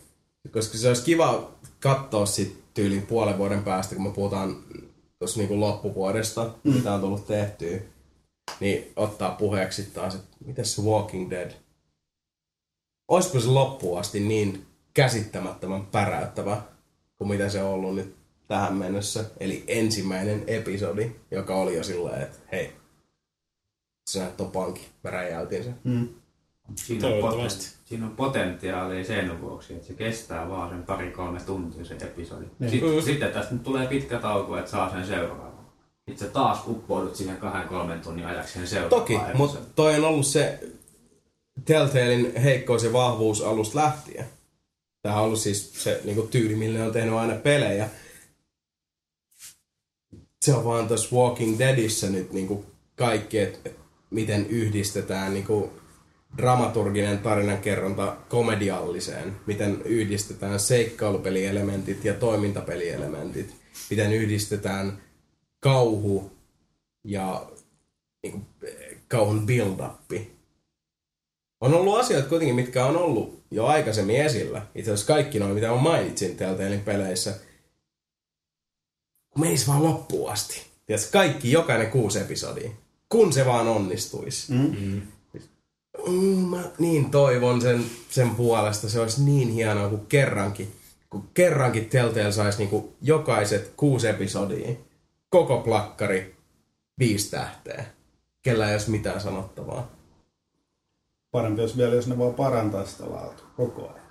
Koska se olisi kiva katsoa sit tyylin puolen vuoden päästä, kun me puhutaan tuossa niinku loppuvuodesta, mm. mitä on tullut tehtyä. Niin ottaa puheeksi taas, että miten se Walking Dead olisiko se loppuun asti niin käsittämättömän päräyttävä kuin mitä se on ollut nyt tähän mennessä. Eli ensimmäinen episodi, joka oli jo silleen, että hei, sä näet ton pankin, mä räjäytin sen. Siinä on, poten- siinä on potentiaalia sen vuoksi, että se kestää vaan sen pari-kolme tuntia se episodi. Niin. Sitten, sitten tästä nyt tulee pitkä tauko, että saa sen seuraavan. Sitten sä taas uppoudut siihen kahden kolmen tunnin ajaksi sen seuraavaan. Toki, mutta toi on ollut se Telltalein heikkous ja vahvuus alusta lähtien. Tämä on ollut siis se niin tyyli, millä ne on tehnyt aina pelejä. Se on vaan tuossa Walking Deadissä nyt niin kuin kaikki, että et miten yhdistetään niin kuin dramaturginen tarinankerronta komedialliseen, miten yhdistetään seikkailupelielementit ja toimintapelielementit, miten yhdistetään kauhu ja niin kuin, kauhun build-up. On ollut asioita kuitenkin, mitkä on ollut jo aikaisemmin esillä. Itse asiassa kaikki noin, mitä mä mainitsin Telltalein peleissä. Kun menisi vaan loppuun asti. Tiedätkö, kaikki, jokainen kuusi episodia. Kun se vaan onnistuisi. Mm. Mm, mä niin toivon sen, sen puolesta. Se olisi niin hienoa, kun kerrankin, kun kerrankin Telltale saisi niinku jokaiset kuusi episodia, koko plakkari, viisi tähteä. Kellä ei olisi mitään sanottavaa. Parempi olisi vielä, jos ne vaan parantaa sitä laatua koko ajan.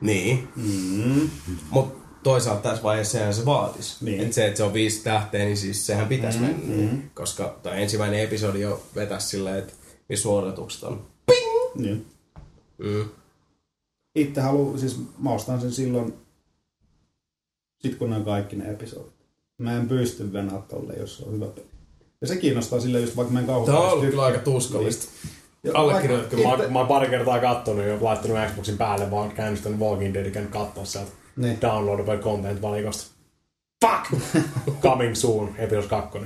Niin. Mm. Mutta toisaalta tässä vaiheessa se vaatisi. Niin. Et se, että se on viisi tähteä, niin siis sehän pitäisi mm. mennä. Niin. Koska toi ensimmäinen episodi jo vetäisi silleen, että missä suoritukset on. Niin. Mm. itse haluan, siis mä ostan sen silloin, sit kun on kaikki ne episodit. Mä en pysty venää tolle, jos se on hyvä peli. Ja se kiinnostaa sille just vaikka mä en Tämä on ollut kyllä aika tuskallista. Ja Allekirjoitatko? Mä, mä oon pari kertaa kattonut ja laittanut Xboxin päälle, vaan käynnistänyt Walking Dead käynyt katsoa sieltä Niin. downloadable content valikosta. Fuck! Coming soon, episode 2.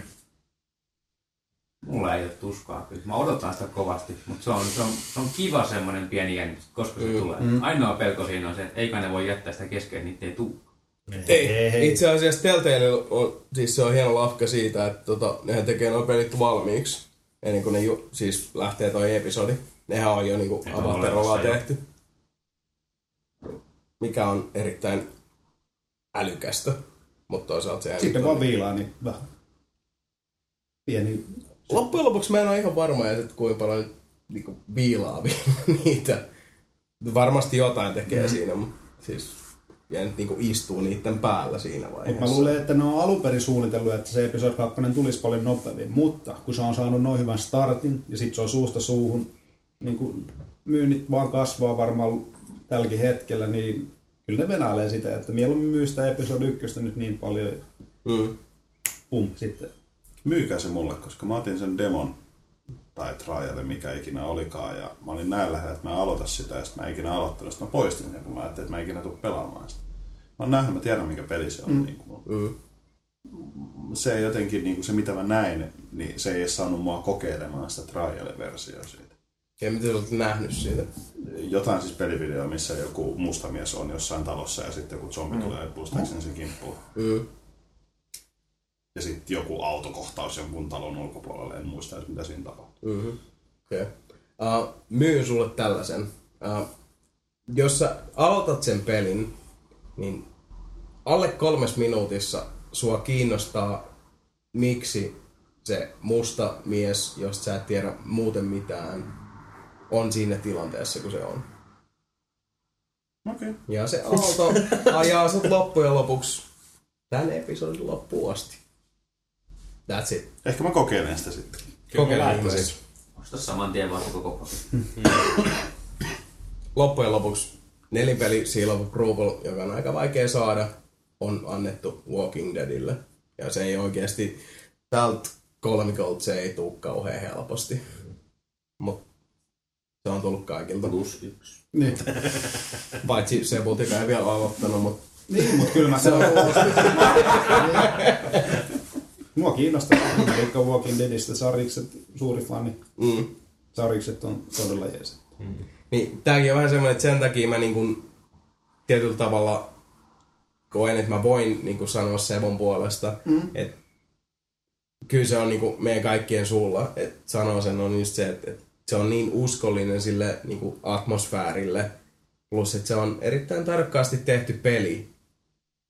Mulla ei ole tuskaa kyllä. Mä odotan sitä kovasti, mutta se on, se on, se on kiva semmoinen pieni jännitys, koska se tulee. Ainoa pelko siinä on se, että eikä ne voi jättää sitä kesken, niitä ei tuu. Ei, itse asiassa Telltale on, siis se on hieno lafka siitä, että tota, nehän tekee nuo pelit valmiiksi. Ennen kuin ne ju, siis lähtee toi episodi. Nehän on jo niinku avatarollaan jo. Mikä on erittäin älykästä. Mutta toisaalta se Sitten vaan viilaa, niin vähän pieni... Loppujen lopuksi mä en ole ihan varma, että kuinka paljon niinku, viilaa niitä. Varmasti jotain tekee mm. siinä, mutta siis ja nyt niinku istuu niiden päällä siinä Mut vaiheessa. mä luulen, että ne on alun perin suunnitellut, että se episode 2 tulisi paljon nopeammin, mutta kun se on saanut noin hyvän startin ja sitten se on suusta suuhun, niin kun myynnit vaan kasvaa varmaan tälläkin hetkellä, niin kyllä ne venailee sitä, että mieluummin myy sitä episode 1 nyt niin paljon, Mm. pum, sitten. Myykää se mulle, koska mä otin sen demon tai trial, mikä ikinä olikaan, ja mä olin näin lähellä, että mä en aloita sitä, ja sitten mä ikinä aloittanut, sitten mä poistin sen, kun mä ajattelin, että mä ikinä tule pelaamaan sitä. Mä oon nähnyt, mä tiedän mikä peli se on. Mm. Niin kuin, Mm. se jotenkin, niin kuin se mitä mä näin, niin se ei saanut mua kokeilemaan sitä trial-versioa siitä. Ja mitä sä olet nähnyt siitä? Jotain siis pelivideo, missä joku musta mies on jossain talossa ja sitten joku zombi mm. tulee puistaakseni sen kimppuun. Mm. Ja sitten joku autokohtaus jonkun talon ulkopuolelle, en muista edes mitä siinä tapahtuu. Mm-hmm. Okay. Uh, myyn sulle tällaisen. Uh, jos sä aloitat sen pelin, niin alle kolmes minuutissa sua kiinnostaa, miksi se musta mies, jos sä et tiedä muuten mitään, on siinä tilanteessa, kun se on. Okei. Okay. Ja se auto ajaa sut loppujen lopuksi tämän episodin loppuun asti. That's it. Ehkä mä kokeilen sitä sitten. Kokeile ihmeessä. Osta saman tien vaan koko paketti. loppujen lopuksi nelinpeli Seal of Approval, joka on aika vaikea saada, on annettu Walking Deadille. Ja se ei oikeasti, tältä kolmikolta se ei tuu kauhean helposti. Mutta se on tullut kaikilta. Plus yksi. Niin, Paitsi se Butika ei vielä aloittanut, mutta niin mutta kyllä mä sen Mua kiinnostaa, vaikka Walking Deadistä sarjikset, suuri fani. mm, Sarjikset on todella jees. Niin, tääkin on vähän semmoinen, että sen takia mä niin kuin, tietyllä tavalla koen, että mä voin niin kuin sanoa Sebon puolesta, mm. että kyllä se on niin kuin meidän kaikkien suulla, että sanoo sen on just se, että, että se on niin uskollinen sille niin kuin atmosfäärille, plus että se on erittäin tarkkaasti tehty peli.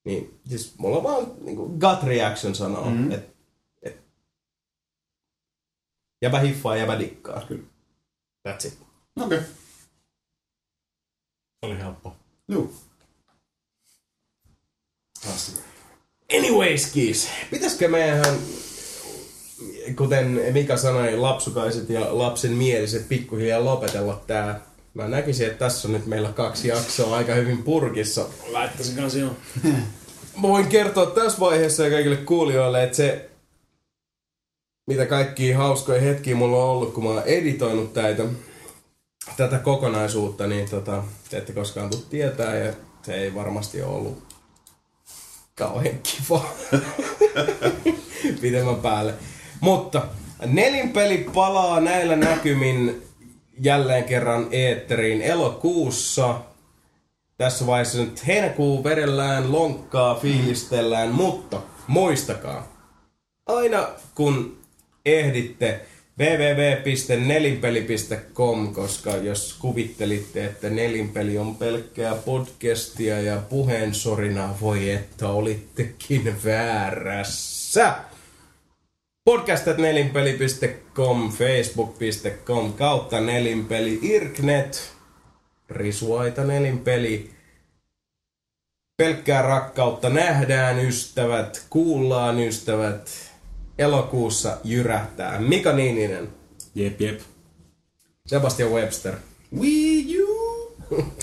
Niin siis mulla on vaan niin kuin gut reaction sanoo, mm. että et, jäbä hiffaa, jäbä dikkaa. Kyllä. That's it. Okei. Okay. Oli helppo. Joo. Anyways, kiis. Pitäisikö meidän, kuten Mika sanoi, lapsukaiset ja lapsen mieliset pikkuhiljaa lopetella tää? Mä näkisin, että tässä on nyt meillä kaksi jaksoa aika hyvin purkissa. Laittaisin kanssa joo. Mä voin kertoa tässä vaiheessa ja kaikille kuulijoille, että se, mitä kaikkia hauskoja hetkiä mulla on ollut, kun mä oon editoinut täitä, tätä kokonaisuutta, niin tota, te ette koskaan tule tietää ja se ei varmasti ole ollut kauhean kiva pidemmän päälle. Mutta nelinpeli palaa näillä näkymin jälleen kerran eetteriin elokuussa. Tässä vaiheessa nyt heinäkuu vedellään, lonkkaa, fiilistellään, mutta muistakaa, aina kun ehditte www.nelinpeli.com, koska jos kuvittelitte, että nelinpeli on pelkkää podcastia ja puheensorinaa, voi että olittekin väärässä. Podcast.nelinpeli.com, facebook.com, kautta nelinpeli, irknet, risuaita nelinpeli, pelkkää rakkautta nähdään ystävät, kuullaan ystävät, elokuussa jyrähtää. Mika Niininen, Jep, jep. Sebastian Webster, Wii U!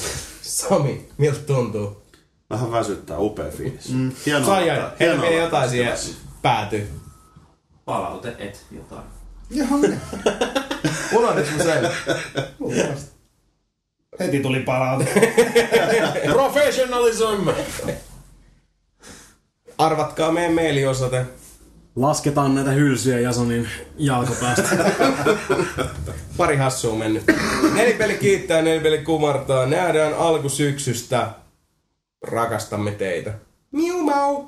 Sami, miltä tuntuu? Vähän väsyttää, upea fiilis. Mm. Hienoa, että jotain siihen tässä. Palaute et jotain. Ihan Unohditko mä sen? luultavasti. Heti tuli palaute. Professionalism! Arvatkaa meidän mailiosoite. Lasketaan näitä hylsyjä Jasonin jalkopäästä. Pari hassua mennyt. Nelipeli kiittää, nelipeli kumartaa. Nähdään alkusyksystä. Rakastamme teitä. Miu mau!